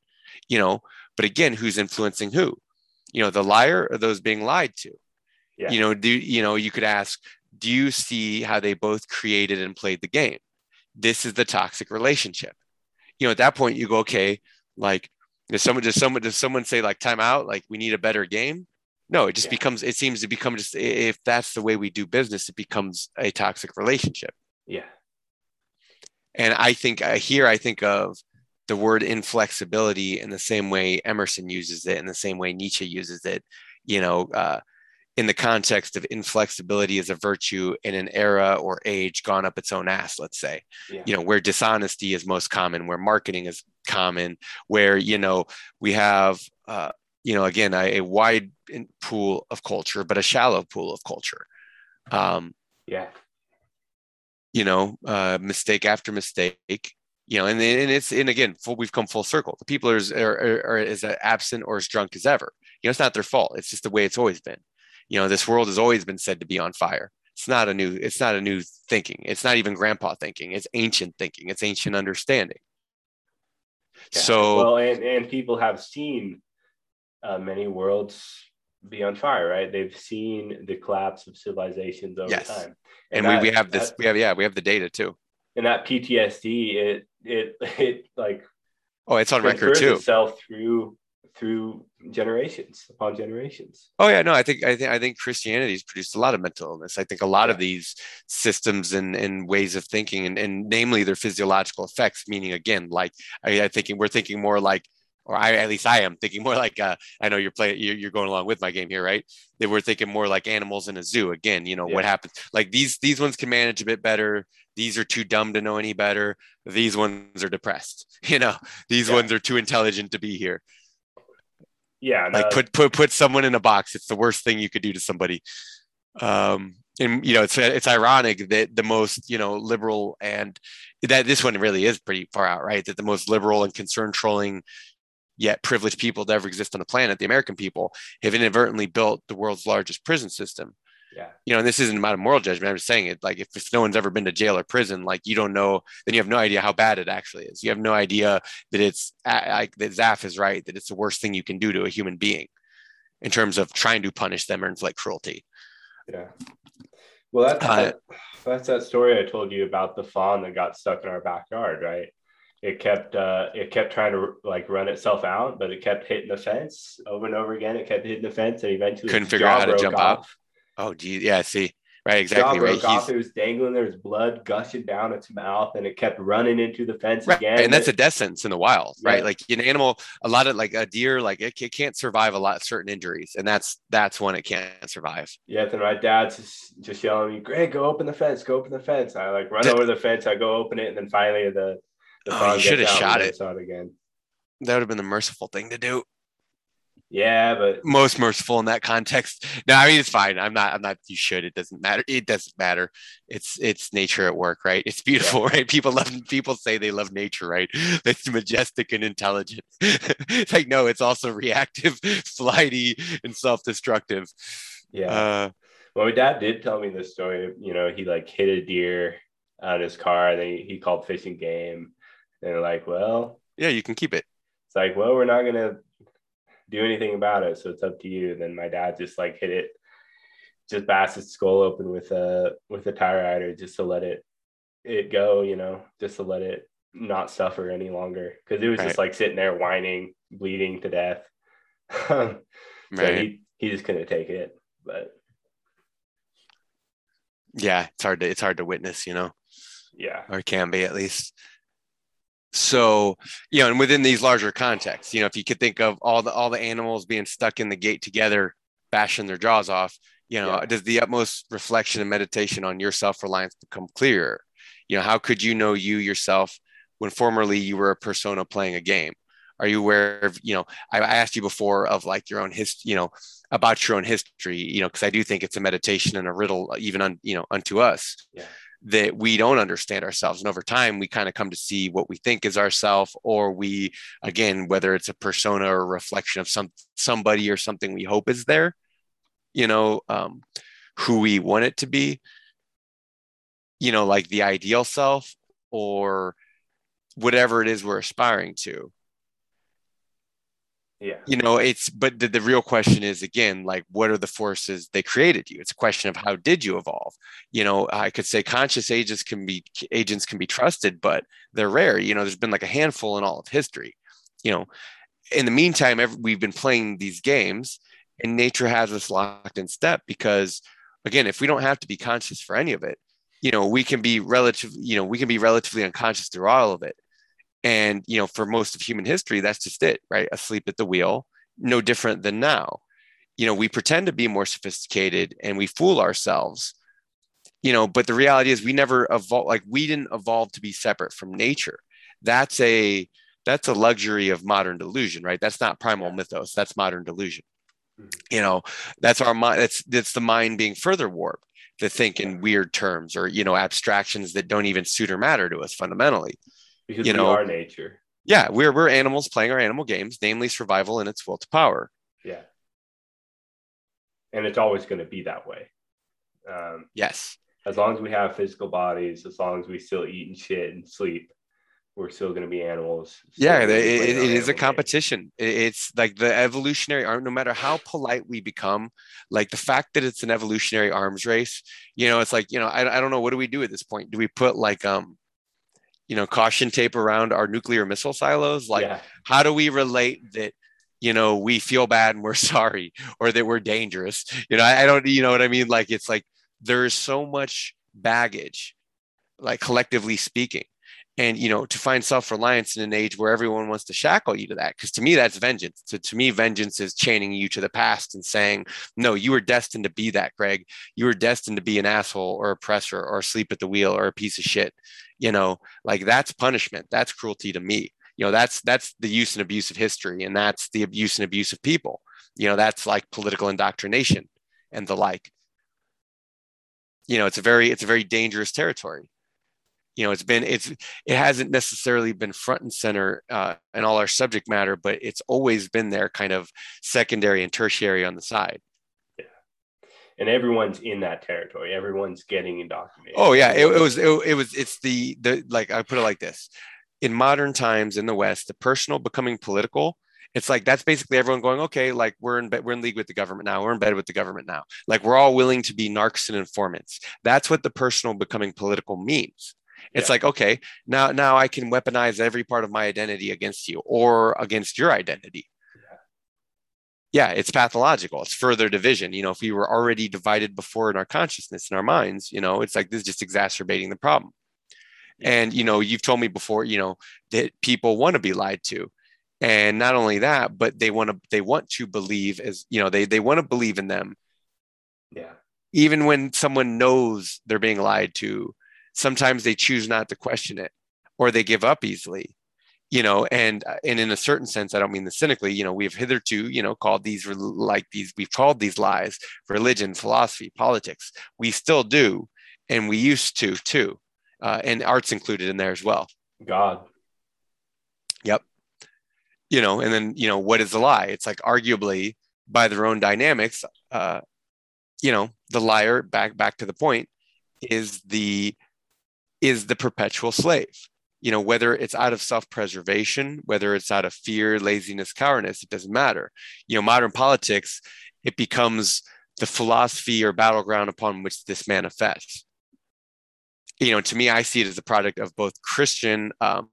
you know? But again who's influencing who? You know the liar or those being lied to? Yeah. you know do you know you could ask do you see how they both created and played the game? This is the toxic relationship. You know at that point you go okay like does someone does someone does someone say like time out like we need a better game no it just Yeah. becomes it seems to become just if that's the way we do business it becomes a toxic relationship Yeah. and I think uh, here I think of the word inflexibility in the same way Emerson uses it, in the same way Nietzsche uses it. You know, uh, in the context of inflexibility as a virtue in an era or age gone up its own ass. Let's say, Yeah. you know, where dishonesty is most common, where marketing is common, where you know we have. Uh, you know, again, a, a wide pool of culture, but a shallow pool of culture. Um, Yeah. you know, uh, mistake after mistake, you know, and, and it's, and again, full, we've come full circle. The people are, are, are as absent or as drunk as ever. You know, it's not their fault. It's just the way it's always been. You know, this world has always been said to be on fire. It's not a new, it's not a new thinking. It's not even grandpa thinking. It's ancient thinking. It's ancient understanding. Yeah. So, well, and and people have seen uh, many worlds be on fire, right? They've seen the collapse of civilizations over Yes. time, and, that- we, we have this, that- we have, yeah, we have the data too. and that PTSD, it it it like Oh, it's on record too. itself through through generations upon generations. Oh yeah, no, I think I think I think Christianity's produced a lot of mental illness. I think a lot of these systems and, and ways of thinking and, and namely their physiological effects, meaning again, like I, I thinking we're thinking more like or I at least I am thinking more like uh, I know you're playing you're, you're going along with my game here, right? They we're thinking more like animals in a zoo. Again, you know, what Yeah. happens like these these ones can manage a bit better. These are too dumb to know any better. These ones are depressed. You know, these Yeah. ones are too intelligent to be here Yeah, like no, put put put someone in a box it's the worst thing you could do to somebody um and you know it's it's ironic that the most you know liberal and that this one really is pretty far out right that the most liberal and concern trolling yet privileged people to ever exist on the planet the american people have inadvertently built the world's largest prison system yeah, you know and this isn't about a moral judgment i'm just saying it like if, if no one's ever been to jail or prison like you don't know then you have no idea how bad it actually is you have no idea that it's like that zaf is right that it's the worst thing you can do to a human being in terms of trying to punish them or inflict cruelty yeah. Well, that's Uh, that, that's that story I told you about the fawn that got stuck in our backyard, right? It kept uh, it kept trying to like run itself out, but it kept hitting the fence over and over again. It kept hitting the fence, and eventually Couldn't figure out how to jump off. out. oh gee yeah see right exactly jaw right broke off. It was dangling. There was blood gushing down its mouth, and it kept running into the fence right again. and that's a death sentence in the wild right Yeah. like an animal a lot of like a deer like it, it can't survive a lot of certain injuries and that's that's when it can't survive Yeah, then my dad's just, just yelling at me, Greg, go open the fence, go open the fence. I like run over the fence, I go open it, and then finally the Oh, you should have shot it. It again. that would have been the merciful thing to do Yeah, but most merciful in that context. No, I mean it's fine. I'm not. I'm not. You should. It doesn't matter. It doesn't matter. It's it's nature at work, right? It's beautiful, right? People love. People say they love nature, right? That's majestic and intelligent. it's like no, it's also reactive, flighty, and self-destructive. yeah. Uh, well, my dad did tell me this story. You know, he like hit a deer out of his car, and then he, he called Fish and Game. They're like, well, yeah, you can keep it. it's like, well, we're not gonna do anything about it, so it's up to you. And then my dad just like hit it, just bashed its skull open with a with a tire rider just to let it it go, you know, just to let it not suffer any longer because it was just like sitting there whining, bleeding to death. so Right. he he just couldn't take it, but yeah, it's hard to it's hard to witness, you know. yeah, or can be at least. So, you know, and within these larger contexts, you know, if you could think of all the all the animals being stuck in the gate together, bashing their jaws off, you know, Yeah. does the utmost reflection and meditation on your self-reliance become clearer? You know, how could you know you yourself when formerly you were a persona playing a game? Are you aware of, you know, I, asked you before of like your own history, you know, about your own history, you know, because I do think it's a meditation and a riddle, even on, you know, unto us. Yeah. That we don't understand ourselves. And over time, we kind of come to see what we think is ourself, or we, again, whether it's a persona or a reflection of some somebody or something we hope is there, you know, um, who we want it to be, you know, like the ideal self or whatever it is we're aspiring to Yeah. you know it's but the, the real question is again like what are the forces they created you? It's a question of how did you evolve? You know i could say conscious agents can be agents can be trusted but they're rare. You know there's been like a handful in all of history you know. In the meantime every, we've been playing these games and nature has us locked in step because again if we don't have to be conscious for any of it you know we can be relative you know we can be relatively unconscious through all of it and, you know, for most of human history, that's just it, right? Asleep at the wheel, no different than now. You know, we pretend to be more sophisticated and we fool ourselves, you know, but the reality is we never evolved, like we didn't evolve to be separate from nature. That's a, that's a luxury of modern delusion, right? That's not primal mythos. That's modern delusion. Mm. You know, that's our mind. That's that's the mind being further warped to think in weird terms or you know abstractions that don't even suit or matter to us fundamentally Because You we know, are nature. yeah we're we're animals playing our animal games namely survival and its will to power Yeah. And it's always going to be that way. Um, yes as long as we have physical bodies, as long as we still eat and shit and sleep, we're still going to be animals. yeah it, it, it is a competition It- it's like the evolutionary arm no matter how polite we become like the fact that it's an evolutionary arms race you know it's like you know I, I don't know what do we do at this point do we put like um you know caution tape around our nuclear missile silos? Like yeah. how do we relate that you know we feel bad and we're sorry or that we're dangerous? You know I, I don't you know what i mean? Like it's like there's so much baggage like collectively speaking. And you know to find self-reliance in an age where everyone wants to shackle you to that because to me that's vengeance. To, to me vengeance is chaining you to the past and saying no you were destined to be that greg. You were destined to be an asshole or oppressor or sleep at the wheel or a piece of shit you know like that's punishment. That's cruelty to me. You know that's that's the use and abuse of history and that's the abuse and abuse of people. You know that's like political indoctrination and the like. You know it's a very it's a very dangerous territory. You know it's been it's it hasn't necessarily been front and center uh, in all our subject matter but it's always been there kind of secondary and tertiary on the side And everyone's in that territory. Everyone's getting indoctrinated. oh yeah it, it was it, it was it's the the like i put it like this in modern times in the west the personal becoming political it's like that's basically everyone going okay like we're in bed we're in league with the government now we're in bed with the government now like we're all willing to be narcs and informants that's what the personal becoming political means it's Yeah. like okay now now i can weaponize every part of my identity against you or against your identity yeah it's pathological. It's further division. You know if we were already divided before in our consciousness in our minds you know it's like this is just exacerbating the problem. And you know you've told me before you know that people want to be lied to. And not only that but they want to they want to believe as you know they they want to believe in them. Yeah. even when someone knows they're being lied to sometimes they choose not to question it or they give up easily you know and and in a certain sense i don't mean this cynically you know we've hitherto you know called these like these we've called these lies religion philosophy politics we still do and we used to too uh, and art's included in there as well God. Yep. You know and then you know what is a lie it's like arguably by their own dynamics uh you know the liar back back to the point is the is the perpetual slave you know whether it's out of self-preservation whether it's out of fear laziness cowardice it doesn't matter. You know modern politics it becomes the philosophy or battleground upon which this manifests. You know to me i see it as a product of both christian um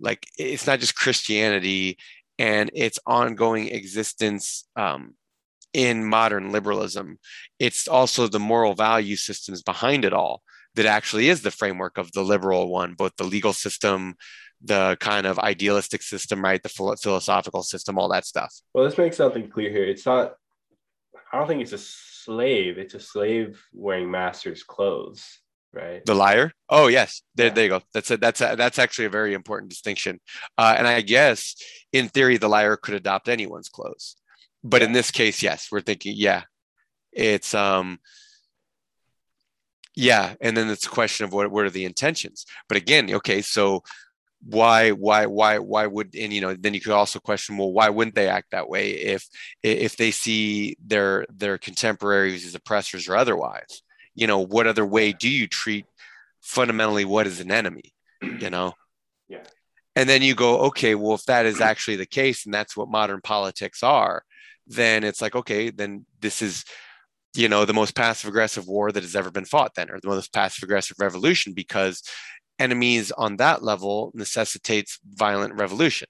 like it's not just christianity and its ongoing existence um, in modern liberalism. It's also the moral value systems behind it all that actually is the framework of the liberal one, both the legal system, the kind of idealistic system, right? The philo- philosophical system, all that stuff. Well, let's make something clear here. It's not, I don't think it's a slave. It's a slave wearing master's clothes, right? The liar? Oh yes, there, Yeah. there you go. That's a, that's a, that's actually a very important distinction. Uh, and I guess in theory, the liar could adopt anyone's clothes, but in this case, yes, we're thinking, yeah, it's um, yeah, and then it's a question of what what are the intentions. But again, okay, so why why why why would and you know then you could also question well why wouldn't they act that way if if they see their their contemporaries as oppressors or otherwise you know what other way do you treat fundamentally what is an enemy you know Yeah. and then you go okay well if that is actually the case and that's what modern politics are then it's like okay then this is you know the most passive aggressive war that has ever been fought then or the most passive aggressive revolution because enemies on that level necessitates violent revolution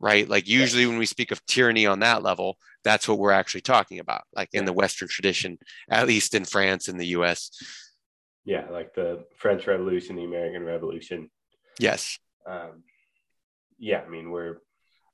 right? Like usually when we speak of tyranny on that level that's what we're actually talking about like in the western tradition at least in france and the us Yeah, like the French Revolution, the American Revolution. yes. Um, yeah, I mean we're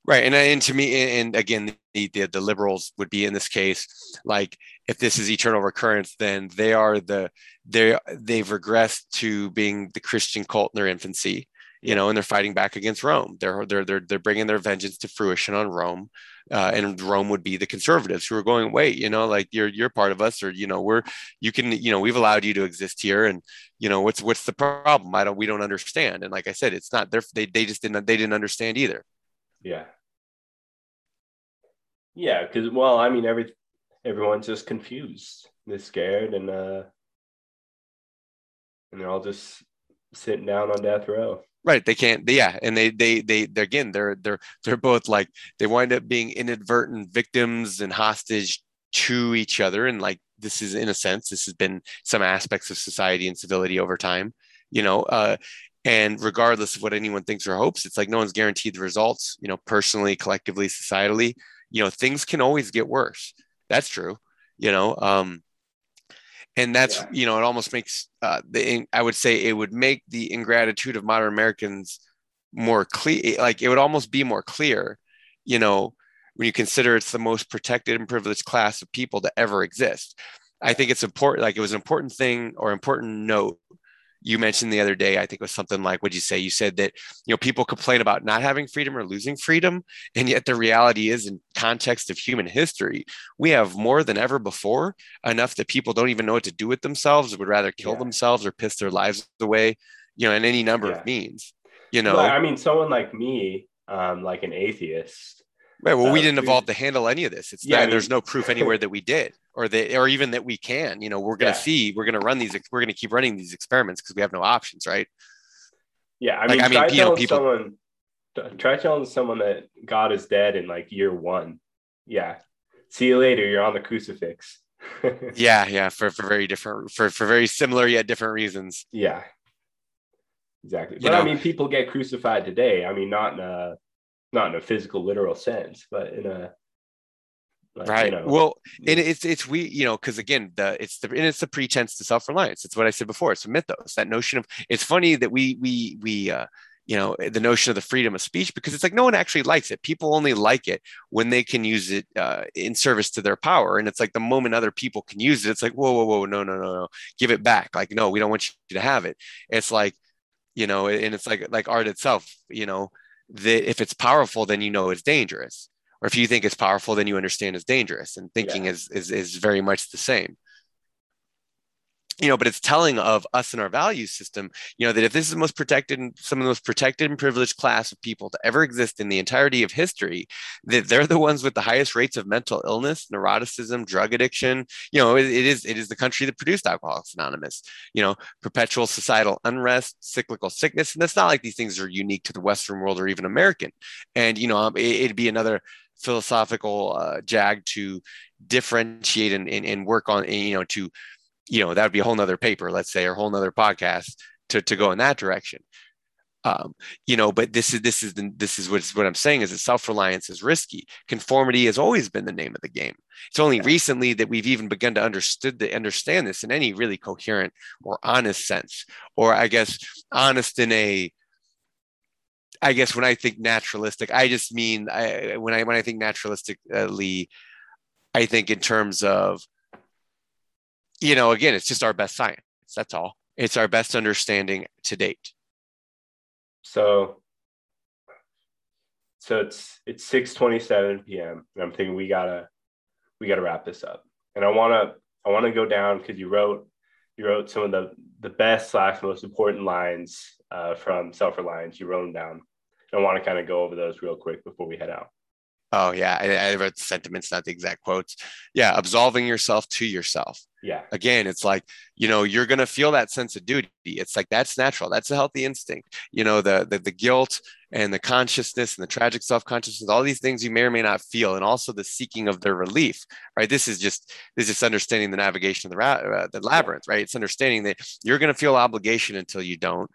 Right, and and to me, and again, the, the the liberals would be in this case like if this is eternal recurrence, then they are the they they've regressed to being the Christian cult in their infancy, you know, and they're fighting back against Rome. They're they're they're they're bringing their vengeance to fruition on Rome, uh, and Rome would be the conservatives who are going, wait, you know, like you're you're part of us, or you know, we're you can you know we've allowed you to exist here, and you know what's what's the problem? I don't we don't understand, and like I said, it's not they they just didn't they didn't understand either. Yeah. Yeah, because well, I mean every everyone's just confused. They're scared and uh and they're all just sitting down on death row. right they can't yeah and they they they they again they're they're they're both like they wind up being inadvertent victims and hostage to each other and like this is in a sense this has been some aspects of society and civility over time you know uh and regardless of what anyone thinks or hopes it's like no one's guaranteed the results you know personally collectively societally you know things can always get worse that's true you know um and that's Yeah. you know it almost makes uh, the I would say it would make the ingratitude of modern Americans more clear. Like it would almost be more clear, you know, when you consider it's the most protected and privileged class of people to ever exist. I think it's important. Like it was an important thing or important note you mentioned the other day. I think it was something like, "What'd you say?" You said that you know people complain about not having freedom or losing freedom, and yet the reality is, in context of human history, we have more than ever before enough that people don't even know what to do with themselves would rather kill Yeah. themselves or piss their lives away you know in any number Yeah. of means you know But, I mean, someone like me, um, like an atheist, right well we uh, didn't evolve to handle any of this it's Yeah, not, I there's no proof anywhere that we did or that or even that we can you know we're going to Yeah. see we're going to run these we're going to keep running these experiments because we have no options right yeah, I Like, mean, I mean, try know, people- someone, try telling someone that God is dead in like year one. Yeah, see you later. You're on the crucifix. yeah yeah for, for very different for for very similar yet different reasons Yeah, exactly. You But I mean, people get crucified today. I mean, not in a not in a physical, literal sense, but in a like, you right. know, well and it's it's we you know because again the it's the and it's the pretense to self-reliance. It's what i said before. It's a mythos. That notion of it's funny that we we we uh you know the notion of the freedom of speech because it's like no one actually likes it. People only like it when they can use it uh, in service to their power. And it's like the moment other people can use it it's like whoa whoa whoa no no no no. Give it back. Like no we don't want you to have it. It's like you know and it's like like art itself you know that if it's powerful then you know it's dangerous or if you think it's powerful then you understand it's dangerous and thinking Yeah. is, is is very much the same. You know but it's telling of us and our value system you know that if this is the most protected and some of the most protected and privileged class of people to ever exist in the entirety of history that they're the ones with the highest rates of mental illness neuroticism drug addiction. You know it, it is it is the country that produced alcoholics anonymous you know perpetual societal unrest cyclical sickness. And it's not like these things are unique to the western world or even american. And you know it, it'd be another philosophical uh, jag to differentiate and, and, and work on you know to you know that would be a whole nother paper let's say or a whole nother podcast to, to go in that direction. Um, you know but this is this is the, this is what's, what i'm saying is that self-reliance is risky. Conformity has always been the name of the game. It's only Yeah. recently that we've even begun to understood the, understand this in any really coherent or honest sense or i guess honest in a I guess when I think naturalistic, I just mean I, when I when I think naturalistically, I think in terms of, you know, again, it's just our best science. That's all. It's our best understanding to date. So, so it's it's six twenty seven p.m. and I'm thinking we gotta we gotta wrap this up. And I wanna I wanna go down because you wrote you wrote some of the the best slash most important lines uh, from Self Reliance. You wrote them down. I want to kind of go over those real quick before we head out. Oh yeah, I, I wrote sentiments, not the exact quotes. Yeah, absolving yourself to yourself. Yeah. Again, it's like you know you're gonna feel that sense of duty. It's like that's natural. That's a healthy instinct. You know the the, the guilt and the consciousness and the tragic self consciousness. All these things you may or may not feel, and also the seeking of their relief. Right. This is just this is understanding the navigation of the uh, the labyrinth. Right. It's understanding that you're gonna feel obligation until you don't,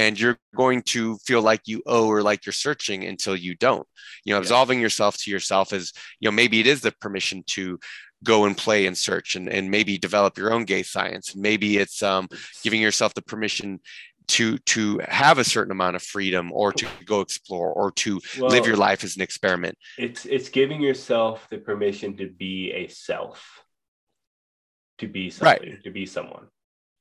and you're going to feel like you owe or like you're searching until you don't. You know absolving yourself to yourself is you know maybe it is the permission to go and play and search and, and maybe develop your own gay science. Maybe it's um, giving yourself the permission to to have a certain amount of freedom or to go explore or to well, live your life as an experiment. it's it's giving yourself the permission to be a self. To be something right. to be someone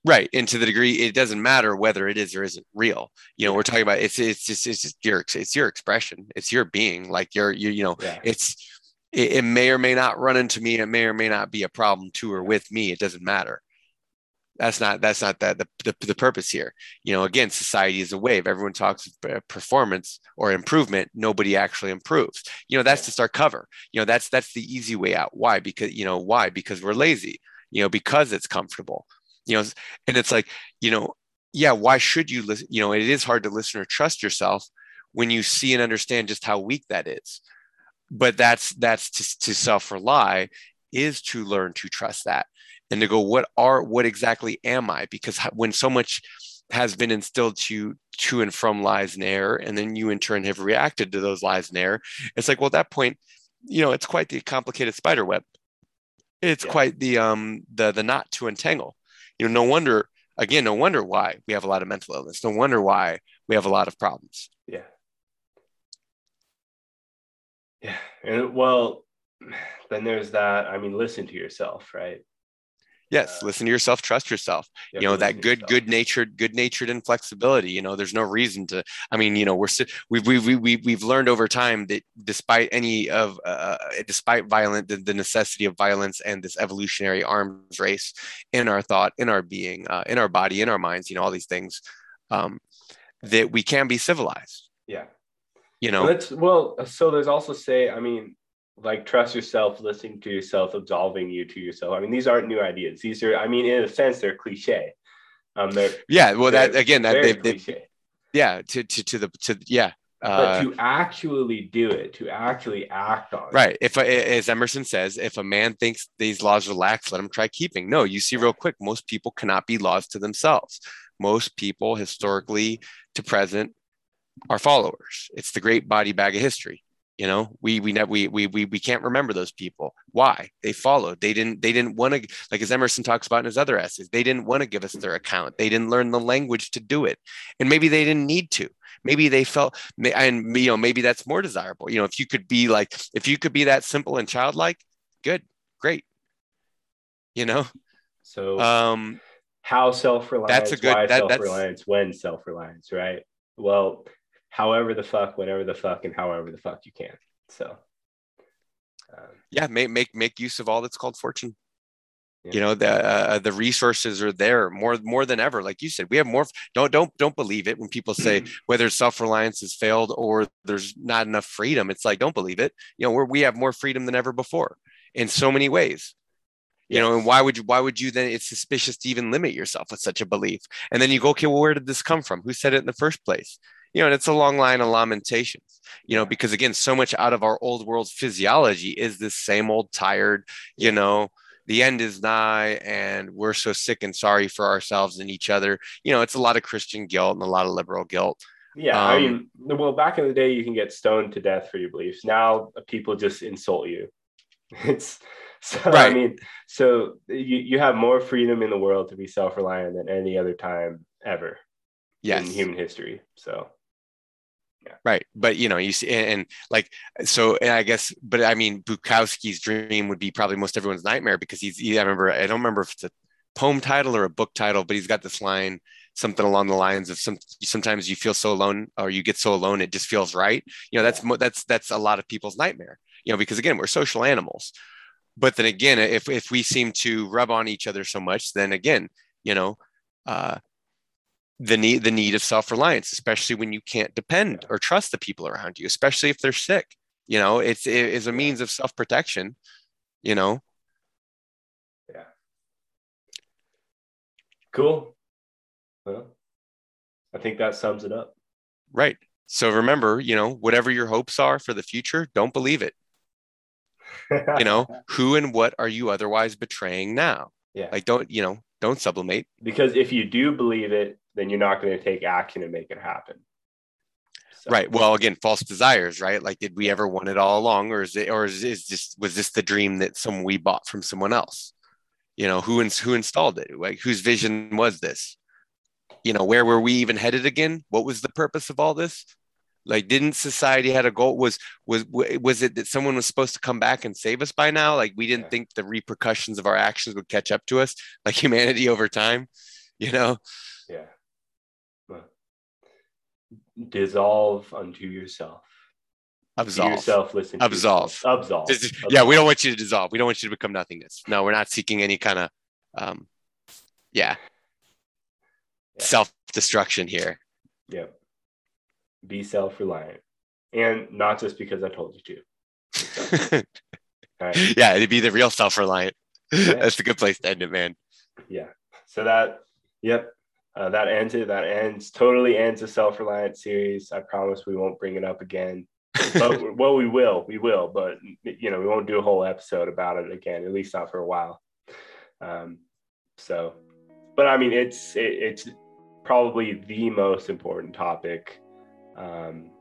right and to the degree it doesn't matter whether it is or isn't real. You know we're talking about it's it's just it's just your it's your expression it's your being like you're you you know yeah. it's it, it, may or may not run into me it may or may not be a problem to or with me it doesn't matter. That's not that's not that the, the, the purpose here. You know again society is a wave. Everyone talks performance or improvement nobody actually improves. You know that's just our cover. You know that's that's the easy way out. Why? Because you know why? Because we're lazy. You know because it's comfortable you know and it's like you know yeah why should you listen you know it is hard to listen or trust yourself when you see and understand just how weak that is. But that's that's to, to self rely is to learn to trust that and to go what are what exactly am i? Because when so much has been instilled to you to and from lies and error and then you in turn have reacted to those lies and error it's like well at that point you know it's quite the complicated spider web. It's yeah. quite the um the the knot to untangle you know, no wonder, again, no wonder why we have a lot of mental illness. No wonder why we have a lot of problems. Yeah. Yeah. And well, then there's that. I mean, listen to yourself, right? Yes uh, listen to yourself trust yourself. You, know that good good natured good natured inflexibility you know there's no reason to i mean you know we're we've we've we've we've learned over time that despite any of uh, despite violent the, the, necessity of violence and this evolutionary arms race in our thought in our being uh, in our body in our minds you know all these things um, that we can be civilized. Yeah. You know? Well, well so there's also say i mean like trust yourself, listening to yourself, absolving you to yourself. I mean, these aren't new ideas. These are, I mean, in a sense, they're cliche. Um, they're yeah. Well, that again, that they, they, yeah, to to to the to yeah. Uh, but to actually do it, to actually act on right. If as Emerson says, if a man thinks these laws are lax, let him try keeping. No, you see, real quick, most people cannot be laws to themselves. Most people, historically to present, are followers. It's the great body bag of history you know we we we we we, we can't remember those people. Why? They followed. They didn't they didn't want to like as emerson talks about in his other essays they didn't want to give us their account. They didn't learn the language to do it. And maybe they didn't need to. Maybe they felt and you know maybe that's more desirable. You know if you could be like if you could be that simple and childlike good great. You know? So um how self-reliance that's a good that, self-reliance when self-reliance right? Well however the fuck, whatever the fuck, and however the fuck you can. So, um, yeah, make make make use of all that's called fortune. Yeah. You know the uh, the resources are there more more than ever. Like you said, we have more. Don't don't don't believe it when people say whether self reliance has failed or there's not enough freedom. It's like don't believe it. You know, we we have more freedom than ever before in so many ways you know and why would you why would you then it's suspicious to even limit yourself with such a belief and then you go okay well where did this come from who said it in the first place you know, and it's a long line of lamentations, you know, because again, so much out of our old world physiology is this same old tired, you know, the end is nigh and we're so sick and sorry for ourselves and each other. You know, it's a lot of Christian guilt and a lot of liberal guilt. Yeah. Um, I mean, well, back in the day, you can get stoned to death for your beliefs. Now people just insult you. It's so, right. I mean, so you, you have more freedom in the world to be self reliant than any other time ever yes. in human history. So, yeah. Right. But you know, you see, and, and, like, so, and I guess, but I mean, Bukowski's dream would be probably most everyone's nightmare because he's, he, I remember, I don't remember if it's a poem title or a book title, but he's got this line, something along the lines of some sometimes you feel so alone or you get so alone it just feels right. You know, that's that's that's a lot of people's nightmare. You know, because again, we're social animals. But then again, if if we seem to rub on each other so much, then again, you know, uh, the need the need of self-reliance especially when you can't depend or trust the people around you especially if they're sick you know it's it is a means of self-protection you know? Yeah. Cool. Well i think that sums it up. Right. So remember you know whatever your hopes are for the future don't believe it. You know who and what are you otherwise betraying now? Yeah. Like don't you know don't sublimate. Because if you do believe it then you're not going to take action and make it happen so. Right. Well, again, false desires, right? Like, did we ever want it all along, or is it, or is, is this was this the dream that some we bought from someone else? You know, who ins- who installed it? Like, whose vision was this? You know, where were we even headed again? What was the purpose of all this? Like, didn't society had a goal? Was was was it that someone was supposed to come back and save us by now? Like, we didn't yeah. think the repercussions of our actions would catch up to us, like humanity over time. You know? Yeah dissolve unto yourself. Absolve. yourself, listen. Absolve. Yourself. Absolve. Dis- yeah, we don't want you to dissolve. We don't want you to become nothingness. No, we're not seeking any kind of, um, yeah, yeah. self destruction here. Yep. Be self reliant, and not just because I told you to. right. Yeah, it'd be the real self reliant. Yeah. That's a good place to end it, man. Yeah. So that, yep, uh, that ends it. That ends totally ends the self reliance series. I promise we won't bring it up again. but well, we will, we will, but you know, we won't do a whole episode about it again, at least not for a while. Um, so, but I mean, it's it, it's probably the most important topic um,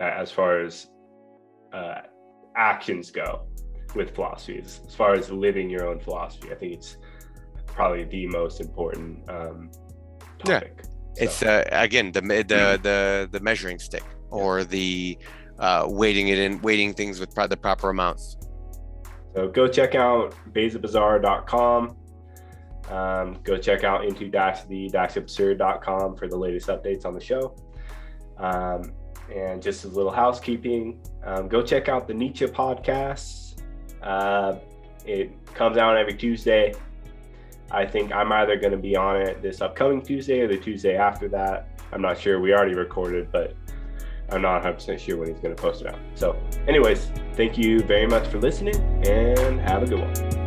as far as uh, actions go with philosophy. As, as, far as living your own philosophy, I think it's probably the most important um, topic. Yeah. So. It's uh, again the the the the measuring stick or the uh, weighting it in, weighting things with the proper amounts. So go check out bezabazaar.com. Um, go check out into dash the dash absurd.com for the latest updates on the show. Um, and just a little housekeeping, um, go check out the Nietzsche podcast. Uh, it comes out every Tuesday. I think I'm either going to be on it this upcoming Tuesday or the Tuesday after that. I'm not sure. We already recorded, but I'm not 100% sure when he's going to post it out. So, anyways, thank you very much for listening and have a good one.